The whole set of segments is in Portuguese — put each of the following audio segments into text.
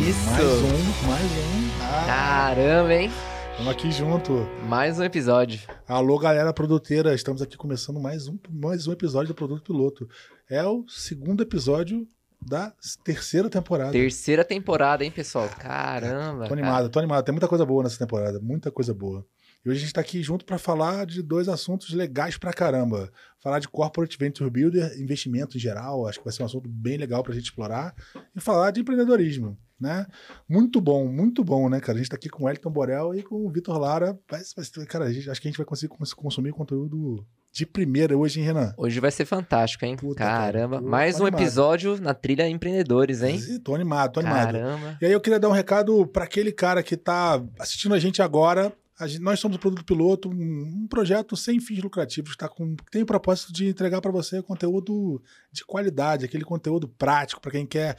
Isso. Mais um, mais um. Ah, Caramba, hein? Estamos aqui junto. Mais um episódio. Alô, galera produteira. Estamos aqui começando mais um, mais um episódio do Produto Piloto. É o segundo episódio da terceira temporada. Terceira temporada, hein, pessoal? Caramba. Tô animado, tô animado. Tem muita coisa boa nessa temporada, muita coisa boa. E hoje a gente tá aqui junto para falar de dois assuntos legais pra caramba. Falar de Corporate Venture Builder, investimento em geral, acho que vai ser um assunto bem legal pra gente explorar. E falar de empreendedorismo, né? Muito bom, muito bom, né, cara? A gente tá aqui com o Elton Borel e com o Vitor Lara. Vai, vai, cara, a gente, acho que a gente vai conseguir consumir conteúdo de primeira hoje, hein, Renan? Hoje vai ser fantástico, hein? Puta, Caramba. cara, Mais um animado. episódio na trilha empreendedores, hein? Tô animado, tô animado. Caramba. E aí eu queria dar um recado para aquele cara que está assistindo a gente agora. Gente- nós somos o Produto Piloto, um, um projeto sem fins lucrativos, tá com, tem o propósito de entregar para você conteúdo de qualidade, aquele conteúdo prático para quem quer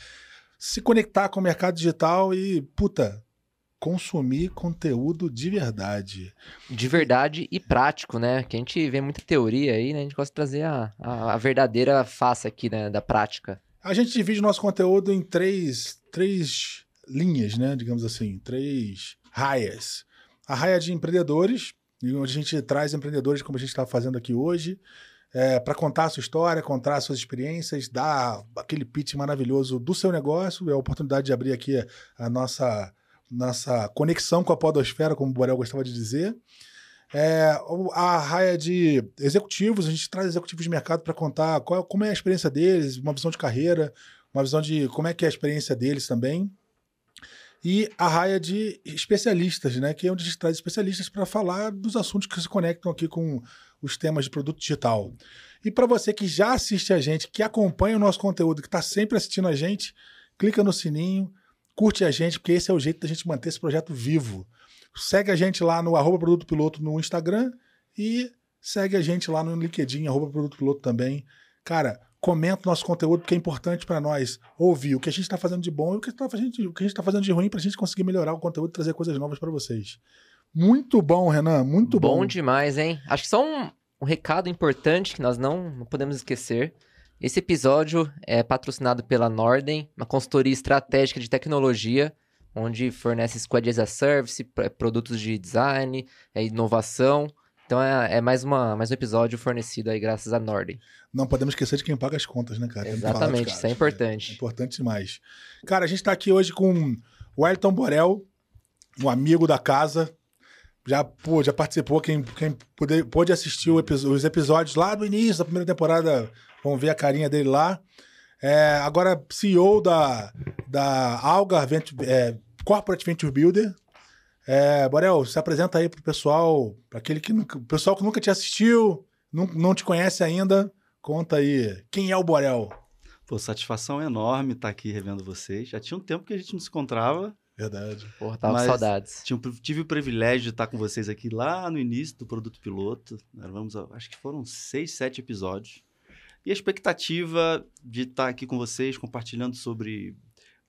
se conectar com o mercado digital e, puta, consumir conteúdo de verdade. De verdade e prático, né? Que a gente vê muita teoria aí, né? A gente gosta de trazer a, a, a verdadeira face aqui, né? Da prática. A gente divide o nosso conteúdo em três, três linhas, né? Digamos assim, três raias. A raia de empreendedores, onde a gente traz empreendedores como a gente está fazendo aqui hoje, para contar a sua história, contar as suas experiências, dar aquele pitch maravilhoso do seu negócio. É a oportunidade de abrir aqui a nossa, nossa conexão com a podosfera, como o Borel gostava de dizer. É, a raia de executivos, a gente traz executivos de mercado para contar qual, como é a experiência deles, uma visão de carreira, uma visão de como é que é a experiência deles também. E a raia de especialistas, né? Que é onde a gente traz especialistas para falar dos assuntos que se conectam aqui com os temas de produto digital. E para você que já assiste a gente, que acompanha o nosso conteúdo, que está sempre assistindo a gente, clica no sininho, curte a gente, porque esse é o jeito da gente manter esse projeto vivo. Segue a gente lá no arroba Produto Piloto no Instagram e segue a gente lá no LinkedIn, arroba Produto Piloto também. Cara, comenta o nosso conteúdo, porque é importante para nós ouvir o que a gente está fazendo de bom e o que, tá a gente está fazendo de ruim para a gente conseguir melhorar o conteúdo e trazer coisas novas para vocês. Muito bom, Renan, muito bom. Bom demais, hein? Acho que só um, um recado importante que nós não, não podemos esquecer. Esse episódio é patrocinado pela Norden, uma consultoria estratégica de tecnologia, onde fornece Squad as a Service, produtos de design, é inovação. Então é, é mais, uma, mais um episódio fornecido aí graças à Norden. Não podemos esquecer de quem paga as contas, né, cara? Exatamente, caras. isso é importante. É importante demais. Cara, a gente está aqui hoje com o Elton Borel, um amigo da casa. Já, pô, já participou, quem, quem puder, pôde assistir os episódios lá do início da primeira temporada, vão ver a carinha dele lá. É, agora, CEO da, da Algar Venture, é, Corporate Venture Builder. É, Borel, se apresenta aí pro pessoal, para aquele que nunca, o pessoal que nunca te assistiu, não, não te conhece ainda, conta aí. Quem é o Borel? Pô, satisfação enorme estar aqui revendo vocês. Já tinha um tempo que a gente não se encontrava. Verdade. Porra, tava com saudades. Tinha, tive o privilégio de estar com vocês aqui lá no início do Produto Piloto. Nós Vamos, acho que foram seis, sete episódios. E a expectativa de estar aqui com vocês, compartilhando sobre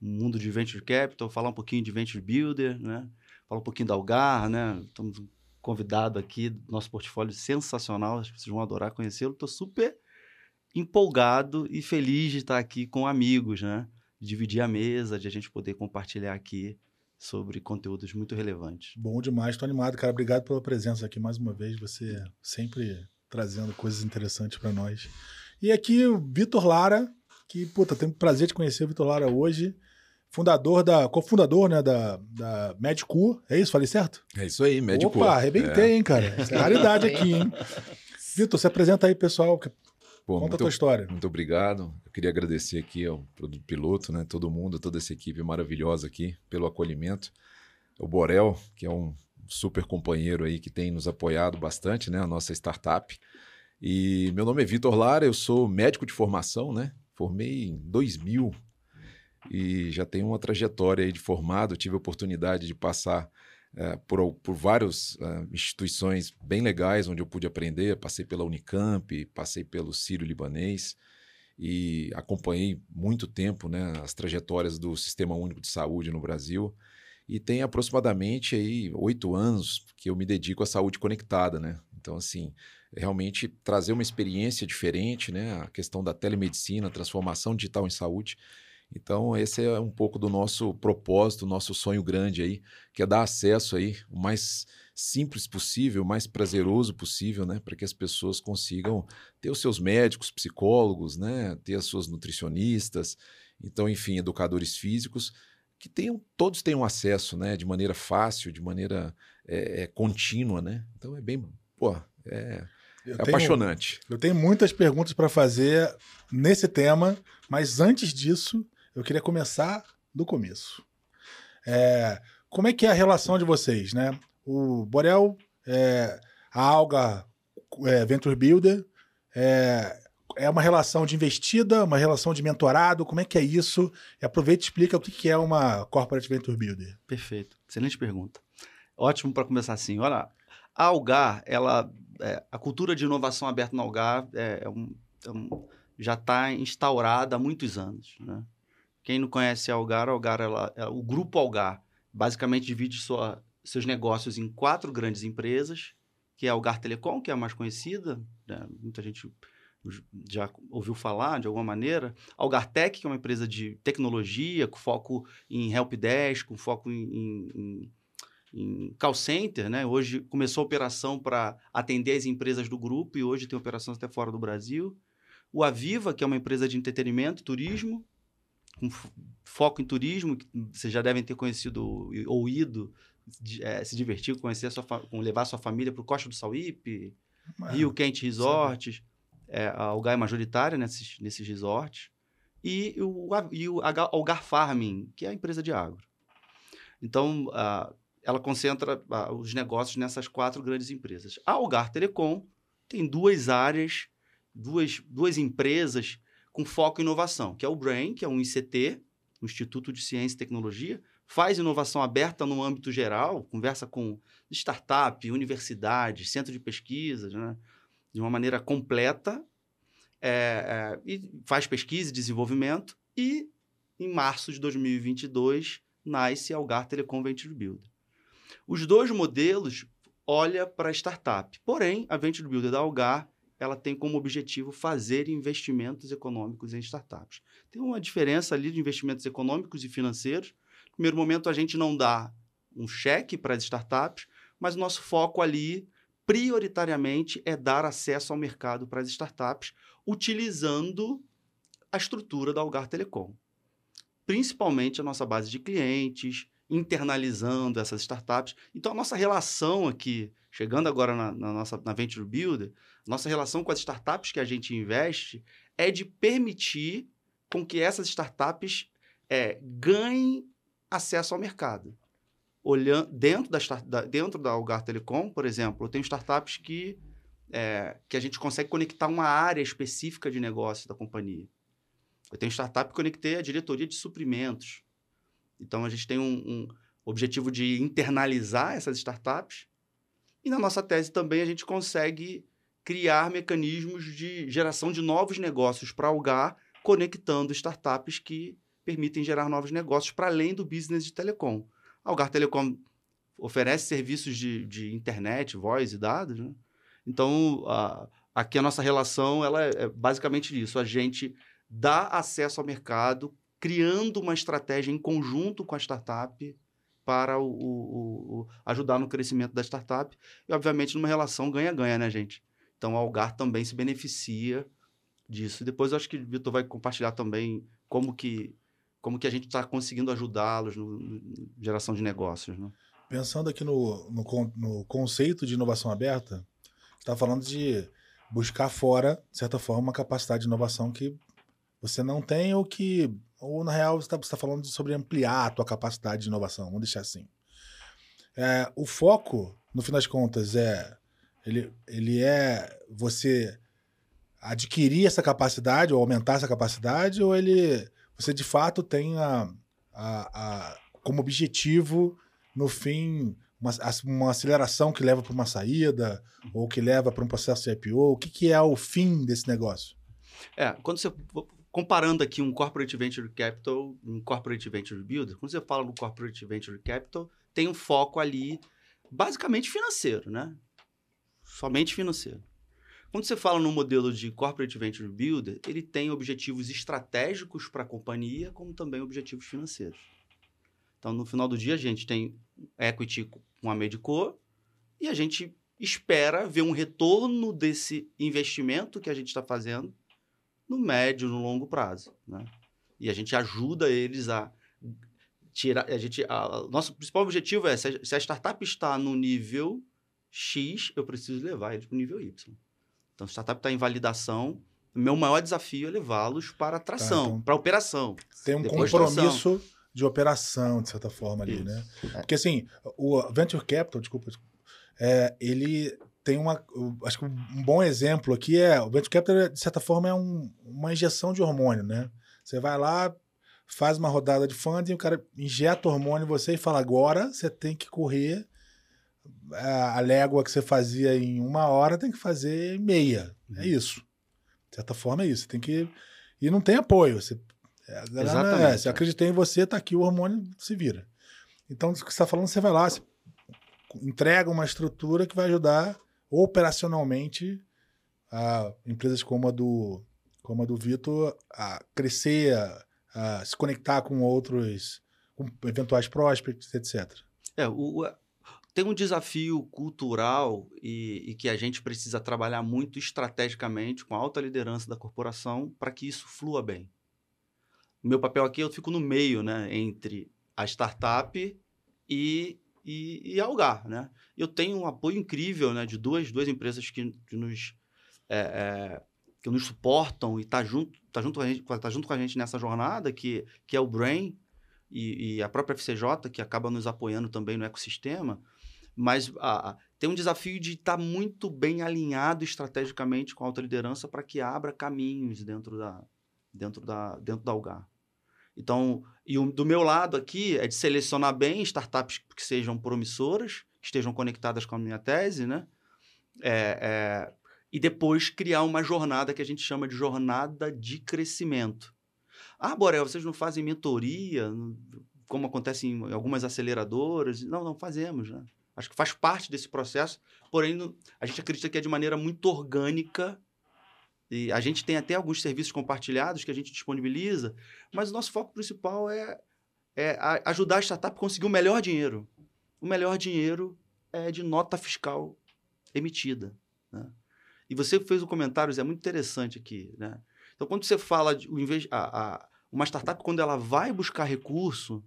o mundo de Venture Capital, falar um pouquinho de Venture Builder, né? Falar um pouquinho da Algar, né? Estamos convidado aqui, nosso portfólio sensacional, acho que vocês vão adorar conhecê-lo. Estou super empolgado e feliz de estar aqui com amigos, né? Dividir a mesa, de a gente poder compartilhar aqui sobre conteúdos muito relevantes. Bom demais, tô animado, cara. Obrigado pela presença aqui mais uma vez. Você sempre trazendo coisas interessantes para nós. E aqui o Vitor Lara, que, puta, tenho o prazer de conhecer o Vitor Lara hoje. Fundador da. cofundador, né, da, da Medicur. É isso? Falei certo? É isso aí, médico. Opa, arrebentei, hein, cara. É raridade aqui, hein? Vitor, se apresenta aí, pessoal. Pô, Conta a tua história. muito obrigado. Eu queria agradecer aqui ao Piloto, né? Todo mundo, toda essa equipe maravilhosa aqui pelo acolhimento. O Borel, que é um super companheiro aí que tem nos apoiado bastante, né? A nossa startup. E meu nome é Vitor Lara, eu sou médico de formação, né? Formei em 2000 e já tenho uma trajetória de formado. Tive a oportunidade de passar eh, por, por várias eh, instituições bem legais onde eu pude aprender. Passei pela Unicamp, passei pelo Sírio-Libanês e acompanhei muito tempo né, as trajetórias do Sistema Único de Saúde no Brasil. E tem aproximadamente aí oito anos que eu me dedico à saúde conectada, né? Então, assim, realmente trazer uma experiência diferente, né? A questão da telemedicina, transformação digital em saúde. Então, esse é um pouco do nosso propósito, nosso sonho grande aí, que é dar acesso aí o mais simples possível, o mais prazeroso possível, né, para que as pessoas consigam ter os seus médicos, psicólogos, né, ter as suas nutricionistas, então, enfim, educadores físicos, que tenham, todos tenham acesso, né, de maneira fácil, de maneira é, é, contínua, né? Então é bem, pô, é, é tenho, apaixonante. Eu tenho muitas perguntas para fazer nesse tema, mas antes disso, eu queria começar do começo. É, como é que é a relação de vocês, né? O Borel, é, a Alga é, Venture Builder, é, é uma relação de investida, uma relação de mentorado? Como é que é isso? E aproveita e explica o que é uma Corporate Venture Builder. Perfeito. Excelente pergunta. Ótimo para começar assim. Olha, a Algar, ela, é, a cultura de inovação aberta na Algar é, é um, é um, já está instaurada há muitos anos. Né? Quem não conhece Algar, Algar ela, é, o grupo Algar basicamente divide sua, seus negócios em quatro grandes empresas, que é a Algar Telecom, que é a mais conhecida, né? muita gente já ouviu falar de alguma maneira. Algartec, que é uma empresa de tecnologia, com foco em helpdesk, com foco em, em, em call center, né? Hoje começou a operação para atender as empresas do grupo e hoje tem operações até fora do Brasil. O Aviva, que é uma empresa de entretenimento, turismo, com foco em turismo, que vocês já devem ter conhecido ou ido é, se divertir, conhecer sua, levar sua família para o Costa do Sauípe, Rio Quente Resorts é, a Algar é majoritária nesses, nesses resorts, e o, e o Algar Farming, que é a empresa de agro. Então, ela concentra os negócios nessas quatro grandes empresas. A Algar Telecom tem duas áreas, duas, duas empresas com foco em inovação, que é o BRAIN, que é um ICT, um Instituto de Ciência e Tecnologia, faz inovação aberta no âmbito geral, conversa com startup, universidades, centro de pesquisa, né? de uma maneira completa é, é, e faz pesquisa e desenvolvimento. E em março de 2022 nasce a Algar Telecom Venture Builder. Os dois modelos olha para a startup. Porém, a Venture Builder da Algar ela tem como objetivo fazer investimentos econômicos em startups. Tem uma diferença ali de investimentos econômicos e financeiros. No primeiro momento, a gente não dá um cheque para as startups, mas o nosso foco ali prioritariamente é dar acesso ao mercado para as startups, utilizando a estrutura da Algar Telecom. Principalmente a nossa base de clientes, internalizando essas startups. Então, a nossa relação aqui, chegando agora na, na nossa na Venture Builder, nossa relação com as startups que a gente investe é de permitir com que essas startups é, ganhem acesso ao mercado olhando dentro da, da, dentro da Algar Telecom, por exemplo, eu tenho startups que, é, que a gente consegue conectar uma área específica de negócio da companhia. Eu tenho startup que conectei a diretoria de suprimentos. Então, a gente tem um, um objetivo de internalizar essas startups. E na nossa tese também a gente consegue criar mecanismos de geração de novos negócios para Algar, conectando startups que permitem gerar novos negócios para além do business de telecom. A Algar Telecom oferece serviços de, de internet, voz e dados, né? Então, a, aqui a nossa relação ela é, é basicamente isso. A gente dá acesso ao mercado, criando uma estratégia em conjunto com a startup para o, o, o, ajudar no crescimento da startup e, obviamente, numa relação ganha-ganha, né, gente? Então, a Algar também se beneficia disso. Depois, eu acho que o Vitor vai compartilhar também como que como que a gente está conseguindo ajudá-los no, geração de negócios. Né? Pensando aqui no, no, no, conceito de inovação aberta, está falando de buscar fora, de certa forma, uma capacidade de inovação que você não tem ou que, ou na real, você está tá falando sobre ampliar a tua capacidade de inovação, vamos deixar assim. É, o foco, no fim das contas, é ele, ele é você adquirir essa capacidade ou aumentar essa capacidade ou ele você de fato tem a, a, a como objetivo, no fim, uma, uma aceleração que leva para uma saída ou que leva para um processo de IPO? O que, que é o fim desse negócio? É, quando você comparando aqui um corporate venture capital, um corporate venture builder, quando você fala no corporate venture capital, tem um foco ali basicamente financeiro, né? Somente financeiro. Quando você fala no modelo de Corporate Venture Builder, ele tem objetivos estratégicos para a companhia, como também objetivos financeiros. Então, no final do dia, a gente tem equity com a Medico e a gente espera ver um retorno desse investimento que a gente está fazendo no médio, no longo prazo. Né? E a gente ajuda eles a tirar. A gente, a, nosso principal objetivo é: se a, se a startup está no nível X, eu preciso levar eles para o nível Y. Então, a startup está em validação. Meu maior desafio é levá-los para a tração, tá, então, para operação. Tem um compromisso de operação, de certa forma, ali, Isso. né? Porque, assim, o Venture Capital, desculpa, é, ele tem uma. Acho que um bom exemplo aqui é. O Venture Capital, de certa forma, é um, uma injeção de hormônio, né? Você vai lá, faz uma rodada de funding, o cara injeta hormônio em você e fala: agora você tem que correr a, a légua que você fazia em uma hora, tem que fazer meia. É uhum. isso. De certa forma, é isso. Você tem que. E não tem apoio. Você, é, Exatamente. É, se eu acreditei em você, tá aqui o hormônio, se vira. Então, o que você está falando, você vai lá, você entrega uma estrutura que vai ajudar operacionalmente a empresas como a do, como a do Vitor a crescer, a, a se conectar com outros, com eventuais prospects, etc. É, o, tem um desafio cultural e, e, que a gente precisa trabalhar muito estrategicamente com a alta liderança da corporação para que isso flua bem. O meu papel aqui, eu fico no meio, né, entre a startup e e, e Algar, né? Eu tenho um apoio incrível, né, de duas, duas empresas que, que nos é, é, que nos suportam e tá junto, tá junto, com a gente, tá junto com a gente nessa jornada, que, que é o Brain e, e a própria FCJ, que acaba nos apoiando também no ecossistema. Mas a, a, tem um desafio de estar tá muito bem alinhado estrategicamente com a alta liderança para que abra caminhos dentro da, dentro da, dentro da Algar. Então, e o, do meu lado aqui é de selecionar bem startups que sejam promissoras, que estejam conectadas com a minha tese, né? É, é, e depois criar uma jornada que a gente chama de jornada de crescimento. Ah, Borel, vocês não fazem mentoria, como acontece em algumas aceleradoras? Não, não fazemos, né? Acho que faz parte desse processo, porém a gente acredita que é de maneira muito orgânica e a gente tem até alguns serviços compartilhados que a gente disponibiliza, mas o nosso foco principal é, é ajudar a startup a conseguir o melhor dinheiro. O melhor dinheiro é de nota fiscal emitida. Né? E você fez um comentário, é muito interessante aqui. Né? Então, quando você fala de a, a, uma startup, quando ela vai buscar recurso,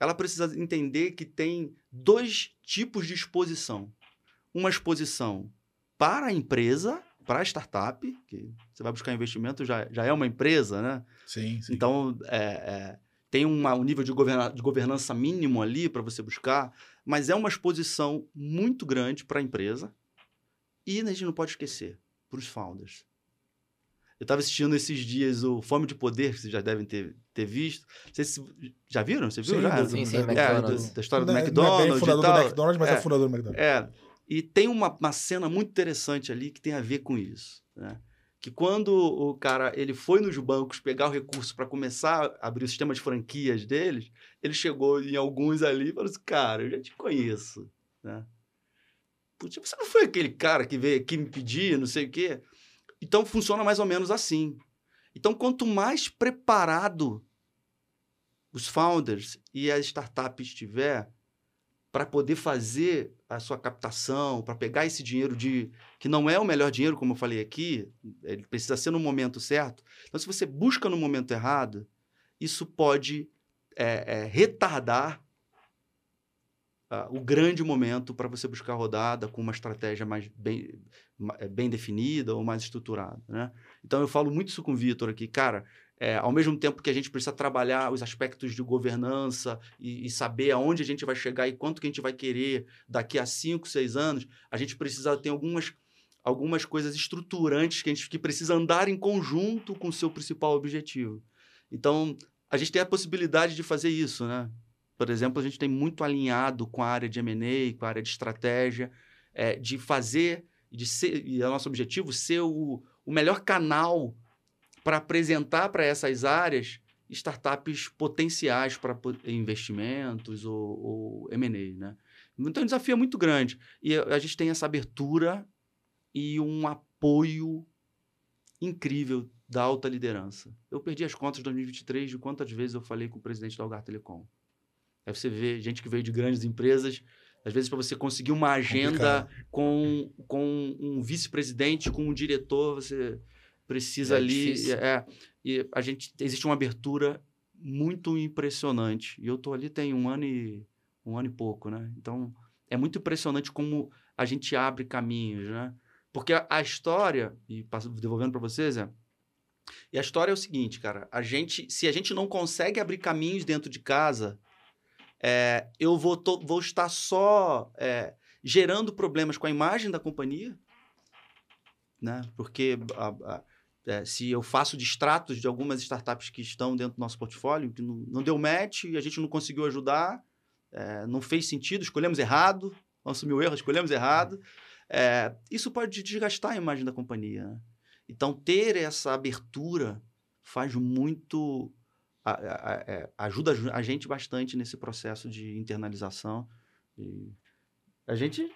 ela precisa entender que tem dois tipos de exposição. Uma exposição para a empresa para a startup, que você vai buscar investimento, já, já é uma empresa, né? Sim, sim. Então, é, é, tem uma, um nível de, governa, de governança mínimo ali para você buscar, mas é uma exposição muito grande para a empresa e a gente não pode esquecer, para os founders. Eu estava assistindo esses dias o Fome de Poder, que vocês já devem ter, ter visto. Vocês já viram? Você viu sim, já? Sim, sim, é, McDonald's. Do, da história do não, McDonald's. Não é bem fundador do McDonald's, mas é, é fundador do McDonald's. É. E tem uma, uma cena muito interessante ali que tem a ver com isso. Né? Que quando o cara ele foi nos bancos pegar o recurso para começar a abrir o sistema de franquias deles, ele chegou em alguns ali e falou assim: Cara, eu já te conheço. Né? Putz, você não foi aquele cara que veio aqui me pedir, não sei o quê? Então funciona mais ou menos assim. Então, quanto mais preparado os founders e a startup estiver, para poder fazer a sua captação, para pegar esse dinheiro de que não é o melhor dinheiro, como eu falei aqui, ele precisa ser no momento certo. Então, se você busca no momento errado, isso pode é, é, retardar uh, o grande momento para você buscar rodada com uma estratégia mais bem, é, bem definida ou mais estruturada. Né? Então, eu falo muito isso com o Vitor aqui, cara. É, ao mesmo tempo que a gente precisa trabalhar os aspectos de governança e, e, saber aonde a gente vai chegar e quanto que a gente vai querer daqui a cinco, seis anos, a gente precisa ter algumas, algumas coisas estruturantes que a gente que precisa andar em conjunto com o seu principal objetivo. Então, a gente tem a possibilidade de fazer isso, né? Por exemplo, a gente tem muito alinhado com a área de M&A, com a área de estratégia, é, de fazer, de ser, e é o nosso objetivo, ser o, o melhor canal para apresentar para essas áreas startups potenciais para investimentos ou, ou M&A, né? Então, o desafio é muito grande. E a gente tem essa abertura e um apoio incrível da alta liderança. Eu perdi as contas de 2023 de quantas vezes eu falei com o presidente da Algar Telecom. Aí você vê gente que veio de grandes empresas, às vezes para você conseguir uma agenda com, com um vice-presidente, com um diretor, você precisa É ali. É, e a gente existe uma abertura muito impressionante. E eu tô ali tem um ano e um ano e pouco, né? Então é muito impressionante como a gente abre caminhos, né? Porque a, a história e passo- devolvendo para vocês, é e a história é o seguinte, cara. A gente, se a gente não consegue abrir caminhos dentro de casa, é, eu vou, vou estar só é, gerando problemas com a imagem da companhia, né? Porque a- a- é, se eu faço distratos de algumas startups que estão dentro do nosso portfólio, que não, não deu match, a gente não conseguiu ajudar, é, não fez sentido, escolhemos errado, assumiu erro, escolhemos errado. É, isso pode desgastar a imagem da companhia. né? Então, ter essa abertura faz muito. A- a- a- é, ajuda a gente bastante nesse processo de internalização. E a gente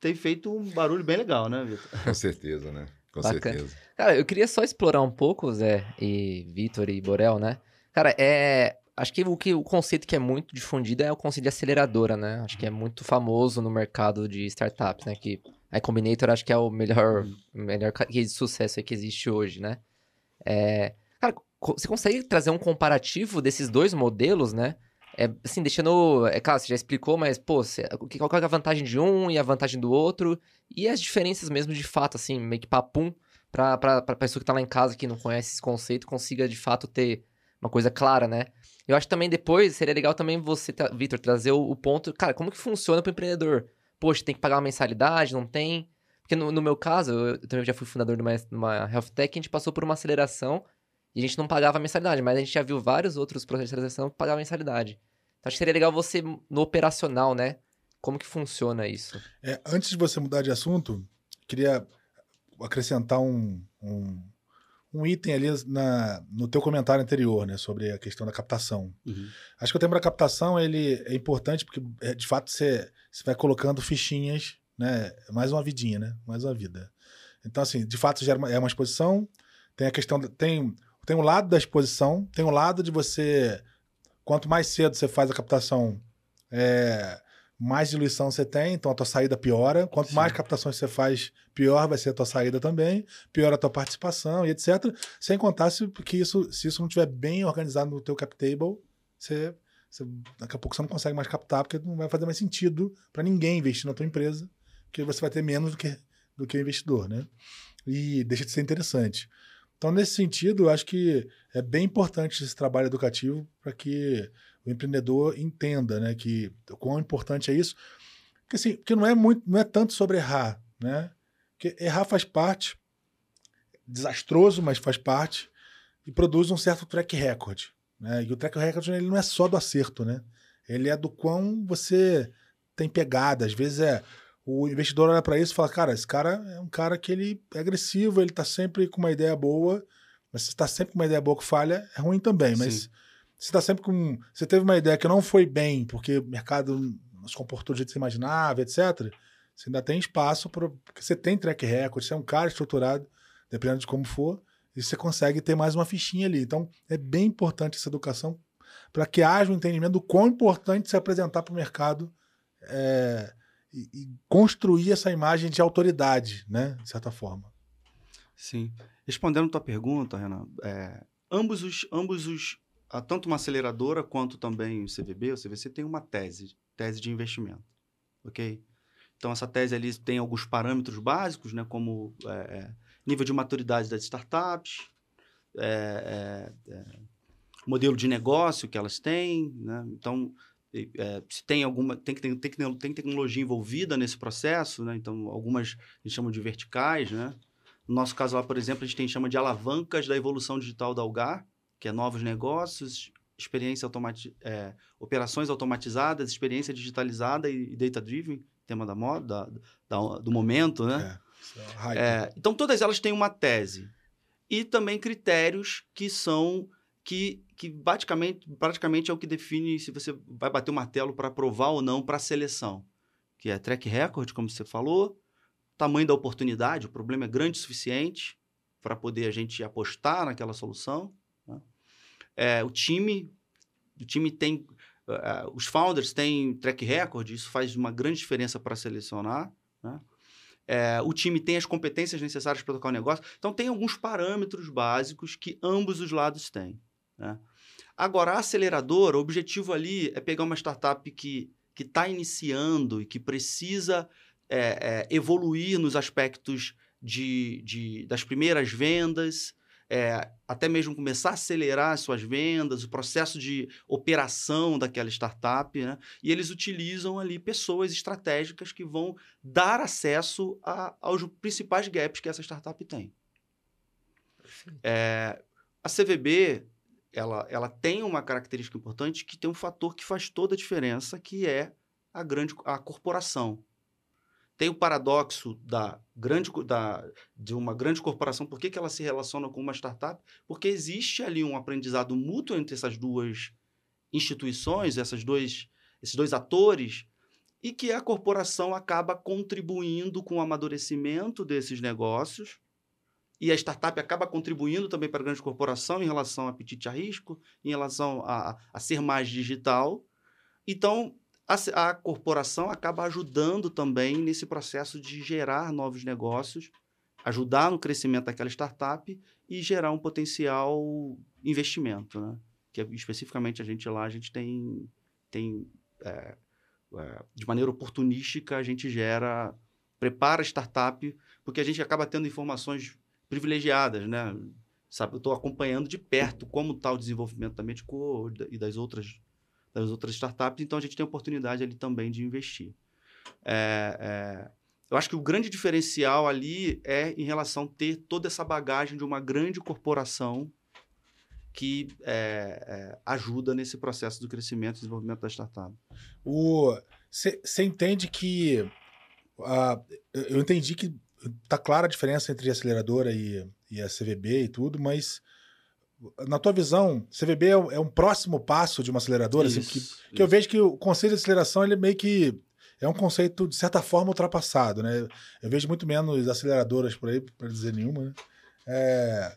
tem feito um barulho bem legal, né, Vitor? Com certeza, né? Com Bacana. certeza. Cara, eu queria só explorar um pouco, Zé e Vitor e Borel, né? Cara, é. Acho que o, que o conceito que é muito difundido é o conceito de aceleradora, né? Acho que é muito famoso no mercado de startups, né? Que a Combinator acho que é o melhor, melhor case de sucesso aí que existe hoje, né? É, cara, você consegue trazer um comparativo desses dois modelos, né? É, assim, deixando. É claro, você já explicou, mas, pô, você- qual é a vantagem de um e a vantagem do outro? E as diferenças mesmo de fato, assim, meio que papum, pra, pra, pra pessoa que tá lá em casa que não conhece esse conceito, consiga de fato ter uma coisa clara, né? Eu acho também depois seria legal também você, Vitor, trazer o, o ponto, cara, como que funciona pro empreendedor? Poxa, tem que pagar uma mensalidade, não tem? Porque no, no meu caso, eu, eu também já fui fundador de uma, uma health tech, a gente passou por uma aceleração e a gente não pagava mensalidade, mas a gente já viu vários outros processos de aceleração que pagavam mensalidade. Então acho que seria legal você, no operacional, né? Como que funciona isso? É, antes de você mudar de assunto, queria acrescentar um, um, um item ali na, no teu comentário anterior, né, sobre a questão da captação. Acho que o tema da captação ele é importante porque, é, de fato, você, você vai colocando fichinhas, né? Mais uma vidinha, né? Mais uma vida. Então, assim, de fato, gera uma, é uma exposição. Tem a questão. da- Tem, tem um lado da exposição, tem um lado de você. Quanto mais cedo você faz a captação, é, mais diluição você tem, então a tua saída piora. Quanto Sim. mais captações você faz, pior vai ser a tua saída também, pior a tua participação e etc. Sem contar se, que isso, se isso não estiver bem organizado no teu cap table, você, você- daqui a pouco você não consegue mais captar, porque não vai fazer mais sentido para ninguém investir na tua empresa, porque você vai ter menos do que, do que o investidor, né? E deixa de ser interessante. Então, nesse sentido, eu acho que é bem importante esse trabalho educativo para que o empreendedor entenda, né, que o quão importante é isso. Porque assim, porque não é muito, não é tanto sobre errar, né? Porque errar faz parte, desastroso, mas faz parte e produz um certo track record, né? E o track record ele não é só do acerto, né? Ele é do quão você tem pegada. Às vezes é o investidor olha para isso e fala, cara, esse cara é um cara que ele é agressivo, ele tá sempre com uma ideia boa, mas se tá sempre com uma ideia boa que falha, é ruim também. Mas Sim. se tá sempre com. Você teve uma ideia que não foi bem, porque o mercado não se comportou do jeito que você imaginava, etc. Você ainda tem espaço para. Porque você tem track record, você é um cara estruturado, dependendo de como for, e você consegue ter mais uma fichinha ali. Então, é bem importante essa educação para que haja um entendimento do quão importante se apresentar para o mercado é, e, e construir essa imagem de autoridade, né? De certa forma. Sim. Respondendo a tua pergunta, Renan, é, ambos os, ambos os, ah, tanto uma aceleradora quanto também o CVB, o CVC tem uma tese, tese de investimento, ok? Então essa tese ali tem alguns parâmetros básicos, né, como é, é, nível de maturidade das startups, é, é, é, modelo de negócio que elas têm, né? Então é, se tem alguma tem que tem, tem tecnologia envolvida nesse processo, né? Então algumas a gente chama de verticais, né? No nosso caso lá, por exemplo, a gente tem chama de alavancas da evolução digital da Algar, que é novos negócios, experiência automati é, operações automatizadas, experiência digitalizada e, e data-driven, tema da moda, da, da- do momento, né? É, é. É, então, todas elas têm uma tese. E também critérios que são. Que, que praticamente, praticamente é o que define se você vai bater o martelo para aprovar ou não para a seleção. Que é track record, como você falou, tamanho da oportunidade, o problema é grande o suficiente para poder a gente apostar naquela solução. Né? É, o time, o time tem, uh, os founders têm track record, isso faz uma grande diferença para selecionar. Né? É, o time tem as competências necessárias para tocar o negócio. Então, tem alguns parâmetros básicos que ambos os lados têm. Né? Agora, a aceleradora, o objetivo ali é pegar uma startup que está iniciando e que precisa é, é, evoluir nos aspectos de, de, das primeiras vendas, é, até mesmo começar a acelerar as suas vendas, o processo de operação daquela startup, né? e eles utilizam ali pessoas estratégicas que vão dar acesso a, aos principais gaps que essa startup tem. É, a CVB ela, ela tem uma característica importante que tem um fator que faz toda a diferença, que é a grande a corporação tem o paradoxo da grande, da, de uma grande corporação, por que, que ela se relaciona com uma startup? Porque existe ali um aprendizado mútuo entre essas duas instituições, essas dois, esses dois atores, e que a corporação acaba contribuindo com o amadurecimento desses negócios, e a startup acaba contribuindo também para a grande corporação em relação a apetite a risco, em relação a, a ser mais digital. Então, a, a corporação acaba ajudando também nesse processo de gerar novos negócios, ajudar no crescimento daquela startup e gerar um potencial investimento, né? Que especificamente a gente lá, a gente tem, tem é, é, de maneira oportunística, a gente gera, prepara a startup, porque a gente acaba tendo informações privilegiadas, né? Sabe, eu estou acompanhando de perto como está o desenvolvimento da Medico e das outras das outras startups, então a gente tem oportunidade ali também de investir. É, é, eu acho que o grande diferencial ali é em relação a ter toda essa bagagem de uma grande corporação que é, é ajuda nesse processo do crescimento e desenvolvimento da startup. Você entende que. Uh, eu entendi que está clara a diferença entre a aceleradora e, e a CVB e tudo, mas na tua visão, CVB é, é um próximo passo de uma aceleradora? Isso, assim, que, isso. que eu vejo que o conceito de aceleração ele meio que é um conceito, de certa forma, ultrapassado. Né? Eu vejo muito menos aceleradoras por aí, para dizer nenhuma. Né? É,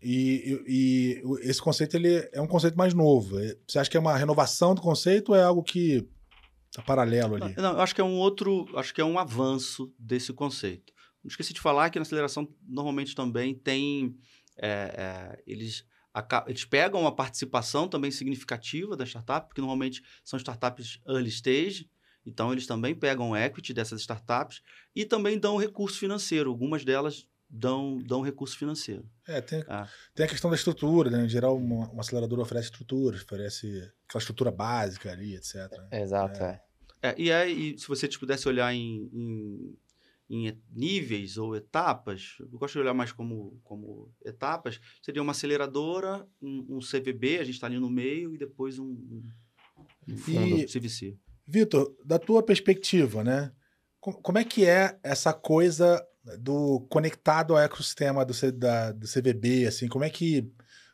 e, e, e, esse conceito ele é um conceito mais novo. É, você acha que é uma renovação do conceito ou é algo que está paralelo ali? Não, eu acho que é um outro, acho que é um avanço desse conceito. Não esqueci de falar que na aceleração normalmente também tem é, é, eles, eles pegam uma participação também significativa da startup, porque normalmente são startups early stage, então eles também pegam equity dessas startups e também dão recurso financeiro. Algumas delas dão, dão recurso financeiro. É, tem, é. tem a questão da estrutura, né? Em geral, uma, uma aceleradora oferece estrutura, oferece aquela estrutura básica ali, etc. É, exato, é. é. é e aí, se você tipo, pudesse olhar em, em em níveis ou etapas, eu gosto de olhar mais como, como etapas, seria uma aceleradora, um, um CVB, a gente está ali no meio, e depois um, um fundo e, CVC. Vitor, da tua perspectiva, né? Como é que é essa coisa do conectado ao ecossistema do, da, do CVB, assim, como é que...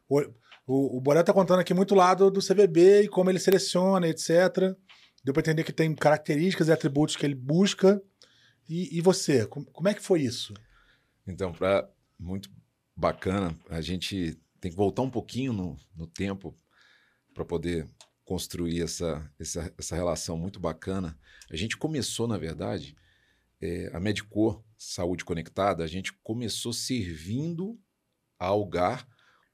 O, o, o Borel está contando aqui muito lado do CVB e como ele seleciona, etc. Deu para entender que tem características e atributos que ele busca e, e você, como é que foi isso? Então, para muito bacana, a gente tem que voltar um pouquinho no, no tempo para poder construir essa, essa, essa relação muito bacana. A gente começou, na verdade, é, a Medicor Saúde Conectada, a gente começou servindo a Algar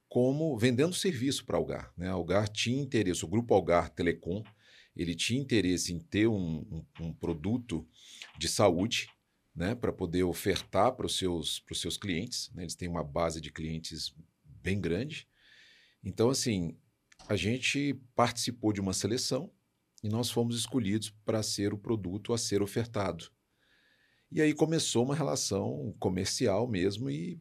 como vendendo serviço para Algar. Né? A Algar tinha interesse, o grupo Algar Telecom, ele tinha interesse em ter um, um, um produto de saúde, né, para poder ofertar para os seus, seus clientes. Né? Eles têm uma base de clientes bem grande. Então, assim, a gente participou de uma seleção e nós fomos escolhidos para ser o produto a ser ofertado. E aí começou uma relação comercial mesmo e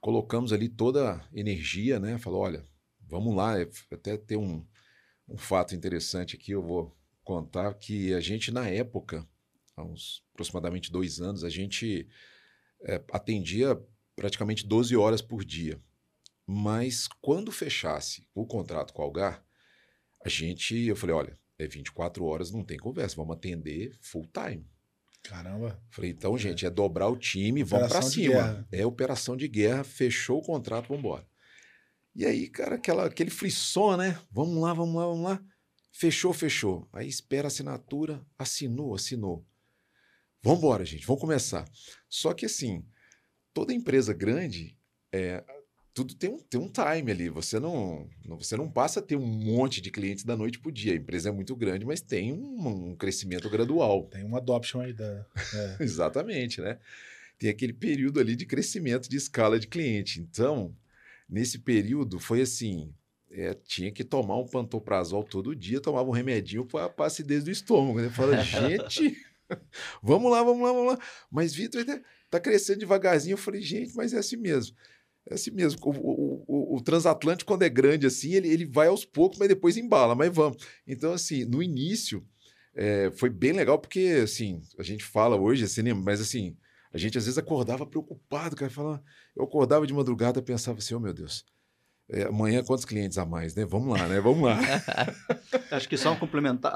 colocamos ali toda a energia, né? Falou, olha, vamos lá, é, até ter um, um fato interessante aqui, eu vou contar que a gente, na época, há uns aproximadamente dois anos, a gente é, atendia praticamente 12 horas por dia. Mas quando fechasse o contrato com a Algar, a gente, eu falei, olha, é 24 horas, não tem conversa, vamos atender full time. Caramba. Falei, então, gente, é dobrar o time, vamos para Operação cima. É operação de guerra, fechou o contrato, vamos embora. E aí, cara, aquela, aquele frisson, né? Vamos lá, vamos lá, vamos lá. Fechou, fechou. Aí espera a assinatura, assinou, assinou. Vamos embora, gente, vamos começar. Só que assim, toda empresa grande, é, tudo tem um, tem um time ali. Você não, não- você não passa a ter um monte de clientes da noite pro dia. A empresa é muito grande, mas tem um, um crescimento gradual. Tem uma adoption aí da. é. Exatamente, né? Tem aquele período ali de crescimento de escala de cliente. Então, nesse período foi assim, é, tinha que tomar um pantoprazol todo dia, tomava um remedinho para a acidez do estômago. Né? Fala, gente, vamos lá, vamos lá, vamos lá. Mas Vitor tá- tá crescendo devagarzinho. Eu falei, gente, mas é assim mesmo. É assim mesmo. O, o- o- o transatlântico, quando é grande assim, ele, ele vai aos poucos, mas depois embala, mas vamos. Então, assim, no início, é, foi bem legal, porque, assim, a gente fala hoje, assim, né, mas assim, a gente às vezes acordava preocupado, cara, falava, eu acordava de madrugada e pensava assim, oh meu Deus, é, amanhã quantos clientes a mais, né? Vamos lá, né? Vamos lá. Acho que só um complementar,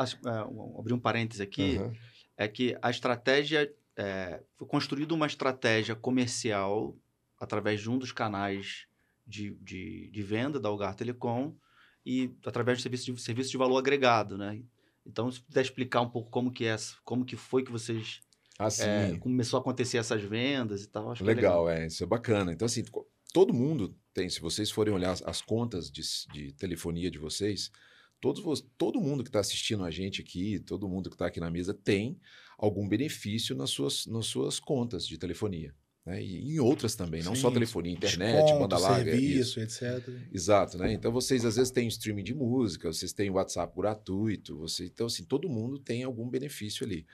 um- abrir um parêntese aqui, Aham. é que a estratégia, é, foi construída uma estratégia comercial através de um dos canais de, de, de venda da Algar Telecom e através do serviço de, serviço de valor agregado, né? Então, se puder explicar um pouco como que é, como que foi que vocês Assim, é, começou a acontecer essas vendas e tal. Acho que é legal, é, isso é bacana. Então, assim, todo mundo tem, se vocês forem olhar as, as contas de, de telefonia de vocês, todos, todo mundo que está assistindo a gente aqui, todo mundo que está aqui na mesa tem algum benefício nas suas, nas suas contas de telefonia. Né? E em outras também, não só Sim, telefonia, internet, Desconto, banda larga. isso. serviço, etc. Exato, né? Então vocês às vezes têm streaming de música, vocês têm WhatsApp gratuito, você, então assim, todo mundo tem algum benefício ali.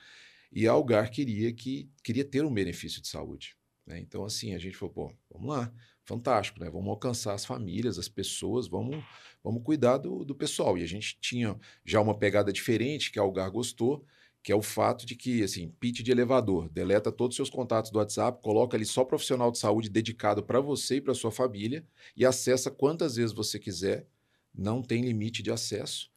E a Algar queria que queria ter um benefício de saúde, né? Então assim, a gente falou, pô, vamos lá, fantástico, né? Vamos alcançar as famílias, as pessoas, vamos vamos cuidar do, do pessoal. E a gente tinha já uma pegada diferente que a Algar gostou, que é o fato de que, assim, pitch de elevador, deleta todos os seus contatos do WhatsApp, coloca ali só profissional de saúde dedicado para você e para sua família e acessa quantas vezes você quiser, não tem limite de acesso,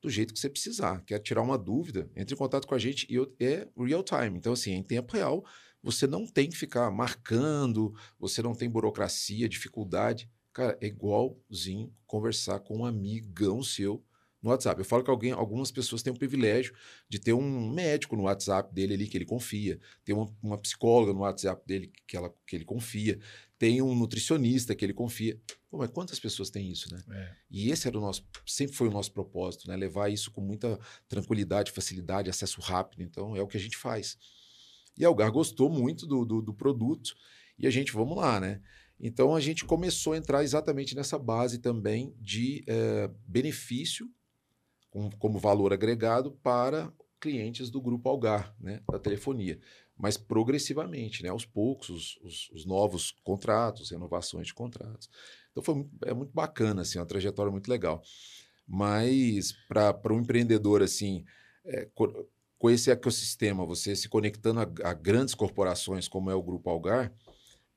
do jeito que você precisar. Quer tirar uma dúvida, entre em contato com a gente e é real time. Então, assim, em tempo real, você não tem que ficar marcando, você não tem burocracia, dificuldade. Cara, é igualzinho conversar com um amigão seu no WhatsApp. Eu falo que alguém, algumas pessoas têm o privilégio de ter um médico no WhatsApp dele ali que ele confia, ter uma, uma psicóloga no WhatsApp dele que, ela, que ele confia, tem um nutricionista que ele confia. Pô, mas quantas pessoas têm isso, né? É. E esse era o nosso, sempre foi o nosso propósito, né? Levar isso com muita tranquilidade, facilidade, acesso rápido. Então é o que a gente faz. E a Algar gostou muito do, do, do produto e a gente, vamos lá, né? Então a gente começou a entrar exatamente nessa base também de eh, benefício com- como valor agregado para clientes do grupo Algar, né, da telefonia, mas progressivamente, né, aos poucos, os, os- os novos contratos, renovações de contratos. Então foi muito, é muito bacana, assim, uma trajetória muito legal. Mas para um empreendedor assim, é, co- com esse ecossistema, você se conectando a, a grandes corporações como é o grupo Algar,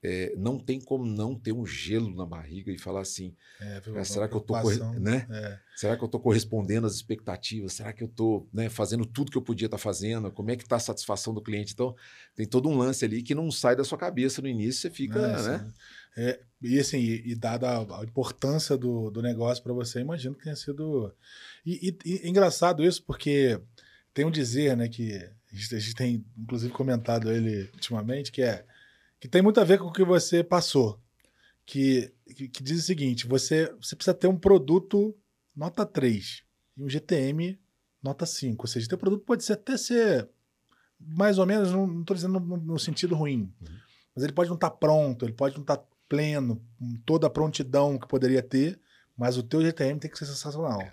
é, não tem como não ter um gelo na barriga e falar assim, É, viu? "Ah, será que eu tô né? É. Será que eu estou correspondendo às expectativas? Será que eu estou fazendo tudo que eu podia estar fazendo? Como é que está a satisfação do cliente? Então, tem todo um lance ali que não sai da sua cabeça no início, você fica, É, né? é, e assim, e, e dada a, a importância do, do negócio para você, imagino que tenha sido. E, e- e é engraçado isso, porque tem um dizer, né, que a gente, a gente tem inclusive comentado ele ultimamente, que é que tem muito a ver com o que você passou. Que, que, que diz o seguinte: você, você precisa ter um produto nota 3 e um GTM nota 5. Ou seja, teu produto pode ser, até ser mais ou menos, não estou dizendo no, no sentido ruim, mas ele pode não estar pronto, ele pode não estar pleno, com toda a prontidão que poderia ter, mas o teu GTM tem que ser sensacional.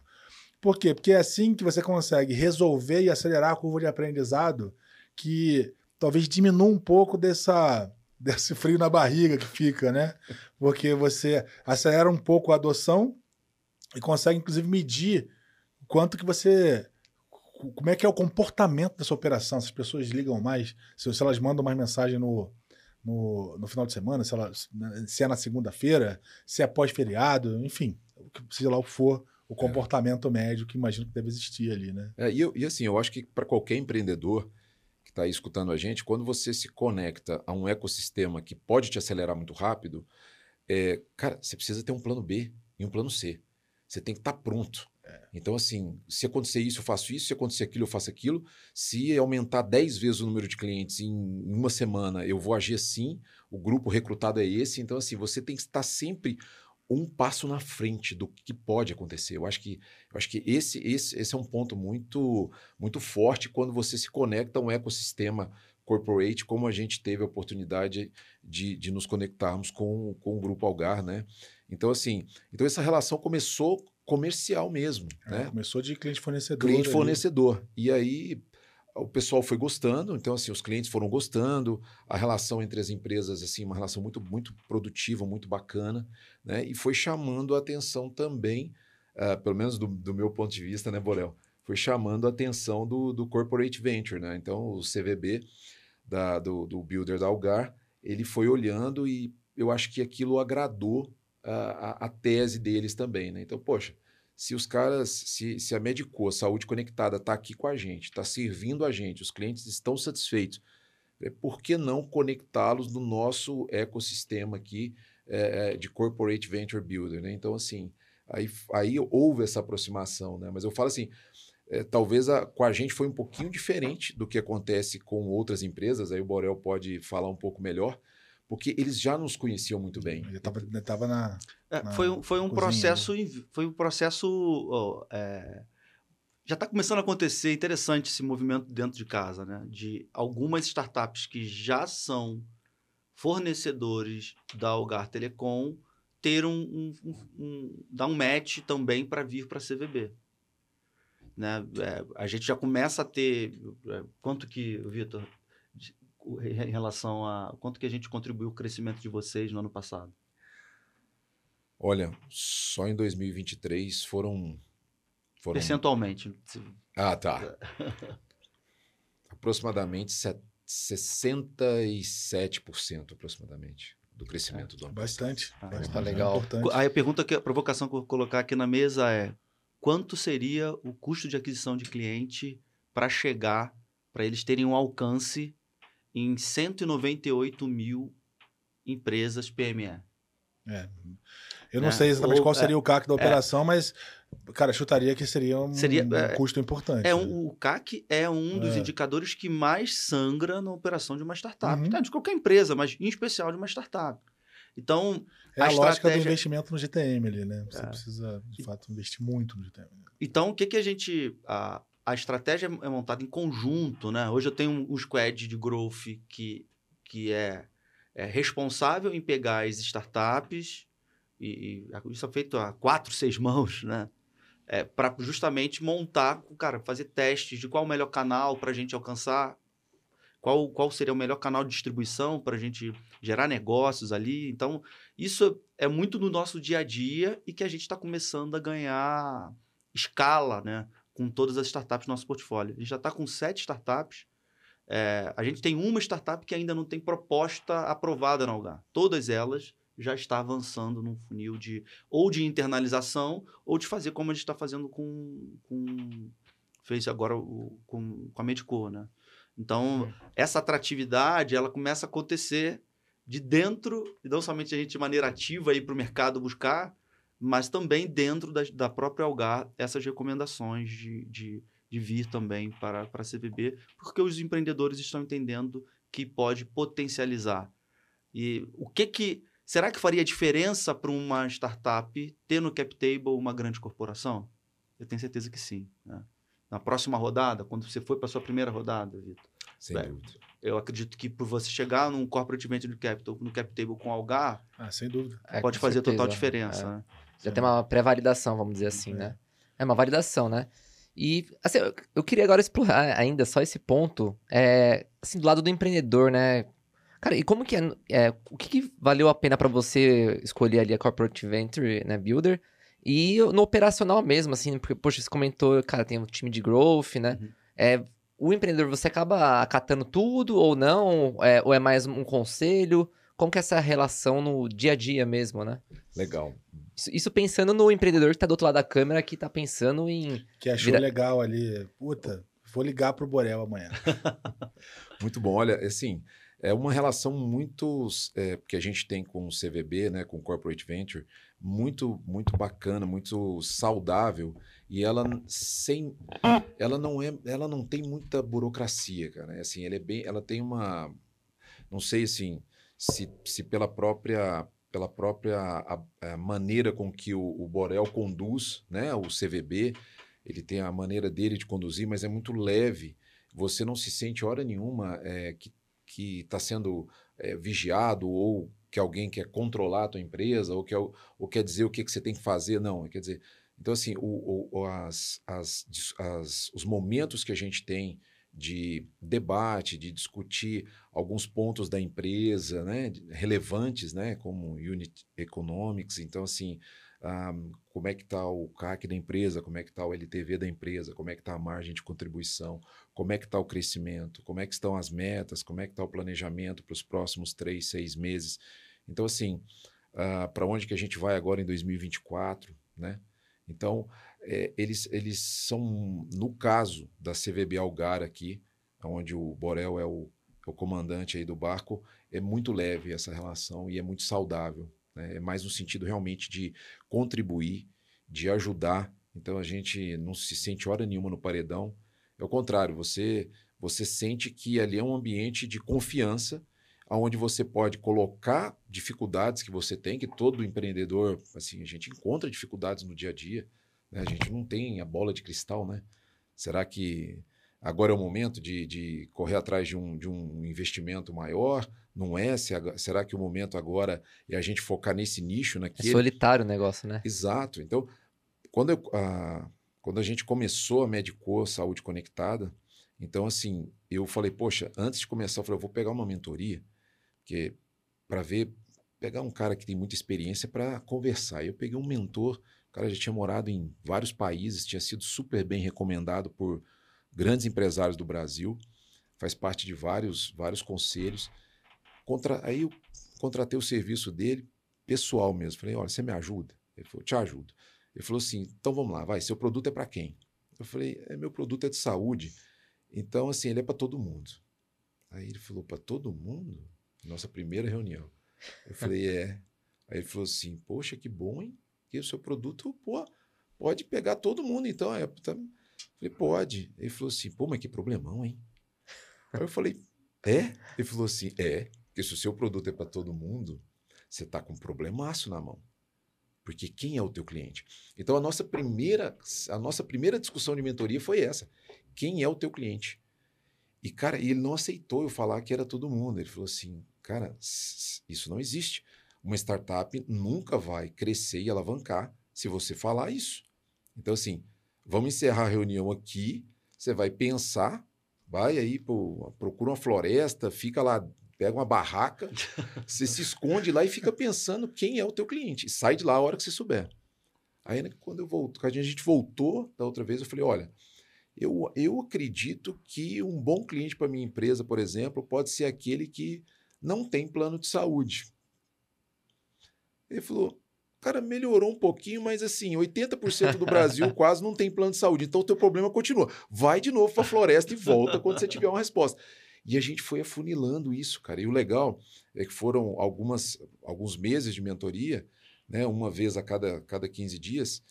Por quê? Porque é assim que você consegue resolver e acelerar a curva de aprendizado que talvez diminua um pouco dessa, desse frio na barriga que fica, né? Porque você acelera um pouco a adoção e consegue, inclusive, medir o quanto que você... Como é que é o comportamento dessa operação? Se as pessoas ligam mais, se, se elas mandam mais mensagem no, no, no final de semana, se, ela, se é na segunda-feira, se é pós-feriado, enfim, seja lá o que for, o comportamento médio que imagino que deve existir ali, né? É, e, eu- e assim, eu acho que para qualquer empreendedor está aí escutando a gente, quando você se conecta a um ecossistema que pode te acelerar muito rápido, é, cara, você precisa ter um plano B e um plano C. Você tem que estar tá pronto. É. Então, assim, se acontecer isso, eu faço isso, se acontecer aquilo, eu faço aquilo. Se aumentar 10 vezes o número de clientes em uma semana, eu vou agir assim, o grupo recrutado é esse. Então, assim, você tem que estar sempre um passo na frente do que pode acontecer. Eu acho que, eu acho que esse, esse, esse é um ponto muito, muito forte quando você se conecta a um ecossistema corporate, como a gente teve a oportunidade de, de nos conectarmos com, com o Grupo Algar, né? Então, assim, então essa relação começou comercial mesmo, é, né? Começou de cliente fornecedor. Cliente fornecedor. E aí o pessoal foi gostando, então assim, os clientes foram gostando, a relação entre as empresas assim, uma relação muito muito produtiva, muito bacana, né? E foi chamando a atenção também, uh, pelo menos do, do, meu ponto de vista, né, Borel? Foi chamando a atenção do, do corporate venture, né? Então o CVB da, do, do builder da Algar, ele foi olhando e eu acho que aquilo agradou a, a, a tese deles também, né? Então, poxa, se os caras, se, se a Saúde Conectada, está aqui com a gente, está servindo a gente, os clientes estão satisfeitos, é, por que não conectá-los no nosso ecossistema aqui é, é, de Corporate Venture Builder? Né? Então, assim, aí, aí houve essa aproximação, né? mas eu falo assim, é, talvez a, com a gente foi um pouquinho diferente do que acontece com outras empresas, aí o Borel pode falar um pouco melhor, porque eles já nos conheciam muito bem. Eu estava na, é, Foi, foi um cozinha, processo, né? foi um processo oh, é, já está começando a acontecer interessante esse movimento dentro de casa, né? De algumas startups que já são fornecedores da Algar Telecom ter um, um, um, um dar um match também para vir para a CVB. Né? É, a gente já começa a ter é, quanto que, Vitor, em relação a quanto que a gente contribuiu o crescimento de vocês no ano passado? Olha, só em 2023 foram. foram... Percentualmente. Ah, tá. aproximadamente 67% aproximadamente do crescimento do ano. Bastante. Ah, bastante tá legal. É Aí a pergunta que a provocação que eu vou colocar aqui na mesa é: quanto seria o custo de aquisição de cliente para chegar, para eles terem um alcance em 198 mil empresas PME. É. Eu não é. sei exatamente Ou, qual seria é, o CAC da é. operação, é. mas, cara, chutaria que seria um, seria, um é, custo importante. É um, o CAC é um dos é. indicadores que mais sangra na operação de uma startup. Uhum. De qualquer empresa, mas em especial de uma startup. Então, é a, a lógica estratégia... do investimento no GTM ali, né? Você precisa, de fato, investir muito no GTM. Então, o que, que a gente. A, a estratégia é montada em conjunto, né? Hoje eu tenho um squad de growth que, que é, é responsável em pegar as startups, e, e, isso é feito a quatro, seis mãos, né? É, para justamente montar, cara, fazer testes de qual o melhor canal para a gente alcançar, qual, qual seria o melhor canal de distribuição para a gente gerar negócios ali. Então, isso é muito no nosso dia a dia e que a gente está começando a ganhar escala, né? com todas as startups do nosso portfólio. A gente já está com sete startups. É, a gente tem uma startup que ainda não tem proposta aprovada na Algar. Todas elas já está avançando num funil de ou de internalização ou de fazer como a gente está fazendo com, com fez agora o, com, com a Medico, né? Então, essa atratividade, ela começa a acontecer de dentro, e não somente a gente de maneira ativa ir para o mercado buscar, mas também dentro da, da própria Algar, essas recomendações de, de, de vir também para, para a CVB, porque os empreendedores estão entendendo que pode potencializar. E o que que. Será que faria diferença para uma startup ter no cap table uma grande corporação? Eu tenho certeza que sim. Né? Na próxima rodada, quando você foi para sua primeira rodada, Vitor. Sem é, dúvida. Eu acredito que por você chegar num corporate venture capital, no cap table com Algar, ah, sem dúvida. pode é, fazer certeza. total diferença. É. Né? Já tem uma pré-validação, vamos dizer assim, é. né? É uma validação, né? E, assim, eu, eu queria agora explorar ainda só esse ponto, é, assim, do lado do empreendedor, né? Cara, e como que é, é o que, que valeu a pena para você escolher ali a Corporate Venture, né, Builder? E no operacional mesmo, assim, porque, poxa, você comentou, cara, tem um time de growth, né? Uhum. É, o empreendedor, você acaba acatando tudo ou não? É, ou é mais um conselho? Como que é essa relação no dia a dia mesmo, né? Legal. Isso pensando no empreendedor que está do outro lado da câmera, que está pensando em. Que achou virar... legal ali. Puta, Vou ligar pro Borel amanhã. Muito bom. Olha, assim, é uma relação muito é, que a gente tem com o CVB, né, com o Corporate Venture, muito muito bacana, muito saudável e ela sem ela não é ela não tem muita burocracia, cara. É assim, ela é bem, ela tem uma não sei assim, se, se pela própria pela própria a, a maneira com que o, o Borel conduz, né, o CVB, ele tem a maneira dele de conduzir, mas é muito leve. Você não se sente hora nenhuma é, que que está sendo é, vigiado ou que alguém quer controlar a tua empresa ou, quer, ou quer dizer o que, que você tem que fazer. Não, quer dizer... Então, assim, o, o, as, as, as, os momentos que a gente tem de debate, de discutir alguns pontos da empresa, né, relevantes, né, como unit economics. Então, assim, um, como é que está o CAC da empresa, como é que está o LTV da empresa, como é que está a margem de contribuição, como é que está o crescimento, como é que estão as metas, como é que está o planejamento para os próximos três, seis meses. Então, assim, uh, para onde que a gente vai agora em 2024, né? Então, é, eles, eles são, no caso da CVB Algar aqui, onde o Borel é o, é o comandante aí do barco, é muito leve essa relação e é muito saudável. Né? É mais no sentido realmente de contribuir, de ajudar. Então a gente não se sente hora nenhuma no paredão. É o contrário, você você sente que ali é um ambiente de confiança, onde você pode colocar dificuldades que você tem, que todo empreendedor, assim, a gente encontra dificuldades no dia a dia. Né? A gente não tem a bola de cristal, né? Será que agora é o momento de, de correr atrás de um, de um investimento maior? Não é? Será que o momento agora é a gente focar nesse nicho, naquele? É solitário o negócio, né? Exato. Então, quando, eu, a, quando a gente começou a Medicor Saúde Conectada, então, assim, eu falei, poxa, antes de começar, eu falei, eu vou pegar uma mentoria, que para ver, pegar um cara que tem muita experiência para conversar. Eu peguei um mentor, o cara já tinha morado em vários países, tinha sido super bem recomendado por grandes empresários do Brasil, faz parte de vários, vários conselhos. Contra, aí eu contratei o serviço dele, pessoal mesmo. Falei, olha, você me ajuda? Ele falou, te ajudo. Ele falou assim, então vamos lá, vai, seu produto é para quem? Eu falei, é, meu produto é de saúde. Então, assim, ele é para todo mundo. Aí ele falou, para todo mundo? Nossa primeira reunião. Eu falei, é. Aí ele falou assim, poxa, que bom, hein? Que o seu produto, pô, pode pegar todo mundo, então. É, tá... Falei, pode. Ele falou assim, pô, mas que problemão, hein? Aí eu falei, é? Ele falou assim, é. Porque se o seu produto é para todo mundo, você está com um problemaço na mão. Porque quem é o teu cliente? Então a nossa primeira a nossa primeira discussão de mentoria foi essa. Quem é o teu cliente? E cara, ele não aceitou eu falar que era todo mundo. Ele falou assim: "Cara, isso não existe. Uma startup nunca vai crescer e alavancar se você falar isso". Então assim, vamos encerrar a reunião aqui, você vai pensar, vai aí, procura uma floresta, fica lá pega uma barraca, você se esconde lá e fica pensando quem é o teu cliente. E sai de lá a hora que você souber. Aí, né, quando eu volto, a gente voltou da outra vez, eu falei: olha, eu, eu acredito que um bom cliente para minha empresa, por exemplo, pode ser aquele que não tem plano de saúde. Ele falou: cara, melhorou um pouquinho, mas assim, 80% do Brasil quase não tem plano de saúde. Então o teu problema continua. Vai de novo para a floresta e volta quando você tiver uma resposta. E a gente foi afunilando isso, cara. E o legal é que foram algumas, alguns meses de mentoria, né? uma vez a cada, cada 15 dias.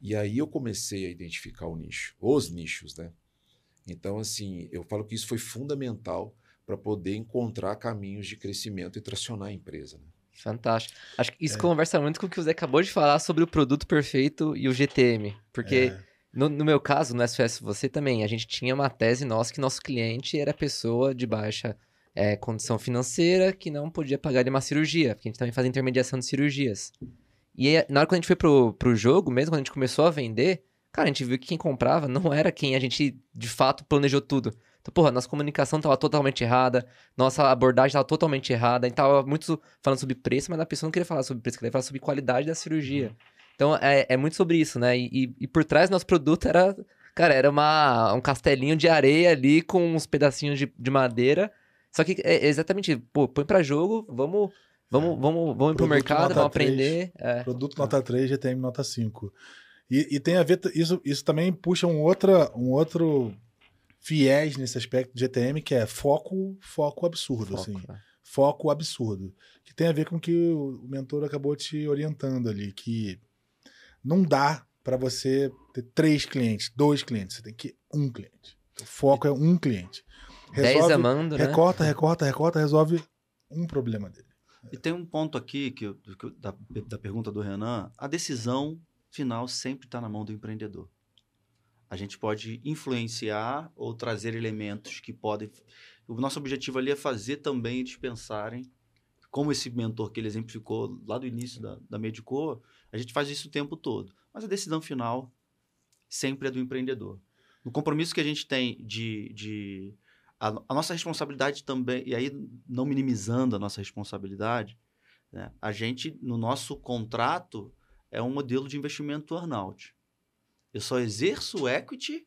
E aí eu comecei a identificar o nicho, os nichos, né? Então, assim, eu falo que isso foi fundamental para poder encontrar caminhos de crescimento e tracionar a empresa. Né? Fantástico. Acho que isso é. conversa muito com o que você acabou de falar sobre o produto perfeito e o GTM. Porque é. No, no, meu caso, no SOS Você também, a gente tinha uma tese nossa que nosso cliente era pessoa de baixa é, condição financeira que não podia pagar uma cirurgia, porque a gente também faz intermediação de cirurgias. E aí, na hora que a gente foi pro, pro jogo, mesmo quando a gente começou a vender, cara, a gente viu que quem comprava não era quem a gente de fato planejou tudo. Então, porra, nossa comunicação tava totalmente errada, nossa abordagem tava totalmente errada, a gente tava muito falando sobre preço, mas a pessoa não queria falar sobre preço, queria falar sobre qualidade da cirurgia. Uhum. Então é, é muito sobre isso, né? E, e, por trás do nosso produto era, cara, era uma, um castelinho de areia ali com uns pedacinhos de, de madeira. Só que é exatamente, pô, põe para jogo, vamos, vamos, vamos, vamos ir pro mercado, vamos 3, aprender. É. Produto nota 3, GTM nota 5. E, e, tem a ver, isso, isso também puxa um, outra, um outro fiéis nesse aspecto de GTM, que é foco, foco absurdo, Foco, assim. né? Foco absurdo. Que tem a ver com o que o o mentor acabou te orientando ali, que não dá para você ter três clientes, dois clientes, você tem que um cliente. O foco é um cliente. Dez amando, né? recorta, recorta, recorta, resolve um problema dele. E tem um ponto aqui que, que da, da pergunta do Renan: a decisão final sempre está na mão do empreendedor. A gente pode influenciar ou trazer elementos que podem. O nosso objetivo ali é fazer também eles pensarem, como esse mentor que ele exemplificou lá do início da, da Medico, a gente faz isso o tempo todo. Mas a decisão final sempre é do empreendedor. No compromisso que a gente tem de. de a, a nossa responsabilidade também, e aí não minimizando a nossa responsabilidade, né, a gente, no nosso contrato, é um modelo de investimento earnout. Eu só exerço equity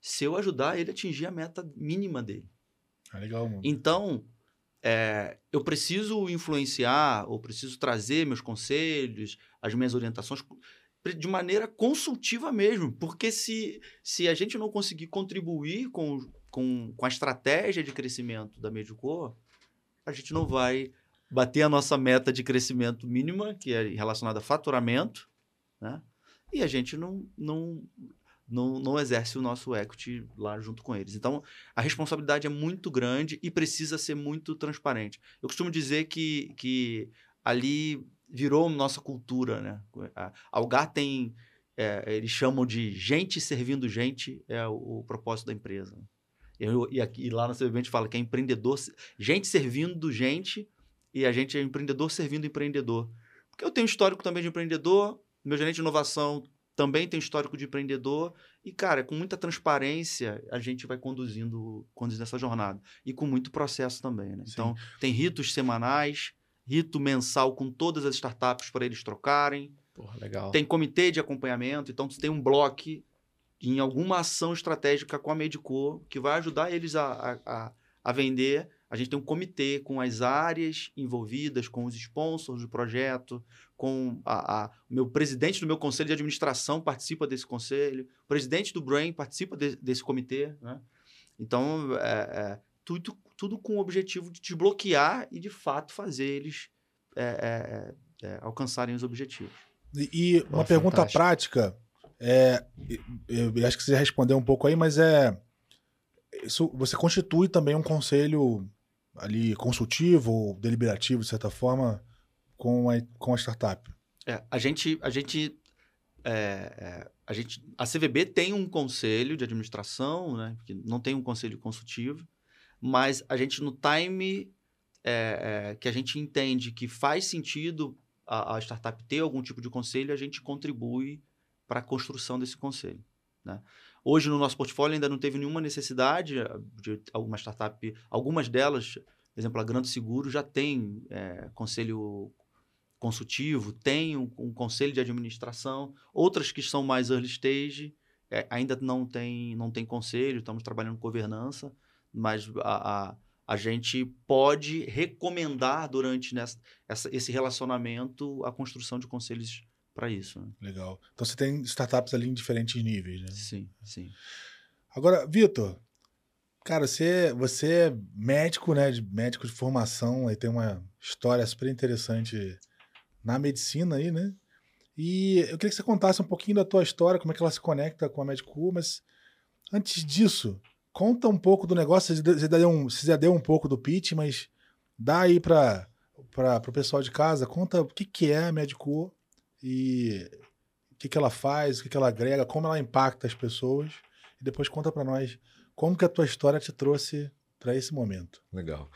se eu ajudar ele a atingir a meta mínima dele. É legal, mano. Então, é, eu preciso influenciar ou preciso trazer meus conselhos, as minhas orientações de maneira consultiva mesmo. Porque se, se a gente não conseguir contribuir com, com, com a estratégia de crescimento da Medicor, a gente não vai bater a nossa meta de crescimento mínima, que é relacionada a faturamento, né? e a gente não, não, não, não exerce o nosso equity lá junto com eles. Então, a responsabilidade é muito grande e precisa ser muito transparente. Eu costumo dizer que, que ali virou nossa cultura, né? A Algar tem, é, eles chamam de gente servindo gente, é o, o propósito da empresa. Eu, e, aqui, e lá na CBB a gente fala que é empreendedor, gente servindo gente e a gente é empreendedor servindo empreendedor. Porque eu tenho histórico também de empreendedor, meu gerente de inovação também tem histórico de empreendedor e, cara, com muita transparência, a gente vai conduzindo, conduzindo essa jornada. E com muito processo também, né? Sim. Então, tem ritos semanais, rito mensal com todas as startups para eles trocarem. Porra, legal. Tem comitê de acompanhamento, então você tem um bloco em alguma ação estratégica com a Medico que vai ajudar eles a, a, a, a vender. A gente tem um comitê com as áreas envolvidas, com os sponsors do projeto, com a, a- o meu presidente do meu conselho de administração participa desse conselho, o presidente do Brain participa de- desse comitê. Né? Então, é, é, tudo, tudo com o objetivo de desbloquear e, de fato, fazer eles é, é, é, alcançarem os objetivos. E, e uma Pô, pergunta fantástico. prática, é, eu, eu acho que você já respondeu um pouco aí, mas é isso, você constitui também um conselho ali consultivo ou deliberativo, de certa forma, com a, com a startup. É, a gente, a gente, é, é, a gente, a CVB tem um conselho de administração, né? Que não tem um conselho consultivo, mas a gente no time é, é, que a gente entende que faz sentido a, a startup ter algum tipo de conselho, a gente contribui para a construção desse conselho. Né? Hoje no nosso portfólio ainda não teve nenhuma necessidade eh, de alguma startup, algumas delas, por exemplo, a Grande Seguro já tem é, conselho consultivo, tem um, um conselho de administração, outras que são mais early stage é, ainda não tem, não tem conselho, estamos trabalhando com governança, mas a, a, a gente pode recomendar durante nessa, essa, esse relacionamento a construção de conselhos para isso. Né? Legal. Então você tem startups ali em diferentes níveis, né? Sim, sim. Agora, Vitor, cara, você, você é médico, né? De médico de formação, aí tem uma história super interessante na medicina aí, né? E eu queria que você contasse um pouquinho da tua história, como é que ela se conecta com a Medicu, mas antes disso, conta um pouco do negócio. Você já deu um, você já deu um pouco do pitch, mas dá aí para o pessoal de casa, conta o que, que é a Medicu e o que, que ela faz, o que, que ela agrega, como ela impacta as pessoas. E depois conta para nós como que a tua história te trouxe para esse momento. Legal.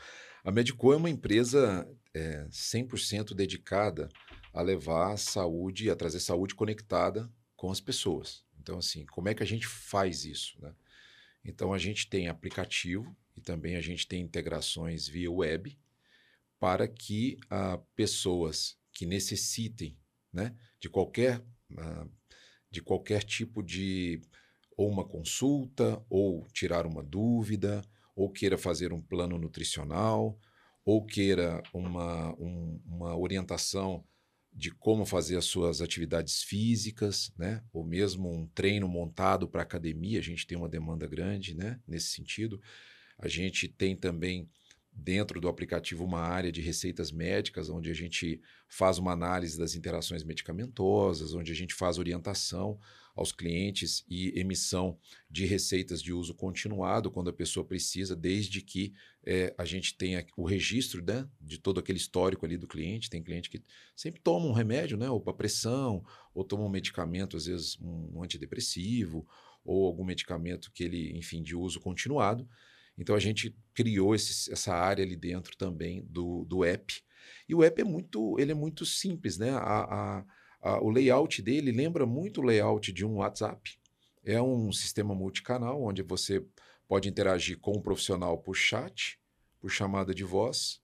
A Medico é uma empresa é, 100% dedicada a levar saúde, a trazer saúde conectada com as pessoas. Então, assim, como é que a gente faz isso? Né? Então, a gente tem aplicativo e também a gente tem integrações via web para que ah, pessoas que necessitem né, de qualquer ah, de qualquer tipo de ou uma consulta ou tirar uma dúvida ou queira fazer um plano nutricional ou queira uma, um- uma orientação de como fazer as suas atividades físicas, né? Ou mesmo um treino montado para academia, a gente tem uma demanda grande, né? Nesse sentido, a gente tem também dentro do aplicativo uma área de receitas médicas, onde a gente faz uma análise das interações medicamentosas, onde a gente faz orientação aos clientes e emissão de receitas de uso continuado quando a pessoa precisa, desde que é, a gente tenha o registro né, de todo aquele histórico ali do cliente. Tem cliente que sempre toma um remédio, né, ou para pressão, ou toma um medicamento, às vezes um antidepressivo, ou algum medicamento que ele, enfim, de uso continuado. Então a gente criou esse, essa área ali dentro também do, do app. E o app é muito, ele é muito simples, né? A, a, o layout dele lembra muito o layout de um WhatsApp. É um sistema multicanal onde você pode interagir com o profissional por chat, por chamada de voz,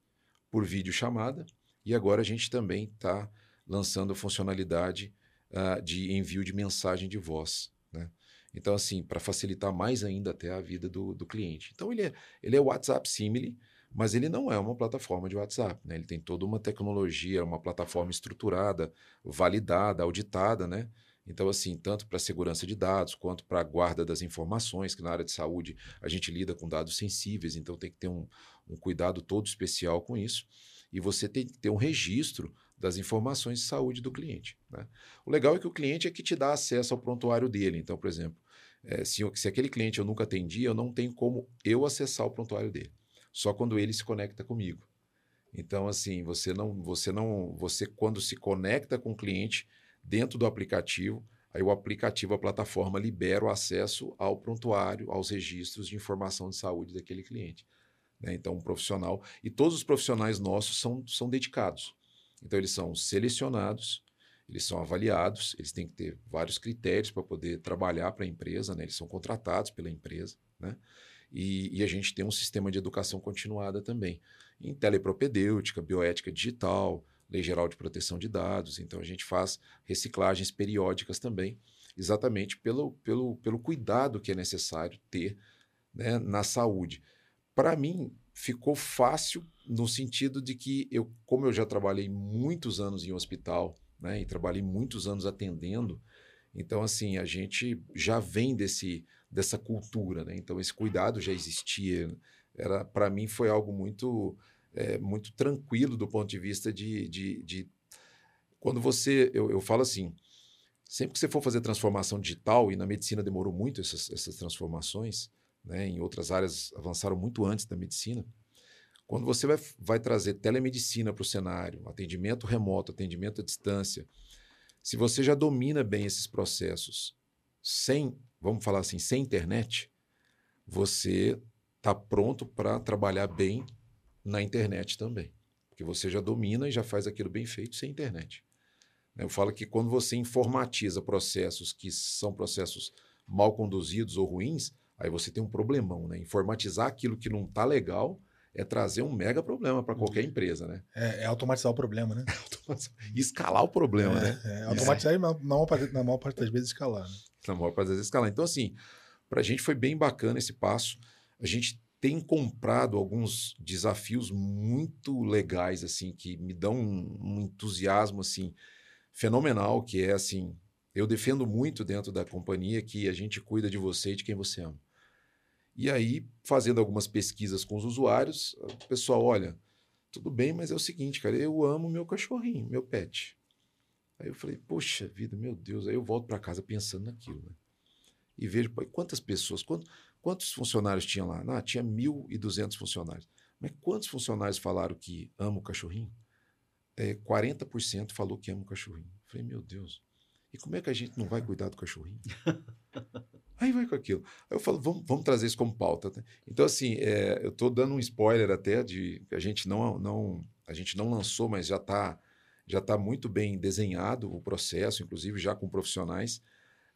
por vídeo chamada. E agora a gente também está lançando a funcionalidade uh, de envio de mensagem de voz. Né? Então, assim, para facilitar mais ainda até a vida do, do cliente. Então, ele é, ele é WhatsApp Simile, mas ele não é uma plataforma de WhatsApp. Né? Ele tem toda uma tecnologia, uma plataforma estruturada, validada, auditada, né? Então, assim, tanto para segurança de dados quanto para a guarda das informações, que na área de saúde a gente lida com dados sensíveis, então tem que ter um, um cuidado todo especial com isso. E você tem que ter um registro das informações de saúde do cliente. Né? O legal é que o cliente é que te dá acesso ao prontuário dele. Então, por exemplo, é, se, se aquele cliente eu nunca atendi, eu não tenho como eu acessar o prontuário dele. Só quando ele se conecta comigo. Então, assim, você não, você não, você quando se conecta com o cliente dentro do aplicativo, aí o aplicativo, a plataforma libera o acesso ao prontuário, aos registros de informação de saúde daquele cliente. Né? Então, um profissional e todos os profissionais nossos são, são dedicados. Então, eles são selecionados eles são avaliados, eles têm que ter vários critérios para poder trabalhar para a empresa, né? eles são contratados pela empresa, né? E, e, a gente tem um sistema de educação continuada também, em telepropedêutica, bioética digital, lei geral de proteção de dados, então a gente faz reciclagens periódicas também, exatamente pelo, pelo, pelo cuidado que é necessário ter né, na saúde. Para mim, ficou fácil no sentido de que eu, como eu já trabalhei muitos anos em hospital, né? E trabalhei muitos anos atendendo. Então, assim, a gente já vem desse, dessa cultura, né? Então, esse cuidado já existia. Era, para mim, foi algo muito, é, muito tranquilo do ponto de vista de, de, de quando você, eu, eu falo assim, sempre que você for fazer transformação digital, e na medicina demorou muito essas, essas transformações, né? Em outras áreas avançaram muito antes da medicina. Quando você vai, vai trazer telemedicina para o cenário, atendimento remoto, atendimento à distância, se você já domina bem esses processos sem, vamos falar assim, sem internet, você está pronto para trabalhar bem na internet também. Porque você já domina e já faz aquilo bem feito sem internet. Né, eu falo que quando você informatiza processos que são processos mal conduzidos ou ruins, aí você tem um problemão. Né? Informatizar aquilo que não está legal é trazer um mega problema para qualquer uhum. empresa, né? É, é, automatizar o problema, né? escalar o problema, é, né? É, automatizar e, na, maior parte, na maior parte das vezes, escalar. Né? Na maior parte das vezes, escalar. Então, assim, para a gente foi bem bacana esse passo. A gente tem comprado alguns desafios muito legais, assim, que me dão um, um entusiasmo, assim, fenomenal, que é, assim, eu defendo muito dentro da companhia que a gente cuida de você e de quem você ama. E aí, fazendo algumas pesquisas com os usuários, o pessoal, olha, tudo bem, mas é o seguinte, cara, eu amo meu cachorrinho, meu pet. Aí eu falei, poxa vida, meu Deus. Aí eu volto para casa pensando naquilo, né? E vejo, pô, quantas pessoas, quantos, quantos funcionários tinha lá? Ah, tinha 1.200 funcionários. Mas quantos funcionários falaram que amam o cachorrinho? É, 40% falou que ama o cachorrinho. Eu falei, meu Deus. E como é que a gente não vai cuidar do cachorrinho? Aí vai com aquilo. Aí eu falo, vamos, vamos trazer isso como pauta. Né? Então, assim, é, eu estou dando um spoiler até de a gente não, não, a gente não lançou, mas já está já tá muito bem desenhado o processo, inclusive já com profissionais,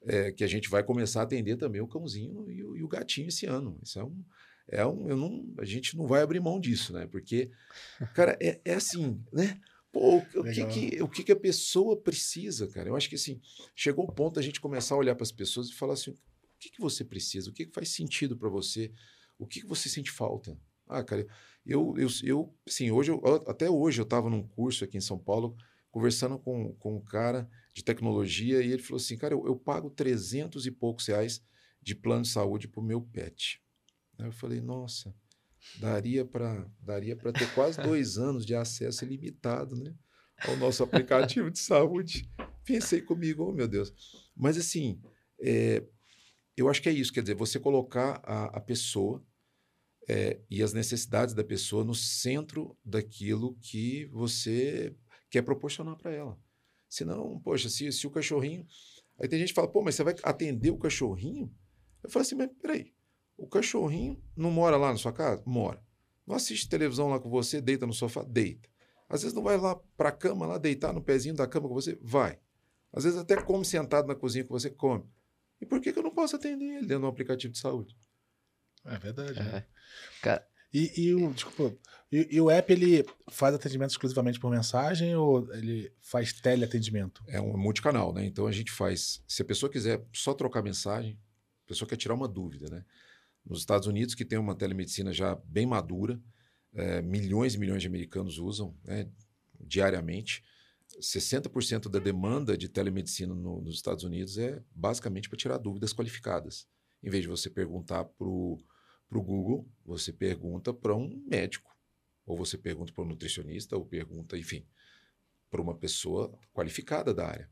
é, que a gente vai começar a atender também o cãozinho e o, e o gatinho esse ano. Isso é um. É um eu não, a gente não vai abrir mão disso, né? Porque, cara, é, é assim, né? Pô, o, que, que, o que, que a pessoa precisa, cara? Eu acho que assim, chegou o ponto a gente começar a olhar para as pessoas e falar assim: que, que você precisa? O que, que faz sentido para você? O que, que você sente falta? Ah, cara, eu, eu, eu sim, hoje, eu, até hoje eu estava num curso aqui em São Paulo conversando com, com um cara de tecnologia e ele falou assim, cara, eu, eu pago 300 e poucos reais de plano de saúde para o meu pet. Aí eu falei, nossa, daria para daria ter quase dois anos de acesso ilimitado né, ao nosso aplicativo de saúde. Pensei comigo, oh meu Deus. Mas assim, é, eu acho que é isso, quer dizer, você colocar a, a pessoa é, e as necessidades da pessoa no centro daquilo que você quer proporcionar para ela. Senão, poxa, se, se o cachorrinho. Aí tem gente que fala, pô, mas você vai atender o cachorrinho? Eu falo assim, mas peraí, o cachorrinho não mora lá na sua casa? Mora. Não assiste televisão lá com você, deita no sofá? Deita. Às vezes não vai lá para a cama, lá deitar no pezinho da cama com você? Vai. Às vezes até come sentado na cozinha com você? Come. E por que, que eu não posso atender ele dentro do aplicativo de saúde? É verdade. É. Né? Cara, E, e o, desculpa, e, e o app ele faz atendimento exclusivamente por mensagem ou ele faz teleatendimento? É um multicanal, né? Então a gente faz. Se a pessoa quiser só trocar mensagem, a pessoa quer tirar uma dúvida, né? Nos Estados Unidos, que tem uma telemedicina já bem madura, é, milhões e milhões de americanos usam né, diariamente. 60% da demanda de telemedicina no, nos Estados Unidos é basicamente para tirar dúvidas qualificadas. Em vez de você perguntar para o Google, você pergunta para um médico, ou você pergunta para um nutricionista, ou pergunta, enfim, para uma pessoa qualificada da área.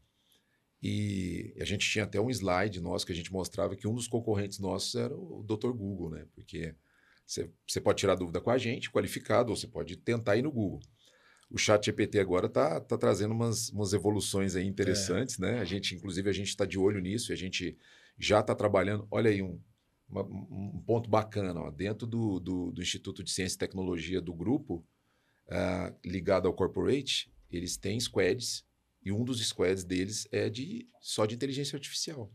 E a gente tinha até um slide nosso que a gente mostrava que um dos concorrentes nossos era o Dr. Google, né? Porque você pode tirar dúvida com a gente, qualificado, ou você pode tentar ir no Google. O chat GPT agora está tá trazendo umas, umas evoluções aí interessantes, é. né? A gente, inclusive, a gente está de olho nisso, a gente já está trabalhando. Olha aí um, uma, um ponto bacana, ó, dentro do, do, do, Instituto de Ciência e Tecnologia do grupo, uh, ligado ao corporate, eles têm squads e um dos squads deles é de só de inteligência artificial.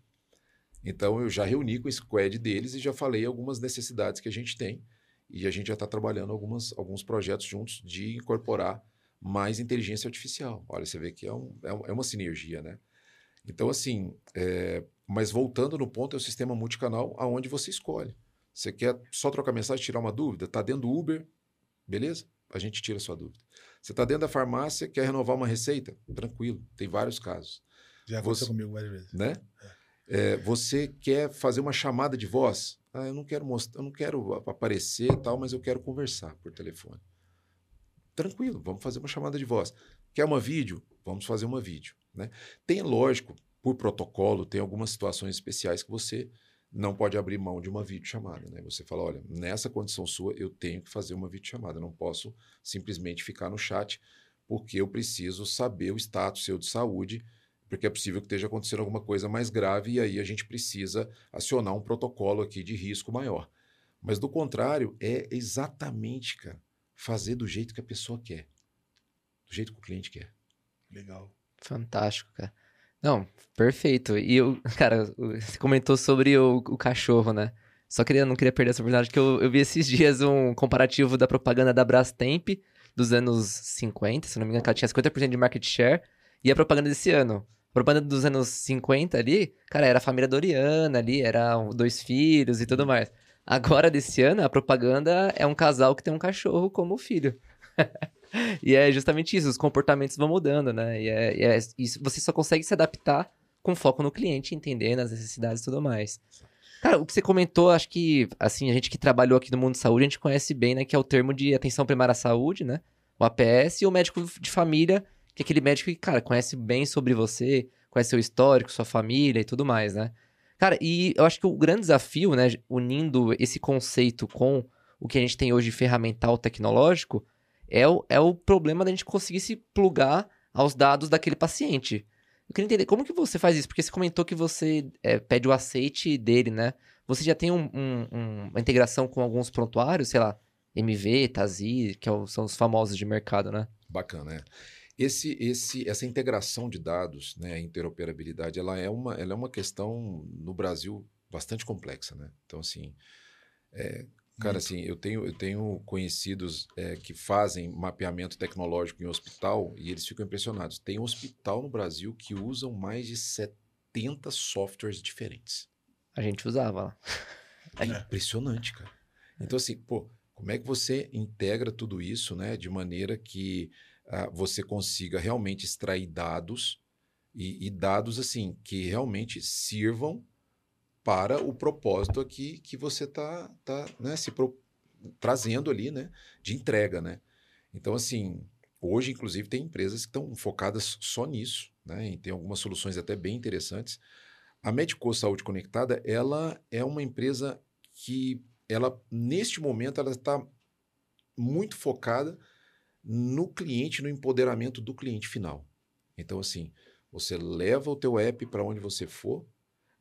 Então eu já reuni com o squad deles e já falei algumas necessidades que a gente tem e a gente já está trabalhando algumas, alguns projetos juntos de incorporar mais inteligência artificial. Olha, você vê que é, um, é, é uma sinergia, né? Então, assim, é, mas voltando no ponto, é o sistema multicanal aonde você escolhe. Você quer só trocar mensagem, tirar uma dúvida? Está dentro do Uber, beleza? A gente tira a sua dúvida. Você está dentro da farmácia, quer renovar uma receita? Tranquilo, tem vários casos. Já aconteceu você, comigo várias vezes. Né? É. É, você quer fazer uma chamada de voz? Ah, eu não quero mostrar, eu não quero aparecer e tal, mas eu quero conversar por telefone. Tranquilo, vamos fazer uma chamada de voz. Quer uma vídeo? Vamos fazer uma vídeo. Né? Tem, lógico, por protocolo, tem algumas situações especiais que você não pode abrir mão de uma videochamada, né? Você fala, olha, nessa condição sua eu tenho que fazer uma videochamada, eu não posso simplesmente ficar no chat porque eu preciso saber o status seu de saúde, porque é possível que esteja acontecendo alguma coisa mais grave e aí a gente precisa acionar um protocolo aqui de risco maior. Mas do contrário, é exatamente, cara, fazer do jeito que a pessoa quer, do jeito que o cliente quer. Legal. Fantástico, cara. Não, perfeito. E eu, cara, você comentou sobre o, o cachorro, né? Só queria, não queria perder essa oportunidade, que eu, eu vi esses dias um comparativo da propaganda da Brastemp dos anos 50, se não me engano, que ela tinha 50% de market share, e a propaganda desse ano. A propaganda dos anos 50 ali, cara, era a família Doriana ali, era dois filhos e tudo mais. Agora, desse ano, a propaganda é um casal que tem um cachorro como filho. e é justamente isso, os comportamentos vão mudando, né? E, é, e é, isso, você só consegue se adaptar com foco no cliente, entendendo as necessidades e tudo mais. Cara, o que você comentou, acho que, assim, a gente que trabalhou aqui no mundo de saúde, a gente conhece bem, né, que é o termo de atenção primária à saúde, né? O APS, e o médico de família, que é aquele médico que, cara, conhece bem sobre você, conhece seu histórico, sua família e tudo mais, né? Cara, e eu acho que o grande desafio, né, unindo esse conceito com o que a gente tem hoje de ferramental tecnológico, é o, é o problema da gente conseguir se plugar aos dados daquele paciente. Eu queria entender como que você faz isso, porque você comentou que você é, pede o aceite dele, né? Você já tem um, um, um, uma integração com alguns prontuários, sei lá, MV, Tazi, que é são os famosos de mercado, né? Bacana, é. Esse, esse, essa integração de dados, né, a interoperabilidade, ela é, uma, ela é uma questão no Brasil bastante complexa, né? Então, assim, é, Cara, assim, eu tenho, eu tenho conhecidos é, que fazem mapeamento tecnológico em hospital e eles ficam impressionados. Tem um hospital no Brasil que usam mais de 70 softwares diferentes. A gente usava lá. É impressionante, cara. Então, assim, pô, como é que você integra tudo isso, né, de maneira que uh, você consiga realmente extrair dados e, e, dados assim que realmente sirvam para o propósito aqui que você está tá, né, se pro, trazendo ali, né, de entrega, né? Então, assim, hoje, inclusive, tem empresas que estão focadas só nisso, né? E tem algumas soluções até bem interessantes. A Medico Saúde Conectada, ela é uma empresa que, ela neste momento, ela está muito focada no cliente, no empoderamento do cliente final. Então, assim, você leva o teu app para onde você for,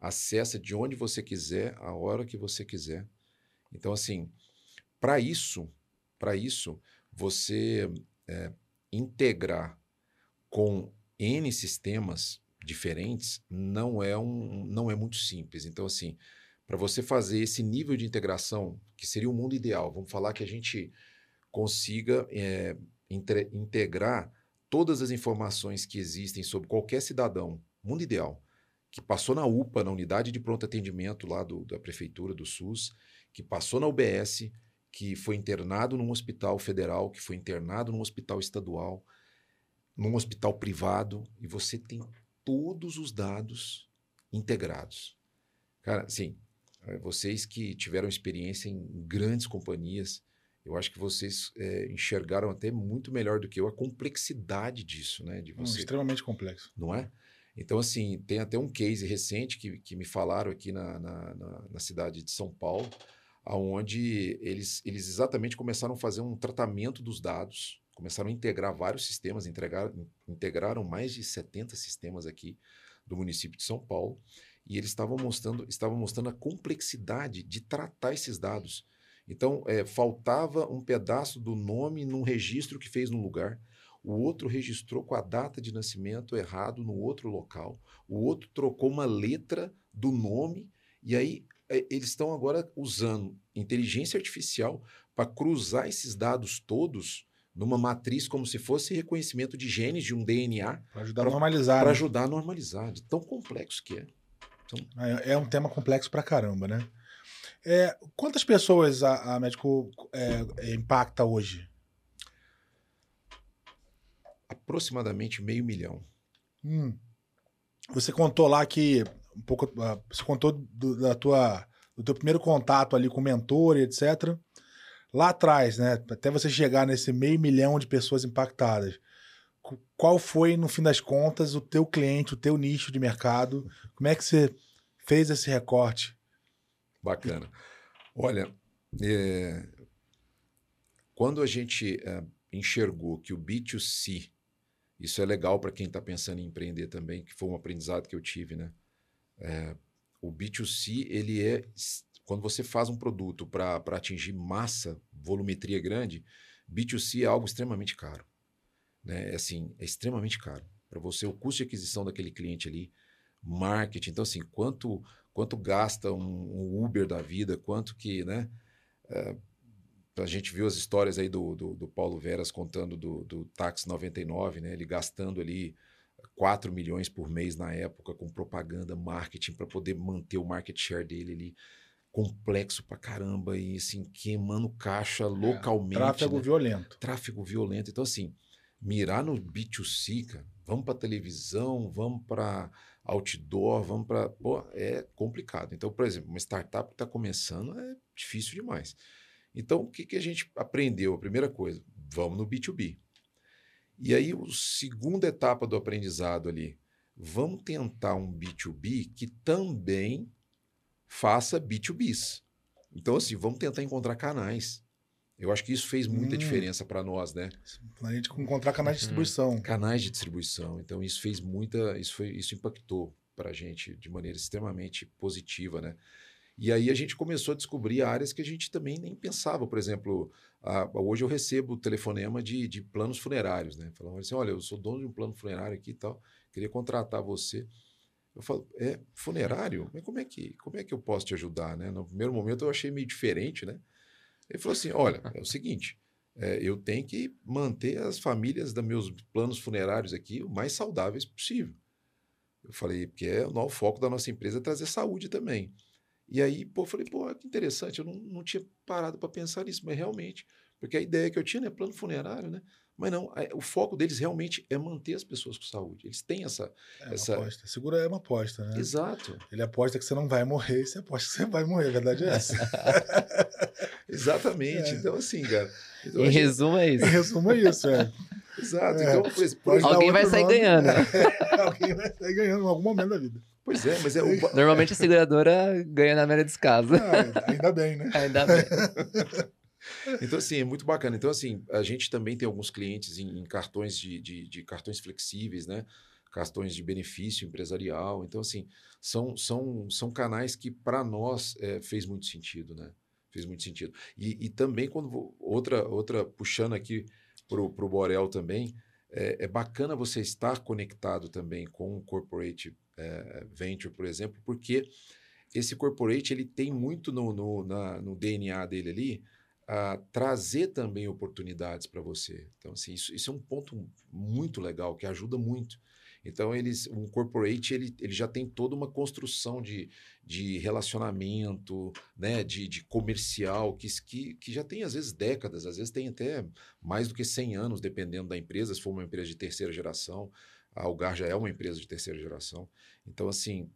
acessa de onde você quiser, a hora que você quiser. Então, assim, para isso, para isso, você é, integrar com N sistemas diferentes não é, um, não é muito simples. Então, assim, para você fazer esse nível de integração, que seria o mundo ideal, vamos falar que a gente consiga é, integrar todas as informações que existem sobre qualquer cidadão, mundo ideal, que passou na UPA, na unidade de pronto atendimento lá do, da prefeitura do SUS, que passou na UBS, que foi internado num hospital federal, que foi internado num hospital estadual, num hospital privado, e você tem todos os dados integrados. Cara, sim, eh, vocês que tiveram experiência em grandes companhias, eu acho que vocês é, enxergaram até muito melhor do que eu a complexidade disso, né? De você, hum, extremamente complexo. Não é? Então, assim, tem até um case recente que, que me falaram aqui na, na, na, na cidade de São Paulo, aonde eles, eles exatamente começaram a fazer um tratamento dos dados, começaram a integrar vários sistemas, integraram, integraram mais de 70 sistemas aqui do município de São Paulo, e eles estavam mostrando, estavam mostrando a complexidade de tratar esses dados. Então, é, faltava um pedaço do nome num registro que fez no lugar, o outro registrou com a data de nascimento errado no outro local, o outro trocou uma letra do nome, e aí é, eles estão agora usando inteligência artificial para cruzar esses dados todos numa matriz como se fosse reconhecimento de genes de um DNA. Para ajudar pra, a normalizar. Para né? ajudar a normalizar, de tão complexo que é. Então... É, é, um tema complexo para caramba, né? É, quantas pessoas a, a Médico é, impacta hoje? Aproximadamente meio milhão. Hum. Você contou lá que um pouco, uh, você contou do, da tua, do teu primeiro contato ali com o mentor e etc. Lá atrás, né? Até você chegar nesse meio milhão de pessoas impactadas. Qual foi, no fim das contas, o teu cliente, o teu nicho de mercado? Como é que você fez esse recorte? Bacana. Olha, é... quando a gente é, enxergou que o B2C, isso é legal para quem está pensando em empreender também, que foi um aprendizado que eu tive, né? É, o B2C, ele é. Quando você faz um produto para atingir massa, volumetria grande, B2C é algo extremamente caro. Né? É assim, é extremamente caro. Para você, o custo de aquisição daquele cliente ali, marketing. Então, assim, quanto, quanto gasta um, um Uber da vida, quanto que, né? É, a gente viu as histórias aí do, do, do Paulo Veras contando do, do Táxi 99, né? Ele gastando ali 4 milhões por mês na época com propaganda, marketing, para poder manter o market share dele ali complexo pra caramba e assim, queimando caixa é, localmente. Tráfego né? violento. Tráfego violento. Então, assim, mirar no B2C, cara, vamos para televisão, vamos para outdoor, vamos para. Pô, é complicado. Então, por exemplo, uma startup que está começando é difícil demais. Então, o que, que a gente aprendeu? A primeira coisa, vamos no B2B. E aí, a segunda etapa do aprendizado ali, vamos tentar um B2B que também faça B2Bs. Então, assim, vamos tentar encontrar canais. Eu acho que isso fez muita hum. diferença para nós, né? A gente encontrar canais de distribuição. Canais de distribuição. Então, isso fez muita. Isso, foi, isso impactou para a gente de maneira extremamente positiva, né? E aí a gente começou a descobrir áreas que a gente também nem pensava. Por exemplo, a, hoje eu recebo telefonema de, de planos funerários, né? Falando assim: olha, eu sou dono de um plano funerário aqui e tal, queria contratar você. Eu falo, é funerário? Mas como é que, como é que eu posso te ajudar, né? No primeiro momento eu achei meio diferente, né? Ele falou assim: olha, é o seguinte, é, eu tenho que manter as famílias dos meus planos funerários aqui o mais saudáveis possível. Eu falei, porque é o foco da nossa empresa é trazer saúde também. E aí, pô, falei, pô, que interessante, eu não, não tinha parado para pensar nisso, mas realmente, porque a ideia que eu tinha, né, plano funerário, né? Mas não, é, o foco deles realmente é manter as pessoas com saúde. Eles têm essa. É Essa- uma aposta. Seguro é uma aposta, né? Exato. Ele aposta que você não vai morrer e você aposta que você vai morrer. A verdade é essa. Exatamente. É. Então, assim, cara. então Em a gente- resumo, é isso. em resumo, é isso. É. Exato. É. Então, por por Alguém vai sair nome. ganhando. Alguém vai sair ganhando em algum momento da vida. Pois é, mas é o. Normalmente a seguradora ganha na maioria dos casos. Ah, ainda bem, né? Ainda bem. Então, assim, é muito bacana. Então, assim, a gente também tem alguns clientes em, em cartões de, de, de cartões flexíveis, né? Cartões de benefício empresarial. Então, assim, são, são, são canais que para nós é, fez muito sentido, né? Fez muito sentido. E, e também quando vou- outra outra puxando aqui pro pro Borel também é, é bacana você estar conectado também com o corporate é, venture, por exemplo, porque esse corporate ele tem muito no, no, na- no DNA dele ali a trazer também oportunidades para você. Então, assim, isso, isso é um ponto muito legal, que ajuda muito. Então, eles, um corporate, ele, ele já tem toda uma construção de, de relacionamento, né, de, de comercial, que, que, que já tem, às vezes, décadas, às vezes tem até mais do que 100 anos, dependendo da empresa, se for uma empresa de terceira geração, a Algar já é uma empresa de terceira geração. Então, assim,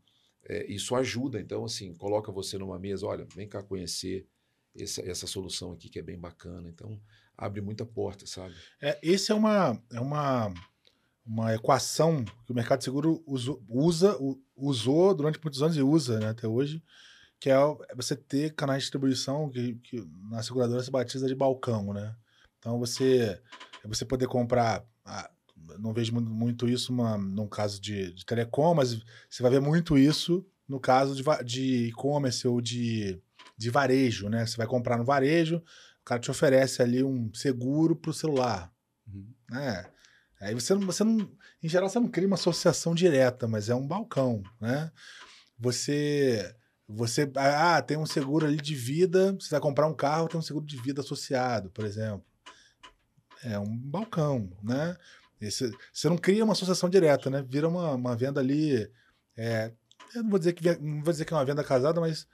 é, isso ajuda. Então, assim, coloca você numa mesa, olha, vem cá conhecer essa, essa solução aqui que é bem bacana. Então, abre muita porta, sabe? É, esse é uma, é uma, uma equação que o mercado seguro usa, u- usou durante muitos anos e usa né, até hoje, que é é você ter canais de distribuição que, que na seguradora se batiza de balcão, né? Então você é você poder comprar, ah, não vejo mu- muito isso uma, num caso de, de telecom, mas você vai ver muito isso no caso de, de e-commerce ou de, de varejo, né? Você vai comprar no varejo, o cara te oferece ali um seguro para o celular, Uhum. né? Aí você não, você não, em geral você não cria uma associação direta, mas é um balcão, né? Você, você, ah, tem um seguro ali de vida, você vai comprar um carro, tem um seguro de vida associado, por exemplo. É um balcão, né? Esse, você não cria uma associação direta, né? Vira uma, uma venda ali, é, eu não vou dizer que não vou dizer que é uma venda casada, mas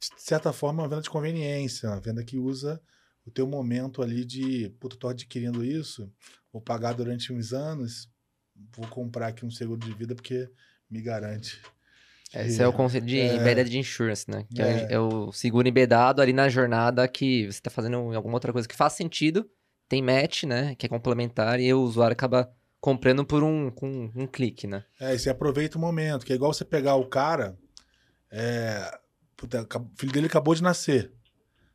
de certa forma é uma venda de conveniência, uma venda que usa o teu momento ali de, puta, tô adquirindo isso, vou pagar durante uns anos, vou comprar aqui um seguro de vida porque me garante. Esse é o conceito de É. embedded insurance, né? Que é. É. é o seguro embedado ali na jornada que você está fazendo alguma outra coisa que faz sentido, tem match, né? Que é complementar e o usuário acaba comprando por um, com um clique, né? É, e você aproveita o momento, que é igual você pegar o cara, é, puta, o filho dele acabou de nascer.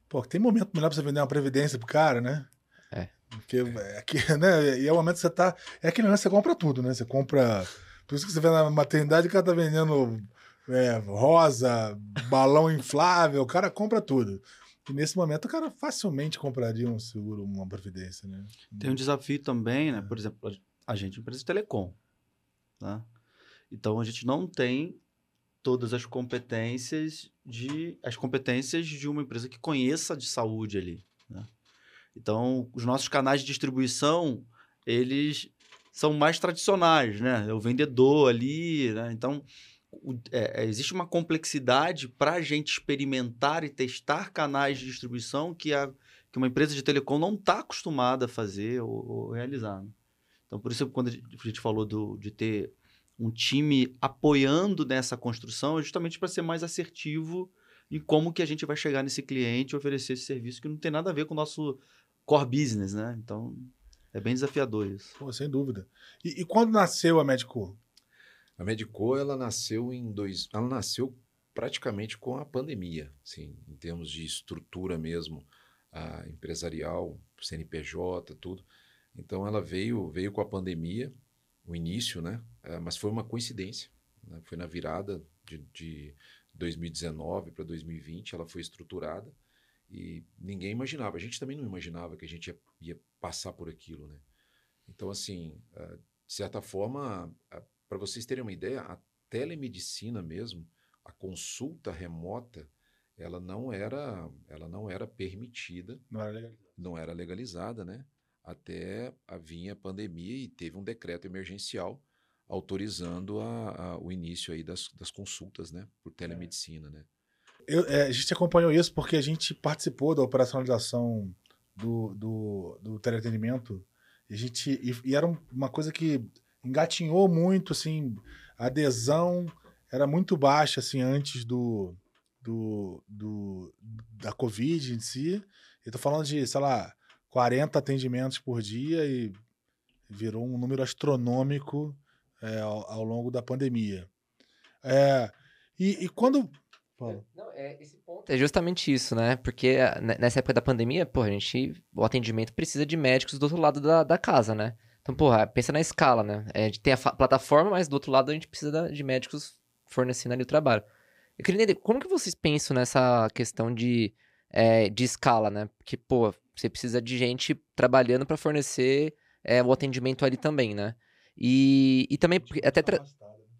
Pô, tem momento melhor pra você vender uma previdência pro cara, né? É. Porque é aqui, né? E é o momento que você tá. É aquele lance, você compra tudo, né? Você compra. Por isso que você vê na maternidade, o cara tá vendendo é, rosa, balão inflável, o cara compra tudo. E nesse momento o cara facilmente compraria um seguro, uma previdência, né? Tem um desafio também, né? Por exemplo, a gente é uma empresa de telecom. Tá? Então a gente não tem todas as competências de as competências de uma empresa que conheça de saúde ali. né? Então os nossos canais de distribuição eles são mais tradicionais, né? É o vendedor ali, né? Então é, é, existe uma complexidade para a gente experimentar e testar canais de distribuição que a que uma empresa de telecom não está acostumada a fazer ou, ou realizar. né? Então, por isso, quando a gente falou do, de ter um time apoiando nessa construção, é justamente para ser mais assertivo em como que a gente vai chegar nesse cliente e oferecer esse serviço que não tem nada a ver com o nosso core business, né? Então, é bem desafiador isso. Pô, sem dúvida. E, e quando nasceu a Medico? A Medico, ela nasceu em dois. Ela nasceu praticamente com a pandemia, assim, em termos de estrutura mesmo, a empresarial, CNPJ, tudo. Então ela veio, veio com a pandemia, o início, né? Eh, mas foi uma coincidência. né? Foi na virada de, de 2019 para 2020, ela foi estruturada e ninguém imaginava. A gente também não imaginava que a gente ia, ia passar por aquilo, né? Então, assim, eh, de certa forma, para vocês terem uma ideia, a telemedicina mesmo, a consulta remota, ela não era, ela não era permitida, Não era legal. não era legalizada, né? Até a vinha a pandemia e teve um decreto emergencial autorizando a, a- o início aí das, das consultas, né? Por telemedicina, né? Eu- é, a gente acompanhou isso porque a gente participou da operacionalização do, do, do teleatendimento a gente, e, e era uma coisa que engatinhou muito, assim, a adesão era muito baixa, assim, antes do, do, do da Covid em si. Eu tô falando de, sei lá, 40 atendimentos por dia e virou um número astronômico é, ao, ao, longo da pandemia. É, e, e quando. Não, é, esse ponto é justamente isso, né? Porque ah, nessa época da pandemia, pô, a gente. O atendimento precisa de médicos do outro lado da, da casa, né? Então, porra, pensa na escala, né? É, a gente tem a plataforma, mas do outro lado a gente precisa de médicos fornecendo ali o trabalho. Eu queria entender, como que vocês pensam nessa questão de, é, de escala, né? Porque, pô, você precisa de gente trabalhando para fornecer é, o atendimento ali também, né? E, e também, até... Tra... Né?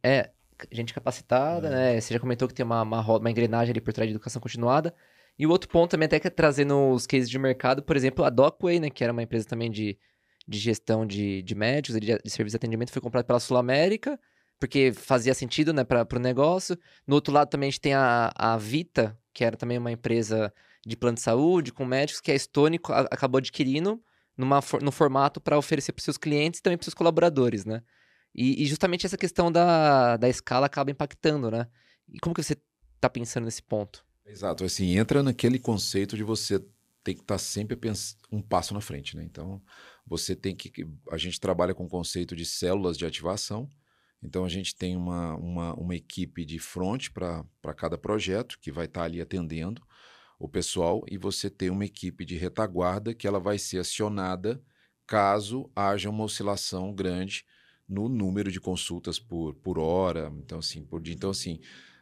É, gente capacitada, é. né? Você já comentou que tem uma, uma, uma engrenagem ali por trás de educação continuada. E o outro ponto também até que é trazendo os cases de mercado, por exemplo, a Docway, né? Que era uma empresa também de, de gestão de, de médicos, de, de serviço de atendimento, foi comprada pela Sul América, porque fazia sentido, né, para o negócio. No outro lado também a gente tem a, a Vita, que era também uma empresa de plano de saúde, com médicos, que a Stone acabou adquirindo numa, no formato para oferecer para seus clientes e também para seus colaboradores, né? E, e, justamente essa questão da, da escala acaba impactando, né? E como que você está pensando nesse ponto? Exato, assim, entra naquele conceito de você ter que estar tá sempre um passo na frente, né? Então, você tem que... A gente trabalha com o conceito de células de ativação, então a gente tem uma, uma, uma equipe de front para cada projeto que vai estar tá ali atendendo o pessoal e você tem uma equipe de retaguarda que ela vai ser acionada caso haja uma oscilação grande no número de consultas por, por hora, então assim, por dia. Então assim,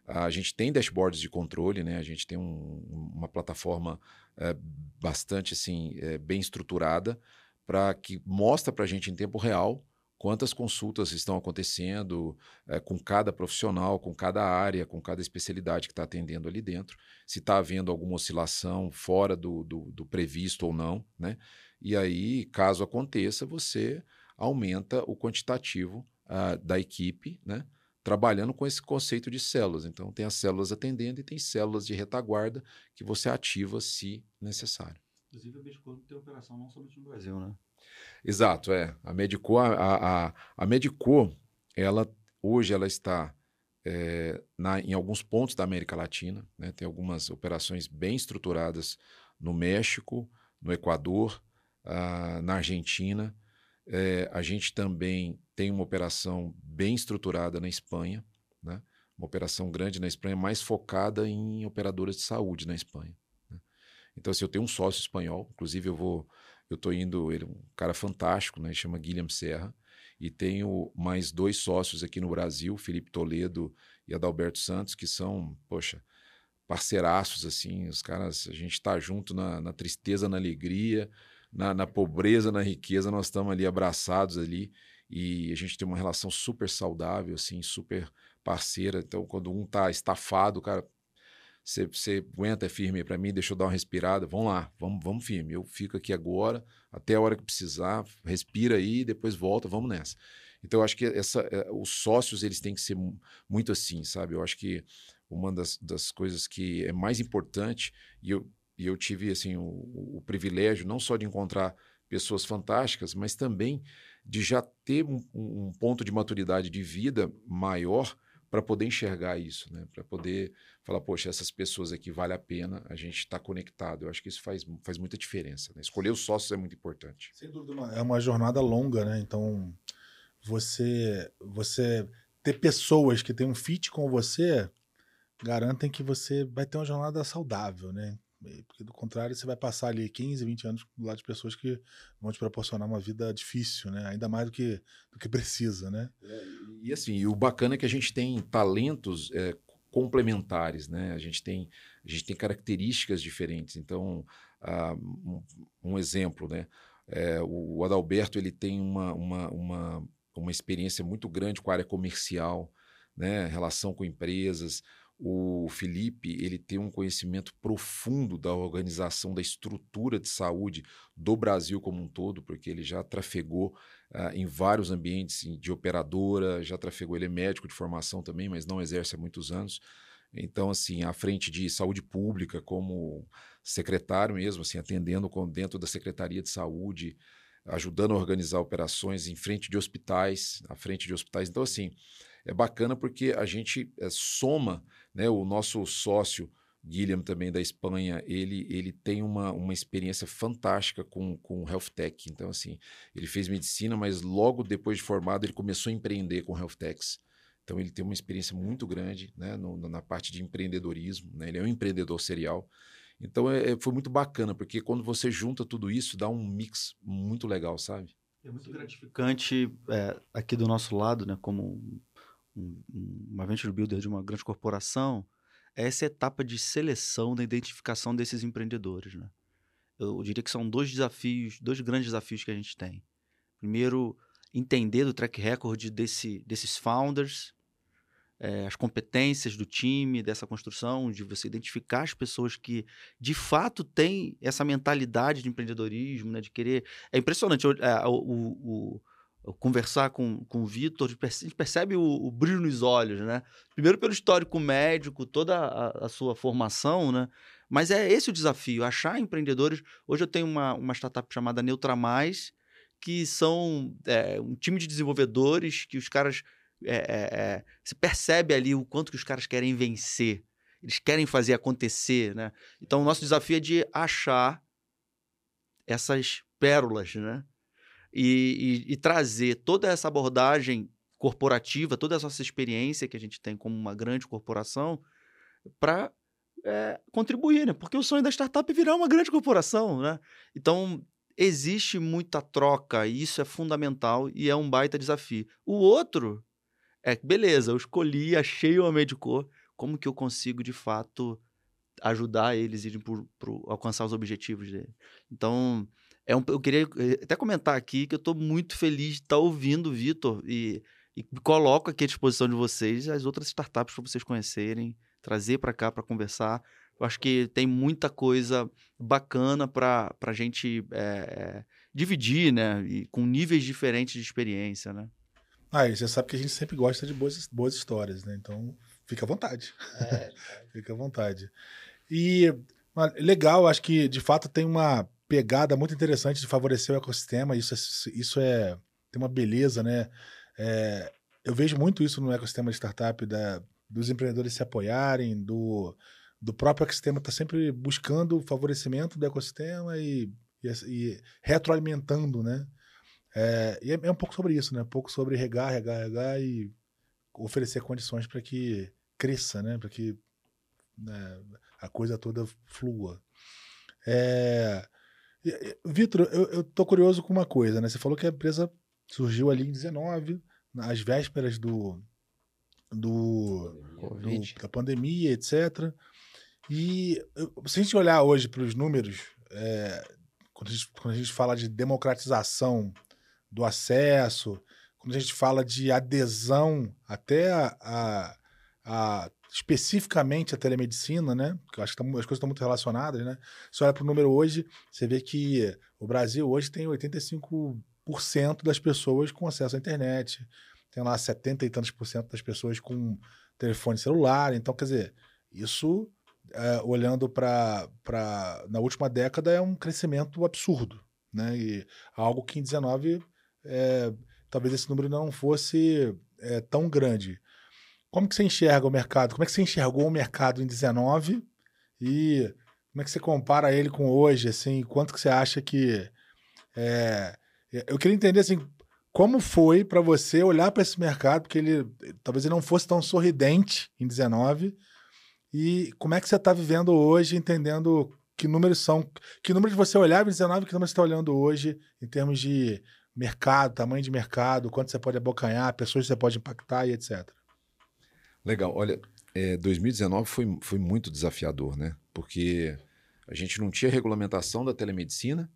a gente tem dashboards de controle, né? A gente tem um, uma plataforma é, bastante assim é, bem estruturada para que mostra para a gente em tempo real quantas consultas estão acontecendo é, com cada profissional, com cada área, com cada especialidade que está atendendo ali dentro, se está havendo alguma oscilação fora do, do, do, previsto ou não, né? E aí, caso aconteça, você aumenta o quantitativo uh, da equipe, né? Trabalhando com esse conceito de células. Então, tem as células atendendo e tem células de retaguarda que você ativa se necessário. Inclusive, a Bitcoin tem operação não somente no Brasil, né? Exato, é. A Medico, a, a, a Medico, ela hoje ela está é, na, em alguns pontos da América Latina, né? tem algumas operações bem estruturadas no México, no Equador, uh, na Argentina. É, a gente também tem uma operação bem estruturada na Espanha, né? uma operação grande na Espanha, mais focada em operadoras de saúde na Espanha. Então, assim, eu tenho um sócio espanhol, inclusive eu vou eu estou indo, ele é um cara fantástico, né? Chama Guilherme Serra. E tenho mais dois sócios aqui no Brasil, Felipe Toledo e Adalberto Santos, que são, poxa, parceiraços, assim. Os caras, a gente está junto na, na, tristeza, na alegria, na, na pobreza, na riqueza, nós estamos ali abraçados ali. E a gente tem uma relação super saudável, assim, super parceira. Então, quando um tá estafado, cara, você, você aguenta, firme para mim, deixa eu dar uma respirada, vamos lá, vamos, vamos firme. Eu fico aqui agora, até a hora que precisar, respira aí, depois volta, vamos nessa. Então, eu acho que essa, é, os sócios eles têm que ser muito assim, sabe? Eu acho que uma das, das coisas que é mais importante, e eu, e eu tive assim, o, o privilégio não só de encontrar pessoas fantásticas, mas também de já ter um, um ponto de maturidade de vida maior para poder enxergar isso, né? Para poder falar, poxa, essas pessoas aqui vale a pena, a gente está conectado. Eu acho que isso faz, faz muita diferença. Né? Escolher os sócios é muito importante. Sem dúvida, é uma jornada longa, né? Então, você, você ter pessoas que têm um fit com você garantem que você vai ter uma jornada saudável, né? Porque do contrário, você vai passar ali 15, 20 anos do lado de pessoas que vão te proporcionar uma vida difícil, né? Ainda mais do que, do que precisa, né? É, e assim, e o bacana é que a gente tem talentos é, complementares, né? A gente tem, a gente tem características diferentes. Então, uh, um, um, exemplo, né? É, o Adalberto ele tem uma, uma, uma, uma experiência muito grande com a área comercial, né? Relação com empresas o Felipe ele tem um conhecimento profundo da organização da estrutura de saúde do Brasil como um todo, porque ele já trafegou uh, em vários ambientes de operadora, já trafegou, ele é médico de formação também, mas não exerce há muitos anos. Então, assim, à frente de saúde pública, como secretário mesmo, assim, atendendo dentro da Secretaria de Saúde, ajudando a organizar operações em frente de hospitais, à frente de hospitais. Então, assim, é bacana porque a gente é, soma, né, o nosso sócio Guilherme também da Espanha, ele, ele tem uma, uma experiência fantástica com, com Health Tech. Então, assim, ele fez medicina, mas logo depois de formado, ele começou a empreender com Health Techs. Então, ele tem uma experiência muito grande né, no, na parte de empreendedorismo. Né? Ele é um empreendedor serial. Então, é, é, foi muito bacana, porque quando você junta tudo isso, dá um mix muito legal, sabe? É muito gratificante é, aqui do nosso lado, né, como um, um, uma venture builder de uma grande corporação, essa etapa de seleção da identificação desses empreendedores. Né? Eu, diria que são dois desafios, dois grandes desafios que a gente tem. Primeiro, entender do track record desse, desses founders, é, as competências do time, dessa construção, de você identificar as pessoas que de fato têm essa mentalidade de empreendedorismo, né, de querer. É impressionante. É, o, o, conversar com, com o Vitor, a gente percebe o, o, brilho nos olhos, né? Primeiro pelo histórico médico, toda a, a, sua formação, né? Mas é esse o desafio, achar empreendedores. Hoje eu tenho uma, uma startup chamada Neutra Mais, que são é, um time de desenvolvedores que os caras é, é, é, você percebe ali o quanto que os caras querem vencer. Eles querem fazer acontecer, né? Então, o nosso desafio é de achar essas pérolas, né? E, e, e trazer toda essa abordagem corporativa, toda essa experiência que a gente tem como uma grande corporação para é, contribuir, né? Porque o sonho da startup é virar uma grande corporação, né? Então, existe muita troca e isso é fundamental e é um baita desafio. O outro é, beleza, eu escolhi, achei o Amedicor, como que eu consigo, de fato, ajudar eles a irem alcançar os objetivos dele. Então, é um, eu queria eh, até comentar aqui que eu estou muito feliz de estar tá ouvindo o Vitor e, e coloco aqui à disposição de vocês as outras startups para vocês conhecerem, trazer para cá para conversar. Eu acho que tem muita coisa bacana para a gente é, dividir, né? E com níveis diferentes de experiência, né? Ah, e você sabe que a gente sempre gosta de boas, boas histórias, né? Então, fica à vontade. É, fica à vontade. E legal, acho que de fato tem uma pegada muito interessante de favorecer o ecossistema. Isso é, isso é tem uma beleza, né? É, eu vejo muito isso no ecossistema de startup, da, dos empreendedores se apoiarem, do, do próprio ecossistema estar tá sempre buscando o favorecimento do ecossistema e, e, e retroalimentando, né? É, e é, é, um pouco sobre isso, né? Um pouco sobre regar, regar, regar e oferecer condições para que cresça, né? Para que né, a coisa toda flua. É... Vitor, eu, eu tô curioso com uma coisa, né? Você falou que a empresa surgiu ali em 19, às vésperas do, do, do da pandemia, etc. E se a gente olhar hoje para os números, é, quando, a gente, quando a gente fala de democratização do acesso, quando a gente fala de adesão até a, a, a especificamente a telemedicina, né? Que eu acho que tá, as coisas estão muito relacionadas, né? Se olha para o número hoje, você vê que o Brasil hoje tem 85% das pessoas com acesso à internet. Tem lá 70 e tantos por cento das pessoas com telefone celular. Então, quer dizer, isso, é, olhando para na última década, é um crescimento absurdo. Né? E algo que em 19 é, talvez esse número não fosse é, tão grande. Como que você enxerga o mercado? Como é que você enxergou o mercado em 19 e como é que você compara ele com hoje? Assim, quanto que você acha que é, eu queria entender assim, como foi para você olhar para esse mercado, porque ele talvez ele não fosse tão sorridente em 19 e como é que você está vivendo hoje, entendendo que números são, que números você olhava em 19, que números você está olhando hoje em termos de mercado, tamanho de mercado, quanto você pode abocanhar, pessoas que você pode impactar e etc. Legal. Olha, é, 2019 foi, foi muito desafiador, né? Porque a gente não tinha regulamentação da telemedicina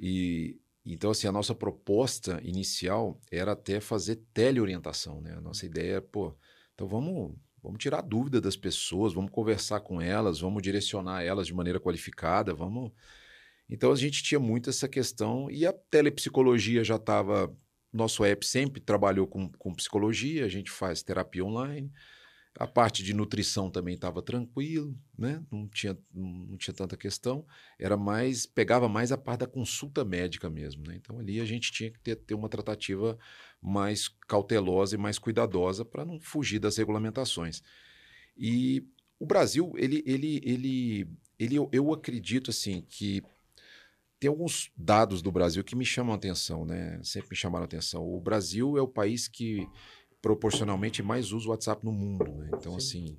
e então assim a nossa proposta inicial era até fazer teleorientação, né? A nossa ideia é, pô, então vamos vamos tirar dúvida das pessoas, vamos conversar com elas, vamos direcionar elas de maneira qualificada, vamos então a gente tinha muito essa questão e a telepsicologia já estava. Nosso app sempre trabalhou com, com psicologia, a gente faz terapia online. A parte de nutrição também estava tranquilo, né? Não tinha, não tinha tanta questão. Era mais, pegava mais a parte da consulta médica mesmo, né? Então ali a gente tinha que ter, ter uma tratativa mais cautelosa e mais cuidadosa para não fugir das regulamentações. E o Brasil, ele, ele, ele, ele, eu acredito assim que tem alguns dados do Brasil que me chamam a atenção, né? Sempre me chamaram a atenção. O Brasil é o país que proporcionalmente mais usa o WhatsApp no mundo, né? Então, Sim. assim,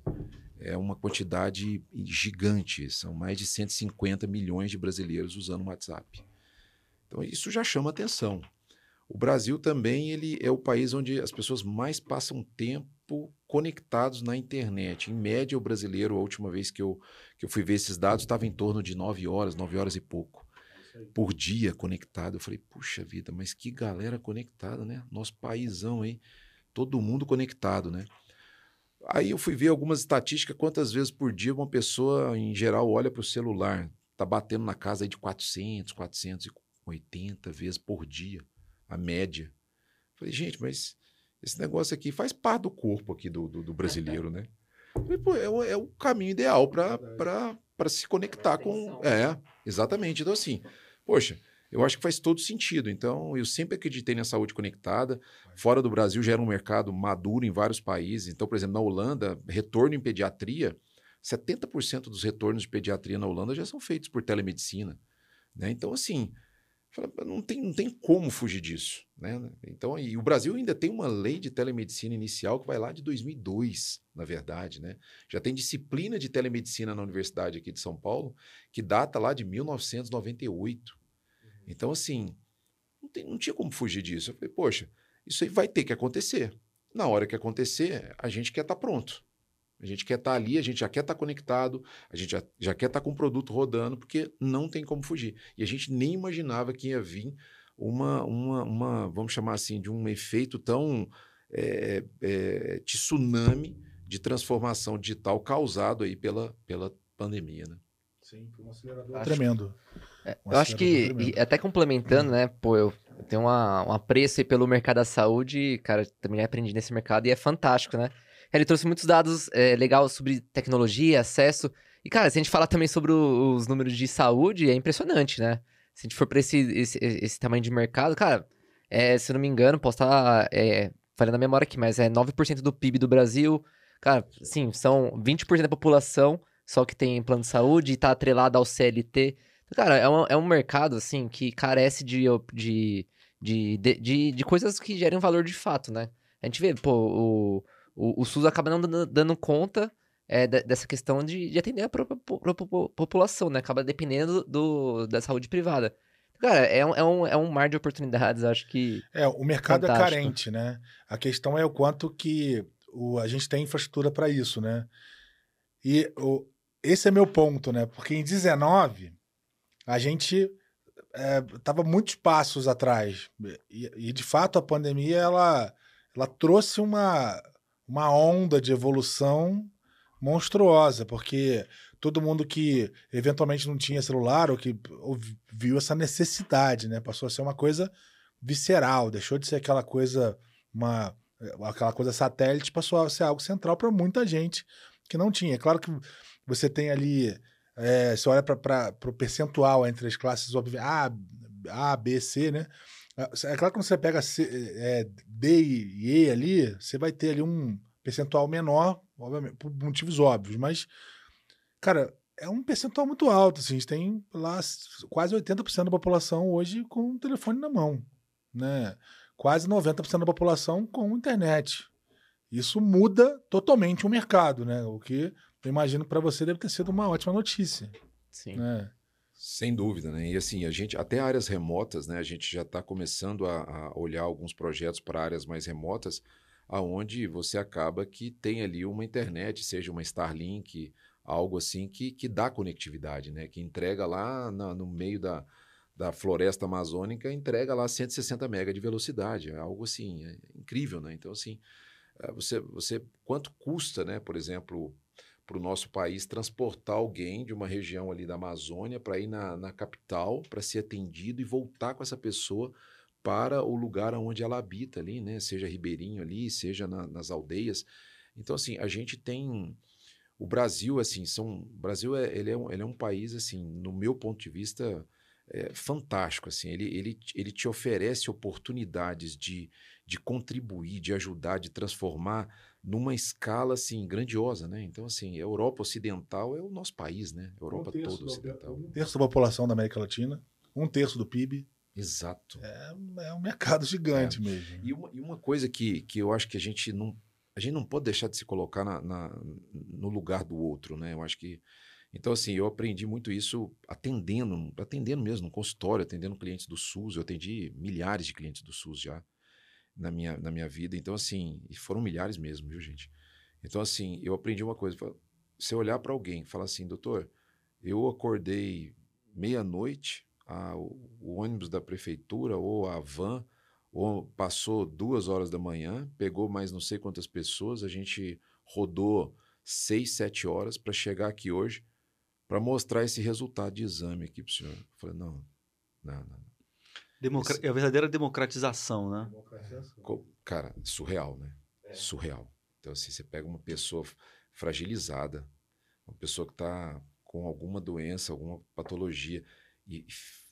é uma quantidade gigante. São mais de 150 milhões de brasileiros usando o WhatsApp. Então, isso já chama atenção. O Brasil também ele é o país onde as pessoas mais passam tempo conectados na internet. Em média, o brasileiro, a última vez que eu, que eu fui ver esses dados, estava em torno de 9 horas, 9 horas e pouco por dia conectado. Eu falei, puxa vida, mas que galera conectada, né? Nosso paísão aí, todo mundo conectado, né? Aí eu fui ver algumas estatísticas, quantas vezes por dia uma pessoa, em geral, olha para o celular. Tá batendo na casa aí de 400, 480 vezes por dia a média. Falei, gente, mas esse negócio aqui faz parte do corpo aqui do, do, do brasileiro, né? Falei, Pô, é, o, é o caminho ideal para se conectar com. É, exatamente. Então, assim, poxa, eu acho que faz todo sentido. Então, eu sempre acreditei na saúde conectada. Fora do Brasil já era um mercado maduro em vários países. Então, por exemplo, na Holanda, retorno em pediatria, 70% dos retornos de pediatria na Holanda já são feitos por telemedicina. Né? Então, assim, não tem, não tem como fugir disso. Né? Então, e o Brasil ainda tem uma lei de telemedicina inicial que vai lá de 2002, na verdade. Né? Já tem disciplina de telemedicina na Universidade aqui de São Paulo, que data lá de 1998. Então, assim, não, tem, não tinha como fugir disso. Eu falei, poxa, isso aí vai ter que acontecer. Na hora que acontecer, a gente quer estar tá pronto. A gente quer estar tá ali, a gente já quer estar tá conectado, a gente já, já quer estar tá com o produto rodando, porque não tem como fugir. E a gente nem imaginava que ia vir uma, uma, uma vamos chamar assim, de um efeito tão é, é, tsunami de transformação digital causado aí pela, pela pandemia, né? Sim, foi um acelerador acho, tremendo. Eu acho que, até complementando, né, pô, eu tenho uma, um apreço pelo mercado da saúde, cara, também aprendi nesse mercado e é fantástico, né? Ele trouxe muitos dados é, legais sobre tecnologia, acesso. E, cara, se a gente falar também sobre o, os números de saúde, é impressionante, né? Se a gente for para esse, esse, esse, tamanho de mercado, cara, é, se eu não me engano, posso estar é, falando a memória aqui, mas é 9% do PIB do Brasil. Cara, sim, são 20% da população só que tem plano de saúde e tá atrelado ao CLT. Cara, é um, é um mercado, assim, que carece de, de, de, de, de coisas que gerem valor de fato, né? A gente vê, pô, o, o, o SUS acaba não dando, dando conta é, dessa questão de, de atender a própria população, né? Acaba dependendo do, da saúde privada. Cara, é um, é, um, é um mar de oportunidades, acho que. É, o mercado é fantástico. é carente, né? A questão é o quanto que o, a gente tem infraestrutura para isso, né? E o, esse é meu ponto, né? Porque em 19, a gente estava é, muitos passos atrás. E, e, de fato, a pandemia ela, ela trouxe uma, uma onda de evolução monstruosa, porque todo mundo que eventualmente não tinha celular ou que viu essa necessidade, né? Passou a ser uma coisa visceral, deixou de ser aquela coisa uma aquela coisa satélite, passou a ser algo central para muita gente que não tinha. É claro que você tem ali, é, você olha para o percentual entre as classes A, A, B, C, né? É claro que quando você pega C, é, D e E ali, você vai ter ali um percentual menor, obviamente, por motivos óbvios, mas, cara, é um percentual muito alto. Assim, a gente tem lá quase 80% da população hoje com o telefone na mão, né? Quase 90% da população com internet. Isso muda totalmente o mercado, né? O que eu imagino para você deve ter sido uma ótima notícia. Sim. Né? Sem dúvida, né? E assim, a gente, até áreas remotas, né? A gente já está começando a, a, olhar alguns projetos para áreas mais remotas, aonde você acaba que tem ali uma internet, seja uma Starlink, algo assim que, que dá conectividade, né? Que entrega lá na, no meio da, da floresta amazônica, entrega lá 160 mega de velocidade. É algo assim, é incrível, né? Então, assim, eh, você, você quanto custa, né? Por exemplo, para o nosso país transportar alguém de uma região ali da Amazônia para ir na, na capital para ser atendido e voltar com essa pessoa para o lugar onde ela habita ali, né? Seja ribeirinho ali, seja na, nas aldeias. Então, assim, a gente tem. O Brasil, assim, são. Brasil é, ele é, um, ele é um país, assim, no meu ponto de vista, é fantástico. Assim, ele, ele, ele te oferece oportunidades de, de contribuir, de ajudar, de transformar numa escala assim grandiosa, né? Então assim, a Europa Ocidental é o nosso país, né? A Europa um toda ocidental. Um terço da população da América Latina, um terço do PIB. Exato. É, é um mercado gigante é. mesmo. E uma, e uma, coisa que, que eu acho que a gente não a gente não pode deixar de se colocar na, na, no lugar do outro, né? Eu acho que então assim eu aprendi muito isso atendendo, atendendo mesmo no consultório, atendendo clientes do SUS. Eu atendi milhares de clientes do SUS já na minha, na minha vida. Então, assim, e foram milhares mesmo, viu, gente? Então, assim, eu aprendi uma coisa. Você olhar para alguém e falar assim, doutor, eu acordei meia-noite, o ônibus da prefeitura ou a van ou passou duas horas da manhã, pegou mais não sei quantas pessoas, a gente rodou seis, sete horas para chegar aqui hoje para mostrar esse resultado de exame aqui para o senhor. Eu falei, não, não, não. Democra é a verdadeira democratização, né? Cara, surreal, né? É. Surreal. Então, assim, você pega uma pessoa fragilizada, uma pessoa que está com alguma doença, alguma patologia, e,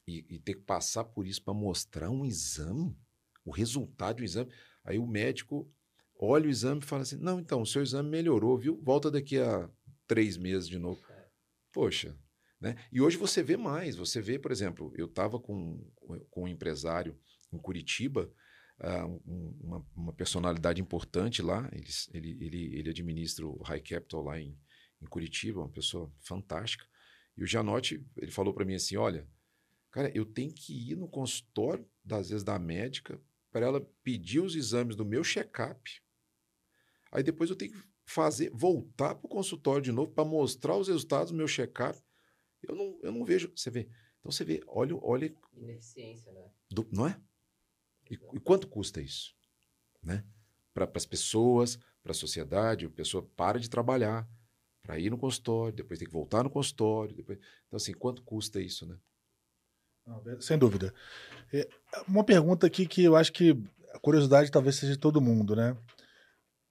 e, e ter que passar por isso para mostrar um exame, o resultado do exame. Aí o médico olha o exame e fala assim: não, então, o seu exame melhorou, viu? Volta daqui a três meses de novo. É. Poxa, né? E hoje você vê mais. Você vê, por exemplo, eu estava com, com um empresário em Curitiba, uh, um, uma, uma, personalidade importante lá. Ele, ele, ele, ele administra o High Capital lá em, em Curitiba, uma pessoa fantástica. E o Janotti, ele falou para mim assim: olha, cara, eu tenho que ir no consultório, das vezes da médica, para ela pedir os exames do meu check-up. Aí depois eu tenho que fazer, voltar para o consultório de novo para mostrar os resultados do meu check-up. Eu não, eu não vejo. Você vê. Então você vê, olha. olha Ineficiência, né? Do, não é? E, e, quanto custa isso? Né? Para as pessoas, para a sociedade, a pessoa para de trabalhar para ir no consultório, depois tem que voltar no consultório. Depois... Então, assim, quanto custa isso, né? sem dúvida. É, uma pergunta aqui que eu acho que a curiosidade talvez seja de todo mundo, né?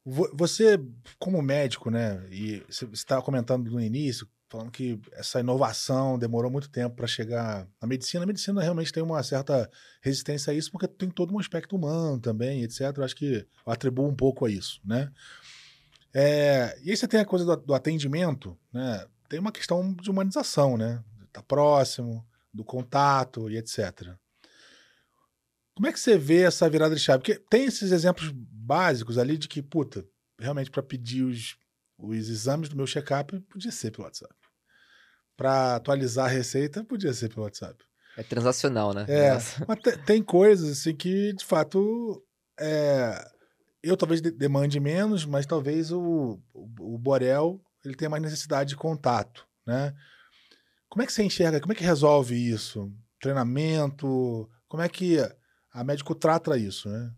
Você, como médico, né, e você estava comentando no início, falando que essa inovação demorou muito tempo para chegar na medicina. A medicina realmente tem uma certa resistência a isso, porque tem todo um aspecto humano também, etc. Eu acho que eu atribuo um pouco a isso, né? É, e aí você tem a coisa do, do, atendimento, né? Tem uma questão de humanização, né? Tá próximo, do contato e etc. Como é que você vê essa virada de chave? Porque tem esses exemplos básicos ali de que, puta, realmente para pedir os, os exames do meu check-up podia ser pelo WhatsApp para atualizar a receita, podia ser pelo WhatsApp. É transacional, né? É, mas tem coisas assim que, de fato, é, eu talvez demande menos, mas talvez o, o, o Borel ele tenha mais necessidade de contato, né? Como é que você enxerga, como é que resolve isso? Treinamento, como é que a médico trata isso, né?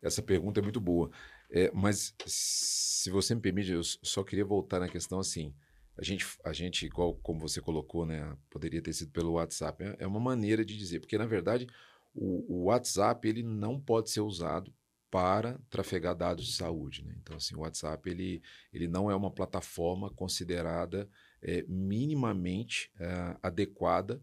Essa pergunta é muito boa. É, mas, se você me permite, eu só queria voltar na questão assim. A gente, a gente, igual como você colocou, né, poderia ter sido pelo WhatsApp. É, é uma maneira de dizer, porque na verdade o, o WhatsApp ele não pode ser usado para trafegar dados de saúde. Né? Então, assim, o WhatsApp ele, ele não é uma plataforma considerada é, minimamente é, adequada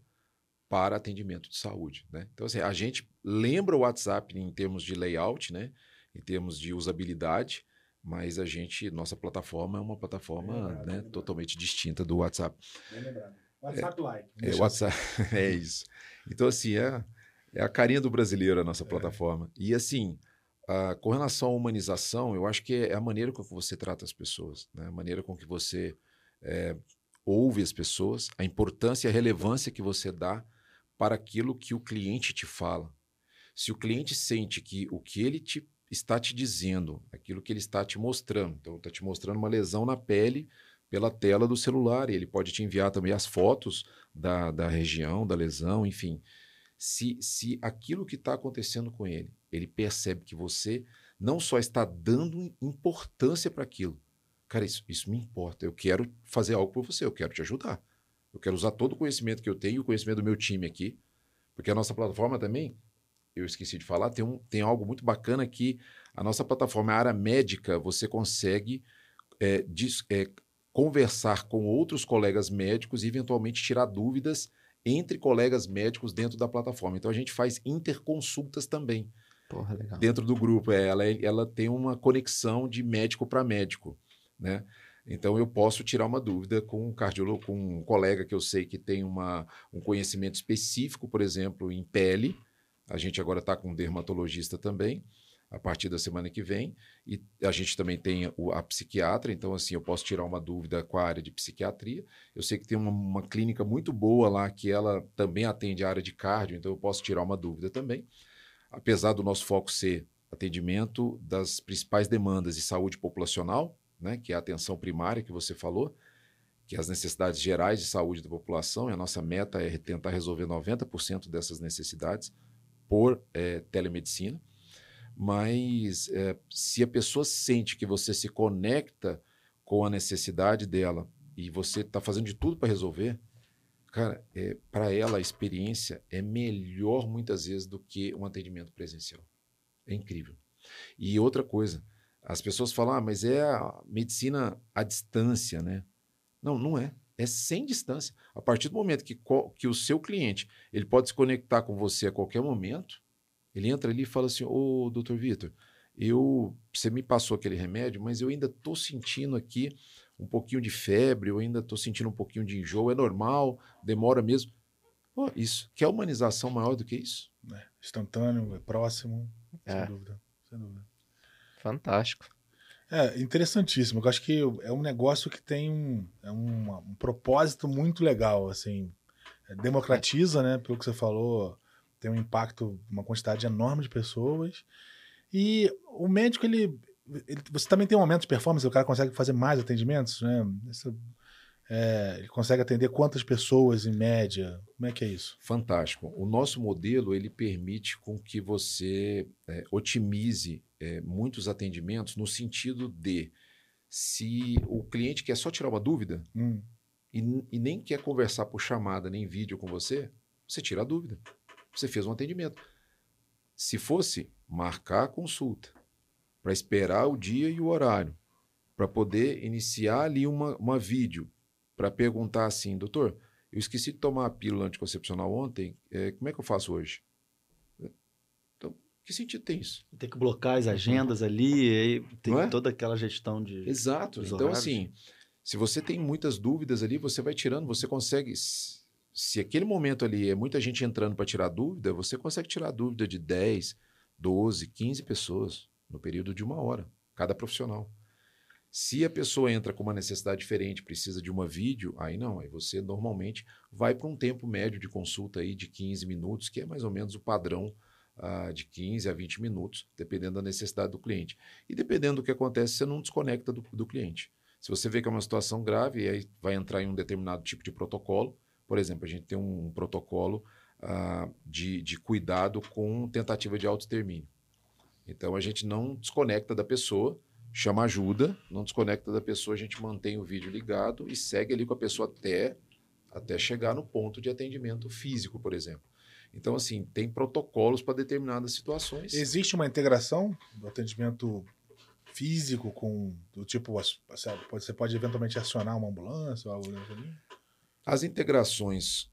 para atendimento de saúde. Né? Então, assim, a gente lembra o WhatsApp em termos de layout, né? em termos de usabilidade, mas a gente, nossa plataforma é uma plataforma né, totalmente distinta do WhatsApp. WhatsApp Like. É, é, WhatsApp, é isso. Então, assim, é, é a carinha do brasileiro a nossa é. plataforma. E, assim, a, com relação à humanização, eu acho que é a maneira com que você trata as pessoas, né? a maneira com que você é, ouve as pessoas, a importância e a relevância que você dá para aquilo que o cliente te fala. Se o cliente sente que o que ele te está te dizendo, aquilo que ele está te mostrando. Então, está te mostrando uma lesão na pele pela tela do celular, e ele pode te enviar também as fotos da, da região, da lesão, enfim. Se, se aquilo que está acontecendo com ele, ele percebe que você não só está dando importância para aquilo, cara, isso, isso me importa, eu quero fazer algo por você, eu quero te ajudar. Eu quero usar todo o conhecimento que eu tenho, o conhecimento do meu time aqui, porque a nossa plataforma também eu esqueci de falar, tem, um, tem algo muito bacana que A nossa plataforma, a área médica, você consegue é, dis, é, conversar com outros colegas médicos e eventualmente tirar dúvidas entre colegas médicos dentro da plataforma. Então a gente faz interconsultas também. Porra, legal. Dentro do grupo, é, ela, ela tem uma conexão de médico para médico, né? Então eu posso tirar uma dúvida com um cardiólogo, com um colega que eu sei que tem uma, um conhecimento específico, por exemplo, em pele. A gente agora está com um dermatologista também, a partir da semana que vem. E a gente também tem a psiquiatra, então assim, eu posso tirar uma dúvida com a área de psiquiatria. Eu sei que tem uma, uma clínica muito boa lá que ela também atende a área de cardio, então eu posso tirar uma dúvida também. Apesar do nosso foco ser atendimento das principais demandas de saúde populacional, né, que é a atenção primária que você falou, que é as necessidades gerais de saúde da população, e a nossa meta é tentar resolver 90% dessas necessidades por é, telemedicina. Mas é, se a pessoa sente que você se conecta com a necessidade dela e você está fazendo de tudo para resolver, cara, é, para ela a experiência é melhor muitas vezes do que um atendimento presencial. É incrível. E outra coisa, as pessoas falam, ah, mas é a medicina à distância, né? Não, não é. É sem distância. A partir do momento que, que o seu cliente ele pode se conectar com você a qualquer momento, ele entra ali e fala assim: Ô, doutor Vitor, eu, você me passou aquele remédio, mas eu ainda estou sentindo aqui um pouquinho de febre, eu ainda estou sentindo um pouquinho de enjoo, é normal, demora mesmo. Pô, isso. Quer humanização maior do que isso? É, instantâneo, é próximo, é. sem dúvida. Sem dúvida. Fantástico. É, interessantíssimo. Eu acho que é um negócio que tem um, é um, um propósito muito legal, assim. É, democratiza, né? Pelo que você falou, tem um impacto, uma quantidade enorme de pessoas. E o médico, ele, ele você também tem um aumento de performance, o cara consegue fazer mais atendimentos, né? É, ele consegue atender quantas pessoas em média? Como é que é isso? Fantástico. O nosso modelo ele permite com que você é, otimize é, muitos atendimentos no sentido de se o cliente quer só tirar uma dúvida hum. e, e, nem quer conversar por chamada nem vídeo com você, você tira a dúvida. Você fez um atendimento. Se fosse marcar a consulta para esperar o dia e o horário, para poder iniciar ali uma, uma vídeo, para perguntar assim, doutor, eu esqueci de tomar a pílula anticoncepcional ontem, é, como é que eu faço hoje? Que sentido tem isso? Tem que blocar as agendas ali, tem é? toda aquela gestão de. Exato. Então, horários. assim, se você tem muitas dúvidas ali, você vai tirando, você consegue. Se aquele momento ali é muita gente entrando para tirar dúvida, você consegue tirar dúvida de 10, 12, 15 pessoas no período de uma hora, cada profissional. Se a pessoa entra com uma necessidade diferente, precisa de uma vídeo, aí não, aí você normalmente vai para um tempo médio de consulta aí de 15 minutos, que é mais ou menos o padrão uh, de 15 a 20 minutos, dependendo da necessidade do cliente. E dependendo do que acontece, você não desconecta do, do cliente. Se você vê que é uma situação grave, aí vai entrar em um determinado tipo de protocolo. Por exemplo, a gente tem um protocolo uh, de, de cuidado com tentativa de autoextermínio. Então a gente não desconecta da pessoa, chama ajuda, não desconecta da pessoa, a gente mantém o vídeo ligado e segue ali com a pessoa até, até chegar no ponto de atendimento físico, por exemplo. Então, assim, tem protocolos para determinadas situações. Existe uma integração do atendimento físico com do tipo você pode eventualmente acionar uma ambulância ou algo assim? As integrações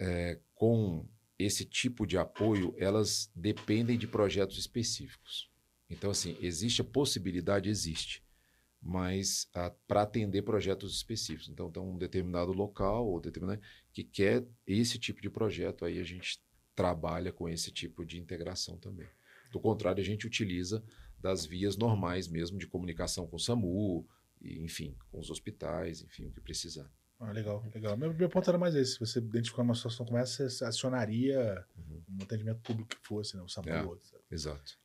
é, com esse tipo de apoio elas dependem de projetos específicos. Então assim existe a possibilidade existe, mas para atender projetos específicos. Então tem um determinado local ou determinado que quer esse tipo de projeto aí a gente trabalha com esse tipo de integração também. Do contrário, a gente utiliza das vias normais mesmo de comunicação com o SAMU, e, enfim, com os hospitais, enfim, o que precisar. Ah, legal, legal. Meu, meu ponto era mais esse. Se você identificar uma situação como essa, você acionaria uhum. um atendimento público que fosse, né? O SAMU. É, exato.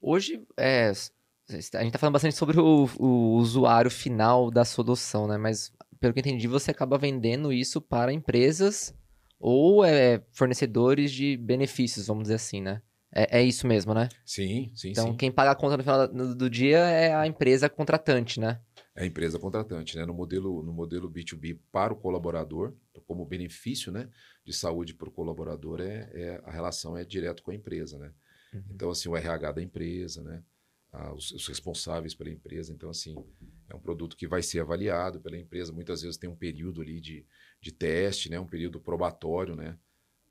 Hoje, é, a gente está falando bastante sobre o, o, usuário final da solução, né? Mas, pelo que eu entendi, você acaba vendendo isso para empresas ou é, fornecedores de benefícios, vamos dizer assim, né? É, é isso mesmo, né? Sim, sim, então, sim. quem paga a conta no final do dia é a empresa contratante, né? É a empresa contratante, né? No modelo, no modelo B2B para o colaborador, como benefício, né, de saúde para o colaborador, é, é, a relação é direto com a empresa, né? Uhum. Então, assim, o RH da empresa, né? a, os, os, responsáveis pela empresa. Então, assim, é um produto que vai ser avaliado pela empresa. Muitas vezes tem um período ali de, de teste, né? um período probatório, né?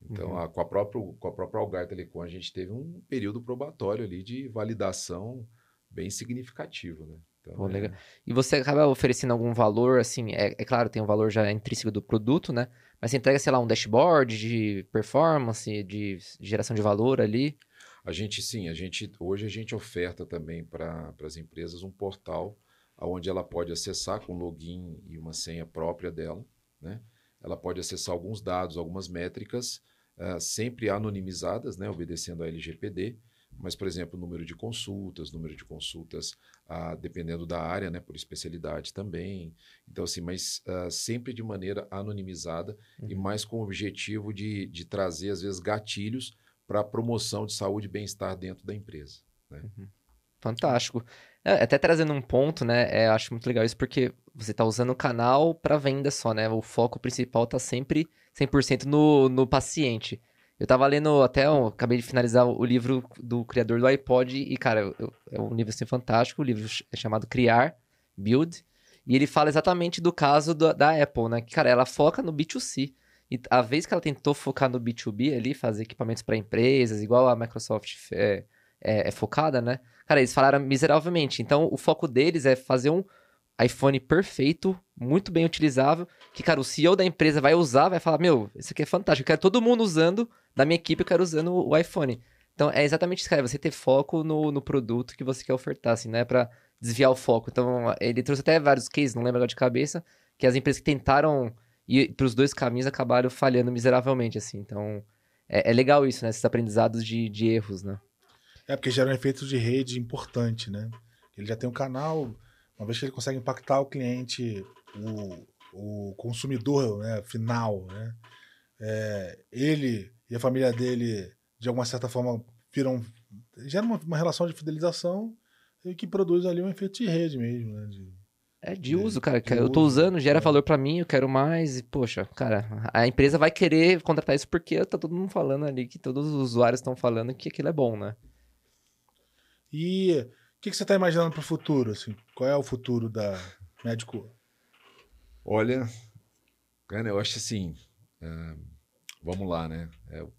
Então, uhum. a, com, a própria, com a própria Algar Telecom, a gente teve um período probatório ali de validação bem significativo, né? Então, Pô, é... E você acaba oferecendo algum valor, assim, é, é, claro, tem um valor já intrínseco do produto, né? Mas você entrega, sei lá, um dashboard de performance, de geração de valor ali? A gente, sim, a gente, hoje a gente oferta também para as empresas um portal onde ela pode acessar com login e uma senha própria dela, né? Ela pode acessar alguns dados, algumas métricas, uh, sempre anonimizadas, né? Obedecendo a LGPD, mas, por exemplo, número de consultas, número de consultas, ah, dependendo da área, né, por especialidade também. Então, assim, mas ah, sempre de maneira anonimizada uhum. e mais com o objetivo de, de trazer, às vezes, gatilhos para a promoção de saúde e bem-estar dentro da empresa. Né? Uhum. Fantástico. É, até trazendo um ponto, né? É, acho muito legal isso porque você está usando o canal para venda só, né? O foco principal está sempre 100% no, no paciente. Eu tava lendo até, eu acabei de finalizar o livro do criador do iPod e, cara, é um livro assim fantástico, o livro é chamado Criar, Build, e ele fala exatamente do caso do, da Apple, né? Que, cara, ela foca no B2C. E a vez que ela tentou focar no B2B ali, fazer equipamentos para empresas, igual a Microsoft é, é, é, focada, né? Cara, eles falaram miseravelmente. Então, o foco deles é fazer um iPhone perfeito, muito bem utilizável, que, cara, o CEO da empresa vai usar, vai falar, meu, isso aqui é fantástico, eu quero todo mundo usando da minha equipe eu quero usando o iPhone. Então é exatamente isso, cara. Você ter foco no, no produto que você quer ofertar, assim, né? Pra desviar o foco. Então ele trouxe até vários cases, não lembro agora de cabeça, que as empresas que tentaram ir pros dois caminhos acabaram falhando miseravelmente, assim. Então é, é legal isso, né? Esses aprendizados de, de erros, né? É, porque gera um efeito de rede importante, né? Ele já tem um canal, uma vez que ele consegue impactar o cliente, o, o consumidor né, final, né? É, ele e a família dele, de alguma certa forma, viram. gera uma, uma relação de fidelização e que produz ali um efeito de rede mesmo, né? De, é de uso, cara. De eu tô usando, gera é. valor para mim, eu quero mais. E, poxa, cara, a empresa vai querer contratar isso porque tá todo mundo falando ali, que todos os usuários estão falando que aquilo é bom, né? E o que, que, você tá imaginando pro futuro, assim? Qual é o futuro da Médico? Olha, cara, eu acho assim. Uh vamos lá, né? É, o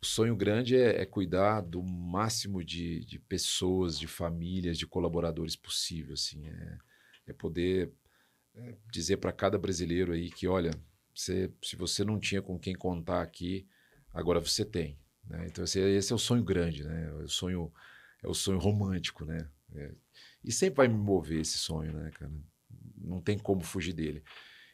sonho grande é, é, cuidar do máximo de, de, pessoas, de famílias, de colaboradores possível, assim. É, é poder é, dizer para cada brasileiro aí que, olha, você, se você não tinha com quem contar aqui, agora você tem. Né? Então esse, esse, é o sonho grande, né? É o sonho é o sonho romântico, né? É, e sempre vai me mover esse sonho, né, cara? Não tem como fugir dele.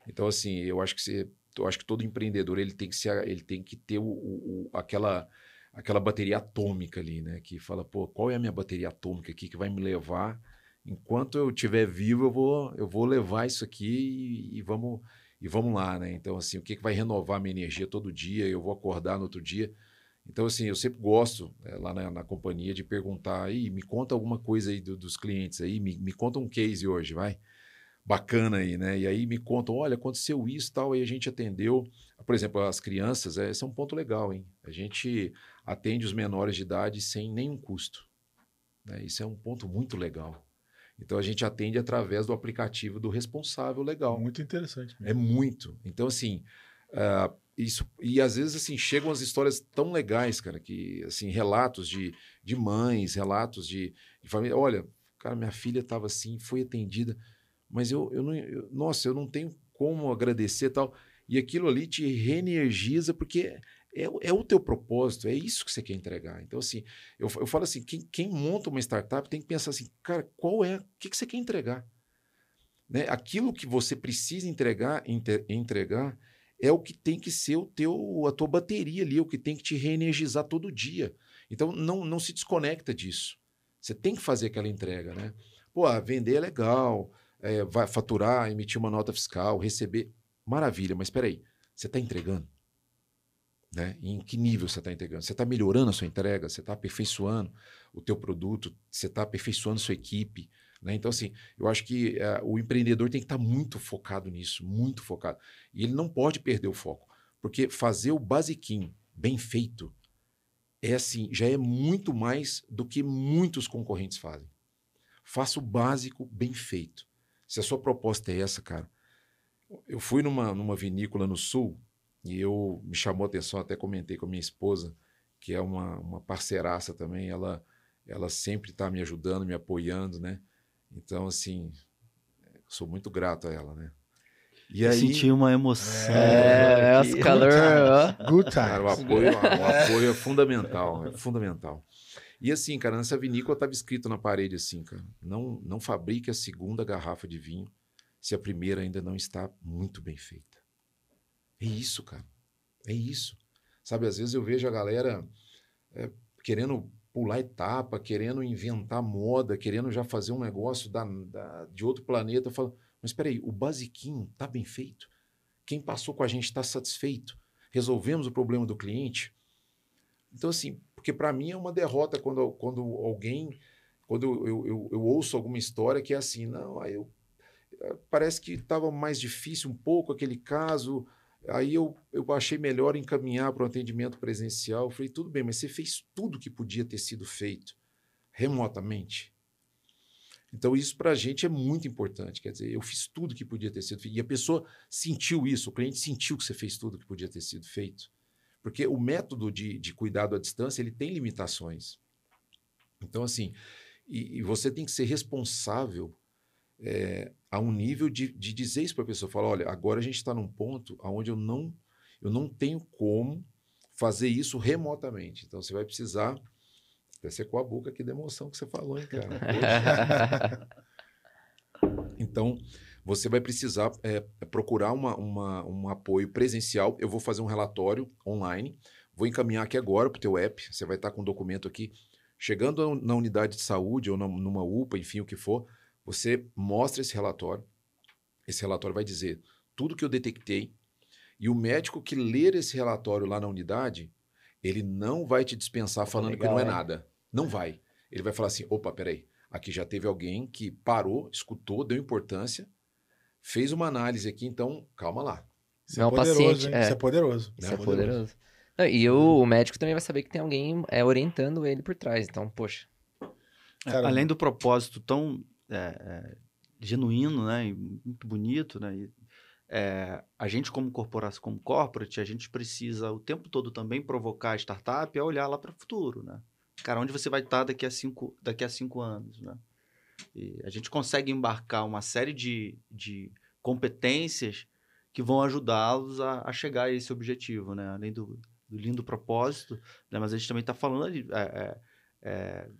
Então assim, eu acho que você eu acho que todo empreendedor ele tem que, ser, ele tem que ter o, o, aquela, aquela bateria atômica ali, né? Que fala, pô, qual é a minha bateria atômica aqui que vai me levar? Enquanto eu estiver vivo, eu vou, eu vou levar isso aqui e, e, vamos e vamos lá, né? Então, assim, o que, que vai renovar minha energia todo dia? Eu vou acordar no outro dia. Então, assim, eu sempre gosto, é, lá na, na, companhia, de perguntar, aí, me conta alguma coisa aí do, dos clientes aí, me, me conta um case hoje, vai bacana aí, né? E aí me contam, olha, aconteceu isso tal, e a gente atendeu, por exemplo, as crianças, é, esse é um ponto legal, hein? A gente atende os menores de idade sem nenhum custo. Né? Isso é um ponto muito legal. Então a gente atende através do aplicativo do responsável legal. Muito interessante. Mesmo. É muito. Então, assim, uh, isso, e às vezes assim, chegam as histórias tão legais, cara, que assim, relatos de, de mães, relatos de, de família. Olha, cara, minha filha estava assim, foi atendida mas eu, eu não, eu, nossa, eu não tenho como agradecer tal. E aquilo ali te reenergiza, porque é, é o teu propósito, é isso que você quer entregar. Então, assim, eu, eu falo assim: quem, quem monta uma startup tem que pensar assim, cara, qual é, o que, que você quer entregar? Né? Aquilo que você precisa entregar, entregar é o que tem que ser o teu, a tua bateria ali, é o que tem que te reenergizar todo dia. Então, não, não se desconecta disso. Você tem que fazer aquela entrega, né? Pô, vender é legal, é, vai faturar, emitir uma nota fiscal, receber. Maravilha, mas espera aí, você está entregando? Né? Em que nível você está entregando? Você está melhorando a sua entrega? Você está aperfeiçoando o teu produto? Você está aperfeiçoando a sua equipe? Né? Então, assim, eu acho que uh, o empreendedor tem que estar tá muito focado nisso, muito focado. E ele não pode perder o foco, porque fazer o basiquinho bem feito é assim, já é muito mais do que muitos concorrentes fazem. Faça o básico bem feito. Se a sua proposta é essa, cara. Eu fui numa, numa vinícola no sul e eu me chamou a atenção, até comentei com a minha esposa, que é uma, uma parceiraça também. Ela, ela sempre está me ajudando, me apoiando, né? Então, assim, sou muito grato a ela, né? E aí... Senti uma emoção. É, é, é calor. Good times. Cara, o apoio, o apoio é fundamental, é fundamental. E assim, cara, nessa vinícola estava escrito na parede assim, cara, não, não fabrique a segunda garrafa de vinho se a primeira ainda não está muito bem feita. É isso, cara. É isso. Sabe, às vezes eu vejo a galera é, querendo pular etapa, querendo inventar moda, querendo já fazer um negócio da, da, de outro planeta. Eu falo, mas espera aí, o basiquinho tá bem feito? Quem passou com a gente está satisfeito? Resolvemos o problema do cliente? Então, assim, porque para mim é uma derrota quando, quando alguém, quando eu, eu, eu, eu ouço alguma história que é assim, não, aí eu, eh, parece que estava mais difícil um pouco aquele caso, aí eu, eu achei melhor encaminhar para o atendimento presencial. Eu falei, tudo bem, mas você fez tudo que podia ter sido feito remotamente. Então, isso para a gente é muito importante. Quer dizer, eu fiz tudo que podia ter sido feito. E a pessoa sentiu isso, o cliente sentiu que você fez tudo que podia ter sido feito. Porque o método de, de cuidado à distância ele tem limitações. Então, assim, e, e você tem que ser responsável é, a um nível de, de dizer isso para a pessoa. Falar, olha, agora a gente está num ponto onde eu não, eu não tenho como fazer isso remotamente. Então, você vai precisar... Até secou a boca aqui da emoção que você falou, hein, cara? então, você vai precisar é, procurar uma, uma, um apoio presencial. Eu vou fazer um relatório online, vou encaminhar aqui agora para o teu app. Você vai estar com o um documento aqui. Chegando na unidade de saúde ou numa UPA, enfim, o que for, você mostra esse relatório. Esse relatório vai dizer tudo que eu detectei. E o médico que ler esse relatório lá na unidade, ele não vai te dispensar falando Legal, que não é, é nada. Não vai. Ele vai falar assim: opa, peraí. Aqui já teve alguém que parou, escutou, deu importância fez uma análise aqui, então calma lá. Isso é, é poderoso, paciente, é. Isso é poderoso. Isso é, é poderoso. poderoso. Não, e o, o, médico também vai saber que tem alguém é, orientando ele por trás. Então, poxa. É, além do propósito tão é, é, genuíno, né, e muito bonito, né, e, a gente como corporação, como corporate, a gente precisa o tempo todo também provocar a startup a olhar lá para o futuro, né? Cara, onde você vai estar daqui a cinco, daqui a cinco anos, né? E a gente consegue embarcar uma série de, de competências que vão ajudá-los a, a, chegar a esse objetivo, né? Além do, do lindo propósito, né? mas a gente também está falando ali, é, é, é,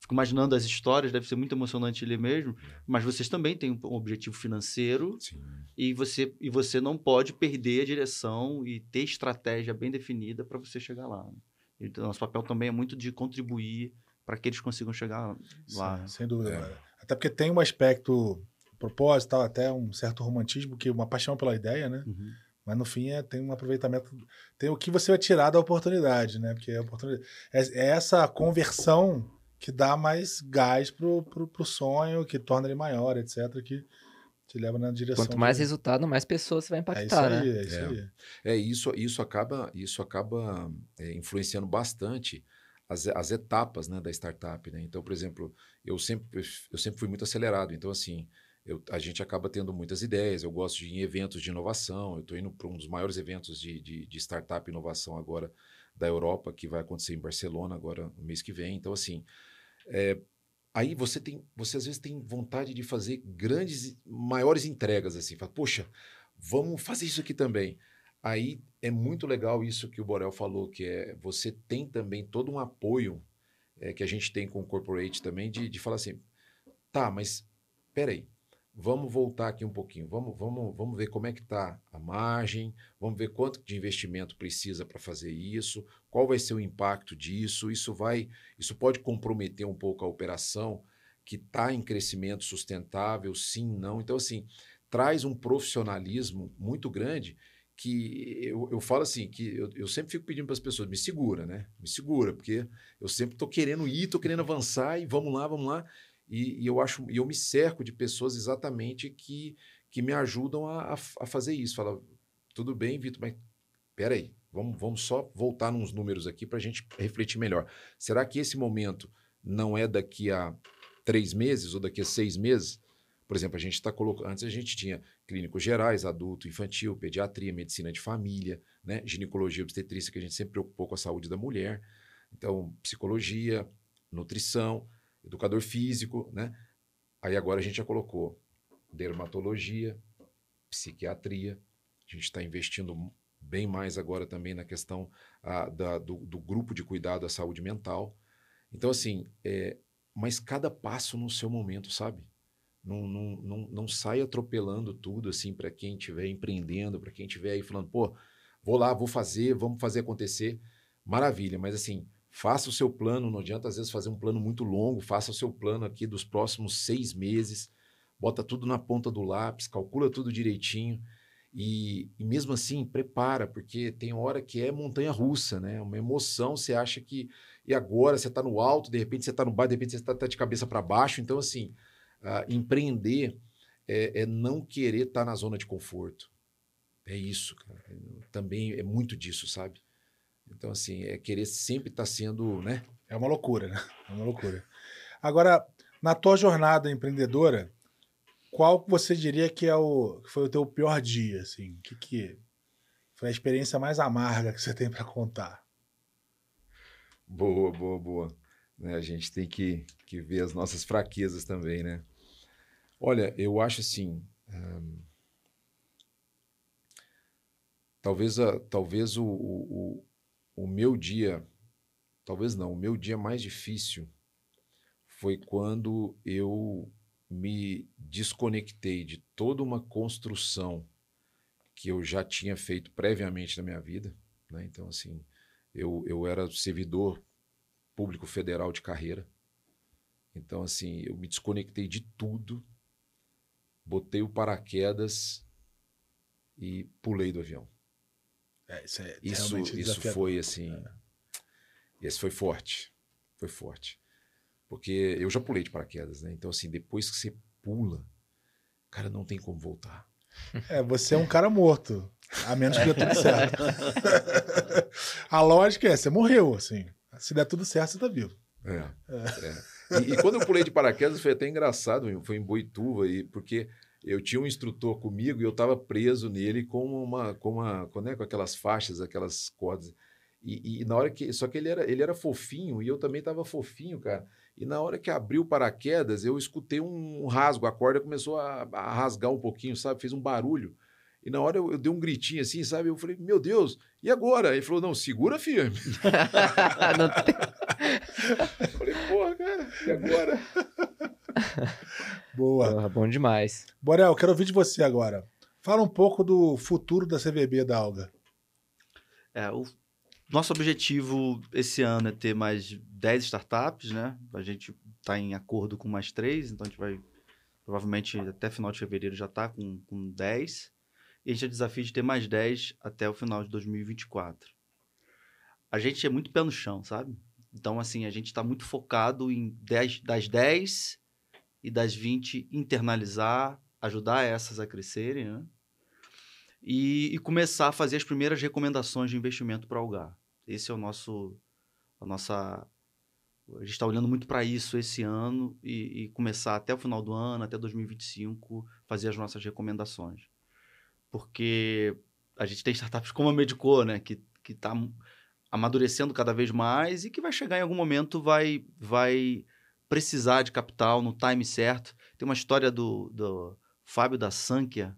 fico imaginando as histórias, deve ser muito emocionante ali mesmo, mas vocês também têm um objetivo financeiro e você, e você não pode perder a direção e ter estratégia bem definida para você chegar lá. Né? Então, nosso papel também é muito de contribuir para que eles consigam chegar lá. Sim, sem dúvida. É. Até porque tem um aspecto propósito, até um certo romantismo, que uma paixão pela ideia, né? Uhum. Mas no fim é, tem um aproveitamento, tem o que você vai tirar da oportunidade, né? Porque a oportunidade é, é essa conversão que dá mais gás pro, pro, pro sonho, que torna ele maior, etc. Que te leva na direção. Quanto mais resultado, mais pessoas você vai impactar, é isso aí, né? É isso é. aí. É isso, isso acaba, isso acaba é, influenciando bastante as, as etapas né, da startup. Né? Então, por exemplo, eu sempre, eu sempre fui muito acelerado. Então, assim, eu, a gente acaba tendo muitas ideias. Eu gosto de ir em eventos de inovação. Eu estou indo para um dos maiores eventos de, de, de startup inovação agora da Europa, que vai acontecer em Barcelona agora no mês que vem. Então, assim, é, aí você tem, você às vezes tem vontade de fazer grandes, maiores entregas, assim. Fala, poxa, vamos fazer isso aqui também. Aí é muito legal isso que o Borel falou, que é você tem também todo um apoio é, que a gente tem com o corporate também de, de falar assim, tá, mas peraí, vamos voltar aqui um pouquinho, vamos, vamos, vamos ver como é que está a margem, vamos ver quanto de investimento precisa para fazer isso, qual vai ser o impacto disso, isso vai, isso pode comprometer um pouco a operação que está em crescimento sustentável, sim, não. Então, assim, traz um profissionalismo muito grande que eu, eu falo assim, que eu, eu sempre fico pedindo para as pessoas, me segura, né? Me segura, porque eu sempre estou querendo ir, estou querendo avançar e vamos lá, vamos lá. E, e, eu acho, eu me cerco de pessoas exatamente que, que me ajudam a, a, a fazer isso. Fala, tudo bem, Vitor, mas peraí, vamos, vamos só voltar nos números aqui para a gente refletir melhor. Será que esse momento não é daqui a três meses ou daqui a seis meses. Por exemplo, a gente está colocando. Antes a gente tinha clínicos gerais, adulto, infantil, pediatria, medicina de família, né? ginecologia, obstetrícia, que a gente sempre preocupou com a saúde da mulher. Então, psicologia, nutrição, educador físico, né? Aí agora a gente já colocou dermatologia, psiquiatria. A gente está investindo bem mais agora também na questão da, do, do, grupo de cuidado à saúde mental. Então, assim, é, mas cada passo no seu momento, sabe? Não, não, não, não sai atropelando tudo, assim, para quem estiver empreendendo, para quem estiver aí falando, pô, vou lá, vou fazer, vamos fazer acontecer. Maravilha, mas assim, faça o seu plano, não adianta às vezes fazer um plano muito longo, faça o seu plano aqui dos próximos seis meses, bota tudo na ponta do lápis, calcula tudo direitinho. E, e, mesmo assim, prepara, porque tem hora que é montanha russa, né? Uma emoção, você acha que. E agora você está no alto, de repente você está no baixo, de repente você está tá de cabeça para baixo. Então, assim, uh, empreender é, é, não querer estar tá na zona de conforto. É isso, cara. Também é muito disso, sabe? Então, assim, é querer sempre estar tá sendo, né? É uma loucura, né? É uma loucura. Agora, na tua jornada empreendedora, qual você diria que é o que foi o teu pior dia, assim? Que que foi a experiência mais amarga que você tem para contar? Boa, boa, boa. Né, a gente tem que, que ver as nossas fraquezas também, né? Olha, eu acho assim. Um, talvez a, talvez o, o, o meu dia, talvez não, o meu dia mais difícil foi quando eu me desconectei de toda uma construção que eu já tinha feito previamente na minha vida. Né? Então, assim, eu, eu era servidor público federal de carreira. Então, assim, eu me desconectei de tudo, botei o paraquedas e pulei do avião. É, isso é isso, isso foi assim. É. Esse foi forte. Foi forte. Porque eu já pulei de paraquedas, né? Então, assim, depois que você pula, cara, não tem como voltar. É, você é um cara morto. A menos que dê tudo certo. a lógica é, você morreu, assim. Se der tudo certo, você tá vivo. É. é. é. E, e, quando eu pulei de paraquedas, foi até engraçado, foi em Boituva, e, porque eu tinha um instrutor comigo e eu estava preso nele com uma, com uma, com, né, com aquelas faixas, aquelas cordas. E, e, na hora que, só que ele era, ele era fofinho e eu também estava fofinho, cara. E na hora que abriu o paraquedas, eu escutei um rasgo, a corda começou a, a rasgar um pouquinho, sabe? Fez um barulho. E na hora eu, eu, dei um gritinho assim, sabe? Eu falei, meu Deus, e agora? Ele falou, não, segura firme. não tem... eu falei, porra, cara, e agora? Boa. bom demais. Borel, quero ouvir de você agora. Fala um pouco do futuro da CVB da Alga. É, o nosso objetivo esse ano é ter mais 10 startups, né? A gente está em acordo com mais três, então a gente vai, provavelmente, até final de fevereiro já está com, com 10. E a gente tem o desafio de ter mais 10 até o final de 2024. A gente é muito pé no chão, sabe? Então, assim, a gente está muito focado em 10, das 10 e das 20 internalizar, ajudar essas a crescerem, né? E, e começar a fazer as primeiras recomendações de investimento para o Algar. Esse é o nosso, a nossa, a gente está olhando muito para isso esse ano e, e, começar até o final do ano, até 2025, fazer as nossas recomendações. Porque a gente tem startups como a Medicor, né, que está amadurecendo cada vez mais e que vai chegar em algum momento, vai, vai precisar de capital no time certo. Tem uma história do, do Fábio da Sankia,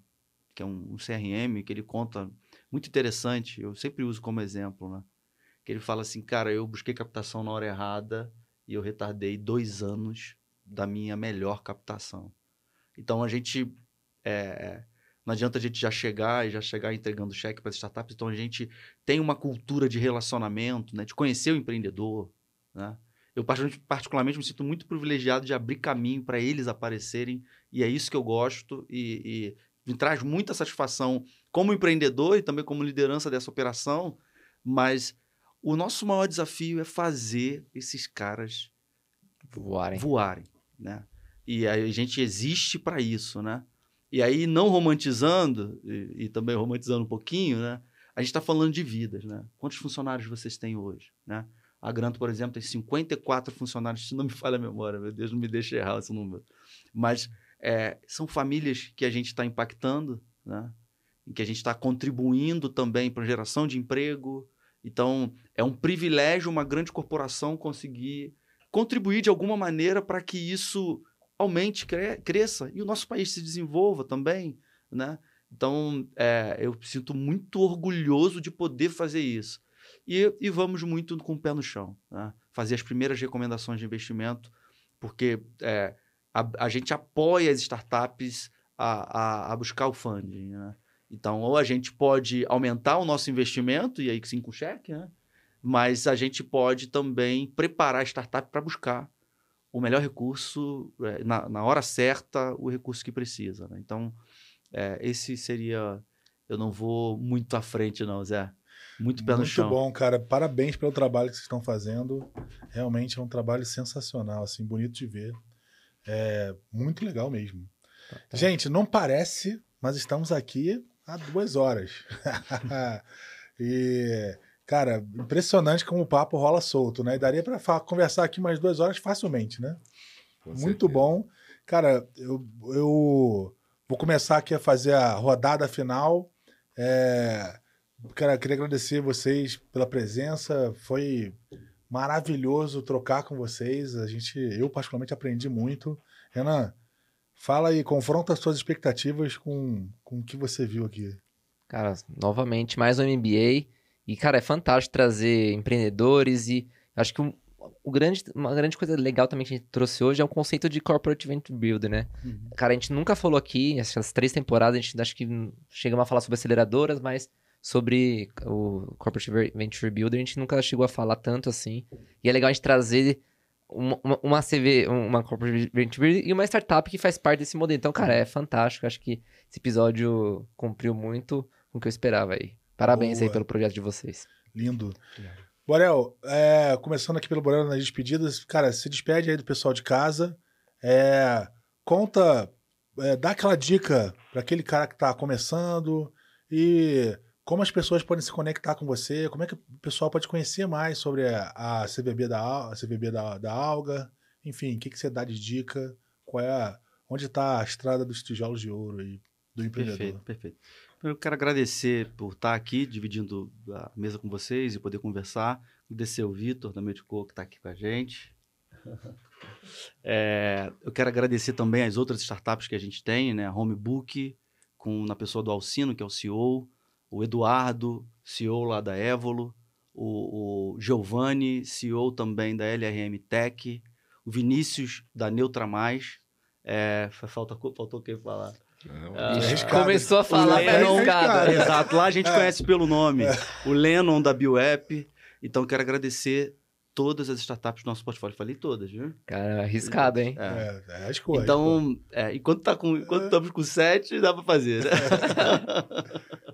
que é um, um, CRM, que ele conta muito interessante, eu sempre uso como exemplo, né? Que ele fala assim, cara, eu busquei captação na hora errada e eu retardei dois anos da minha melhor captação. Então a gente é, não adianta a gente já chegar e já chegar entregando cheque para as startups. Então a gente tem uma cultura de relacionamento, né, de conhecer o empreendedor, né? Eu particularmente me sinto muito privilegiado de abrir caminho para eles aparecerem e é isso que eu gosto e, e, me traz muita satisfação como empreendedor e também como liderança dessa operação, mas o nosso maior desafio é fazer esses caras voarem, voarem né? E a gente existe para isso, né? E aí, não romantizando, e, e, também romantizando um pouquinho, né? A gente está falando de vidas, né? Quantos funcionários vocês têm hoje, né? A Granto, por exemplo, tem 54 funcionários, se não me falha a memória, meu Deus, não me deixe errar esse número. Mas é, são famílias que a gente está impactando, né? em que a gente está contribuindo também para a geração de emprego. Então, é um privilégio uma grande corporação conseguir contribuir de alguma maneira para que isso aumente, cre cresça e o nosso país se desenvolva também, né? Então, é, eu sinto muito orgulhoso de poder fazer isso. E, e vamos muito com o pé no chão, né? fazer as primeiras recomendações de investimento, porque é, a, a, gente apoia as startups a, a, a buscar o funding. Né? Então, ou a gente pode aumentar o nosso investimento, e aí sim com cheque, né? mas a gente pode também preparar a startup para buscar o melhor recurso, é, na, na, hora certa, o recurso que precisa. Né? Então, é, esse seria. Eu não vou muito à frente, não, Zé. Muito pé muito chão. Muito bom, cara. Parabéns pelo trabalho que vocês estão fazendo. Realmente é um trabalho sensacional, assim, bonito de ver. É muito legal mesmo. Tá, tá. Gente, não parece, mas estamos aqui há duas horas. e, cara, impressionante como o papo rola solto, né? E daria para conversar aqui mais duas horas facilmente, né? Com Muito certeza. bom. Cara, eu, eu vou começar aqui a fazer a rodada final. É, cara, queria agradecer vocês pela presença. Foi maravilhoso trocar com vocês. A gente, eu particularmente aprendi muito. Renan, Fala aí, confronta as suas expectativas com, com o que você viu aqui. Cara, novamente, mais um MBA. E, cara, é fantástico trazer empreendedores e acho que um, o grande, uma grande coisa legal também que a gente trouxe hoje é o conceito de Corporate Venture Builder, né? Uhum. Cara, a gente nunca falou aqui, essas três temporadas, a gente acho que chegamos a falar sobre aceleradoras, mas sobre o Corporate Venture Builder a gente nunca chegou a falar tanto assim. E é legal a gente trazer uma, uma CV, uma corporate venture e uma startup que faz parte desse modelo. Então, cara, é fantástico. Acho que esse episódio cumpriu muito com o que eu esperava aí. Parabéns Boa. aí pelo projeto de vocês. Lindo. Borel, é, começando aqui pelo Borel nas despedidas, cara, se despede aí do pessoal de casa. É, conta, é, dá aquela dica para aquele cara que está começando e como as pessoas podem se conectar com você? Como é que o pessoal pode conhecer mais sobre a, a CVB, da, a CVB da, da Alga? Enfim, o que, que você dá de dica? Qual é a, onde está a estrada dos tijolos de ouro aí, do empreendedor? Perfeito, perfeito. Eu quero agradecer por estar aqui, dividindo a mesa com vocês e poder conversar. Agradecer o Vitor, da Medico, que está aqui com a gente. É, eu quero agradecer também as outras startups que a gente tem, né? A Homebook, com, na pessoa do Alcino, que é o CEO, o Eduardo, CEO lá da Évolo, o, o Giovanni, CEO também da LRM Tech, o Vinícius da Neutra Mais. É, falta, faltou quem falar? É, Começou a falar Lennon, Exato, lá a gente é. conhece pelo nome. É. O Lennon da BioApp. Então, quero agradecer todas as startups do nosso portfólio. Falei todas, viu? Cara, arriscado, hein? É, é, é escolha. Então, é, enquanto, tá com, enquanto é. estamos com sete, dá para fazer, né?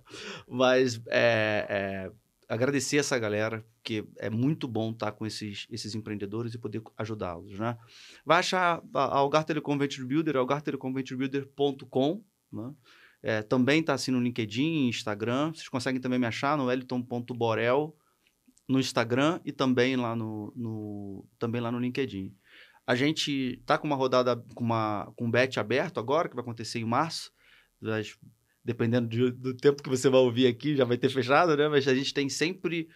Mas é, é, agradecer essa galera, que é muito bom estar tá com esses, esses empreendedores e poder ajudá-los, né? Vai achar a Algar Telecom Venture Builder, algartelecomventurebuilder.com, né? É, também está assim no LinkedIn, Instagram. Vocês conseguem também me achar no eliton.borel no Instagram e também lá no, no, também lá no LinkedIn. A gente está com uma rodada, com, uma, com um bet aberto agora, que vai acontecer em março. Mas, dependendo de, do tempo que você vai ouvir aqui, já vai ter fechado, né? Mas a gente tem sempre,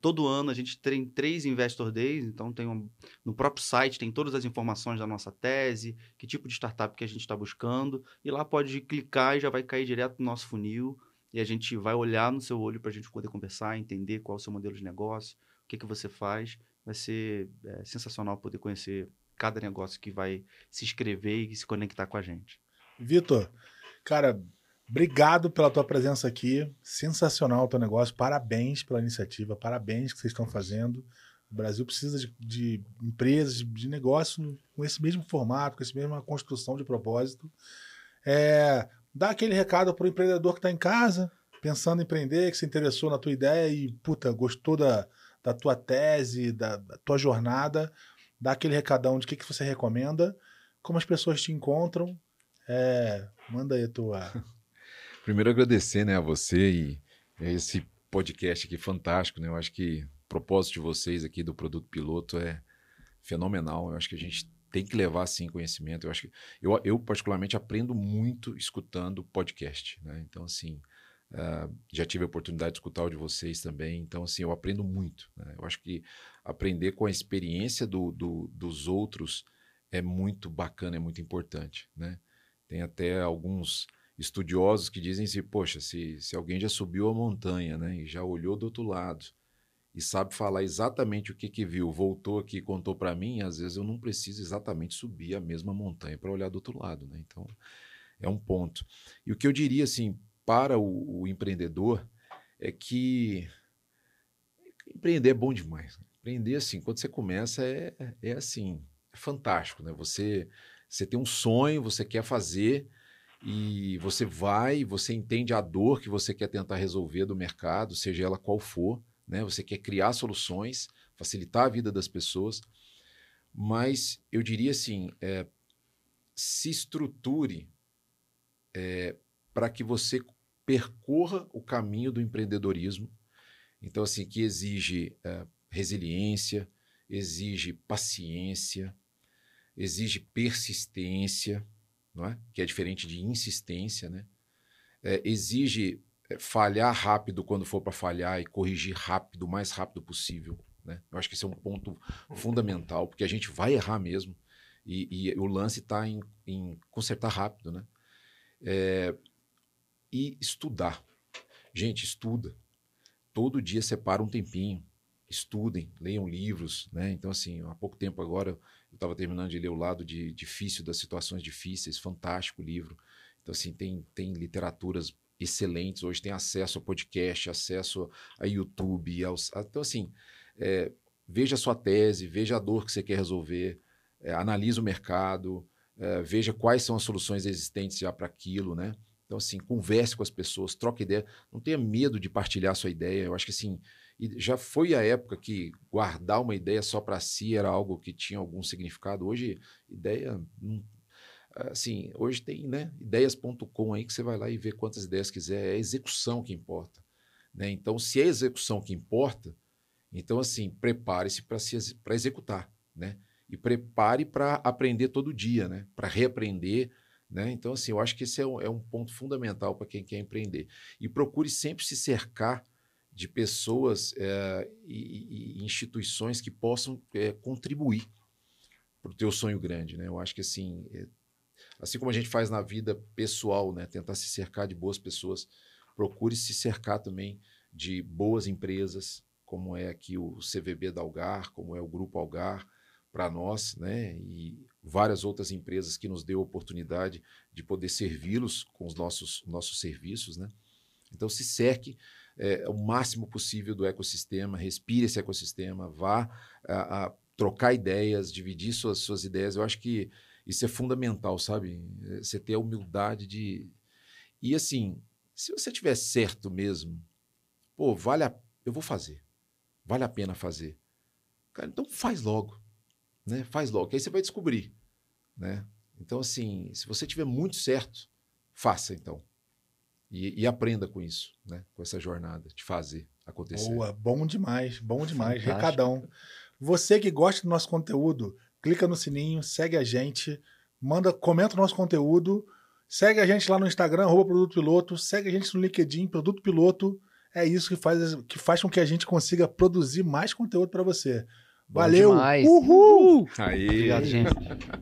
todo ano, a gente tem três Investor Days, então tem um, no próprio site tem todas as informações da nossa tese, que tipo de startup que a gente está buscando, e lá pode clicar e já vai cair direto no nosso funil e a gente vai olhar no seu olho para a gente poder conversar, entender qual é o seu modelo de negócio, o que, que você faz. Vai ser é, sensacional poder conhecer cada negócio que vai se inscrever e se conectar com a gente. Vitor, cara, obrigado pela tua presença aqui. Sensacional o teu negócio. Parabéns pela iniciativa, parabéns que vocês estão fazendo. O Brasil precisa de, de empresas, de negócio com esse mesmo formato, com essa mesma construção de propósito. É, dá aquele recado para o empreendedor que está em casa, pensando em empreender, que se interessou na tua ideia e, puta, gostou da, da tua tese, da, da tua jornada, dá aquele recadão de o que, que você recomenda, como as pessoas te encontram. É, manda aí a tua. Primeiro agradecer né, a você e esse podcast aqui fantástico, né? Eu acho que propósito de vocês aqui do produto piloto é fenomenal. Eu acho que a gente tem que levar sim conhecimento. Eu acho que eu, eu particularmente aprendo muito escutando podcast, né? Então assim, uh, já tive a oportunidade de escutar o de vocês também. Então assim, eu aprendo muito. Né? Eu acho que aprender com a experiência do, do, dos outros é muito bacana, é muito importante, né? Tem até alguns estudiosos que dizem assim, poxa, se, se alguém já subiu a montanha, né, e já olhou do outro lado e sabe falar exatamente o que, que viu, voltou aqui e contou para mim, às vezes eu não preciso exatamente subir a mesma montanha para olhar do outro lado, né? Então, é um ponto. E o que eu diria assim para o, o empreendedor é que empreender é bom demais. Empreender assim, quando você começa é, é assim, é fantástico, né? Você você tem um sonho, você quer fazer e você vai, você entende a dor que você quer tentar resolver do mercado, seja ela qual for, né? Você quer criar soluções, facilitar a vida das pessoas, mas eu diria assim, é, se estruture é, para que você percorra o caminho do empreendedorismo. Então, assim, que exige é, resiliência, exige paciência, exige persistência, não é? que é diferente de insistência, né? É, exige é, falhar rápido quando for para falhar e corrigir rápido, o mais rápido possível. Né? Eu acho que esse é um ponto fundamental, porque a gente vai errar mesmo. E, e o lance está em, em, consertar rápido. Né? É, e estudar. Gente, estuda. Todo dia separa um tempinho. Estudem, leiam livros. Né? Então, assim, há pouco tempo agora estava terminando de ler O Lado de, Difícil das Situações Difíceis, fantástico livro. Então, assim, tem, tem literaturas excelentes. Hoje tem acesso a podcast, acesso a YouTube. Aos, a, então, assim, é, veja a sua tese, veja a dor que você quer resolver, é, analise o mercado, é, veja quais são as soluções existentes já para aquilo, né? Então, assim, converse com as pessoas, troque ideia. Não tenha medo de partilhar sua ideia. Eu acho que, assim, e já foi a época que guardar uma ideia só para si era algo que tinha algum significado. Hoje, ideia. Assim, hoje tem né, ideias.com aí que você vai lá e vê quantas ideias quiser. É a execução que importa. Né? Então, se é a execução que importa, então, assim, prepare-se para executar. Né? E prepare para aprender todo dia, né? para reaprender. Né? Então, assim, eu acho que esse é um, é um ponto fundamental para quem quer empreender. E procure sempre se cercar de pessoas é, e, e, instituições que possam é, contribuir para o teu sonho grande, né? Eu acho que assim, é, assim como a gente faz na vida pessoal, né? Tentar se cercar de boas pessoas, procure se cercar também de boas empresas, como é aqui o CVB da Algar, como é o Grupo Algar para nós, né? E várias outras empresas que nos deu a oportunidade de poder servi-los com os nossos nossos serviços, né? Então se cerque é, o máximo possível do ecossistema, respire esse ecossistema, vá a, a trocar ideias, dividir suas, suas ideias. Eu acho que isso é fundamental, sabe? É, você ter a humildade de. E assim, se você tiver certo mesmo, pô, vale a... eu vou fazer. Vale a pena fazer. Cara, então faz logo. Né? Faz logo, que aí você vai descobrir. Né? Então, assim, se você tiver muito certo, faça então. E, e, aprenda com isso, né? com essa jornada de fazer acontecer. Boa, bom demais, bom demais, Fantástico. recadão. Você que gosta do nosso conteúdo, clica no sininho, segue a gente, manda, comenta o nosso conteúdo, segue a gente lá no Instagram, arroba Produto Piloto, segue a gente no LinkedIn, Produto Piloto. É isso que faz, que faz com que a gente consiga produzir mais conteúdo para você. Bom Valeu! Demais. Uhul! Aí. Obrigado, gente.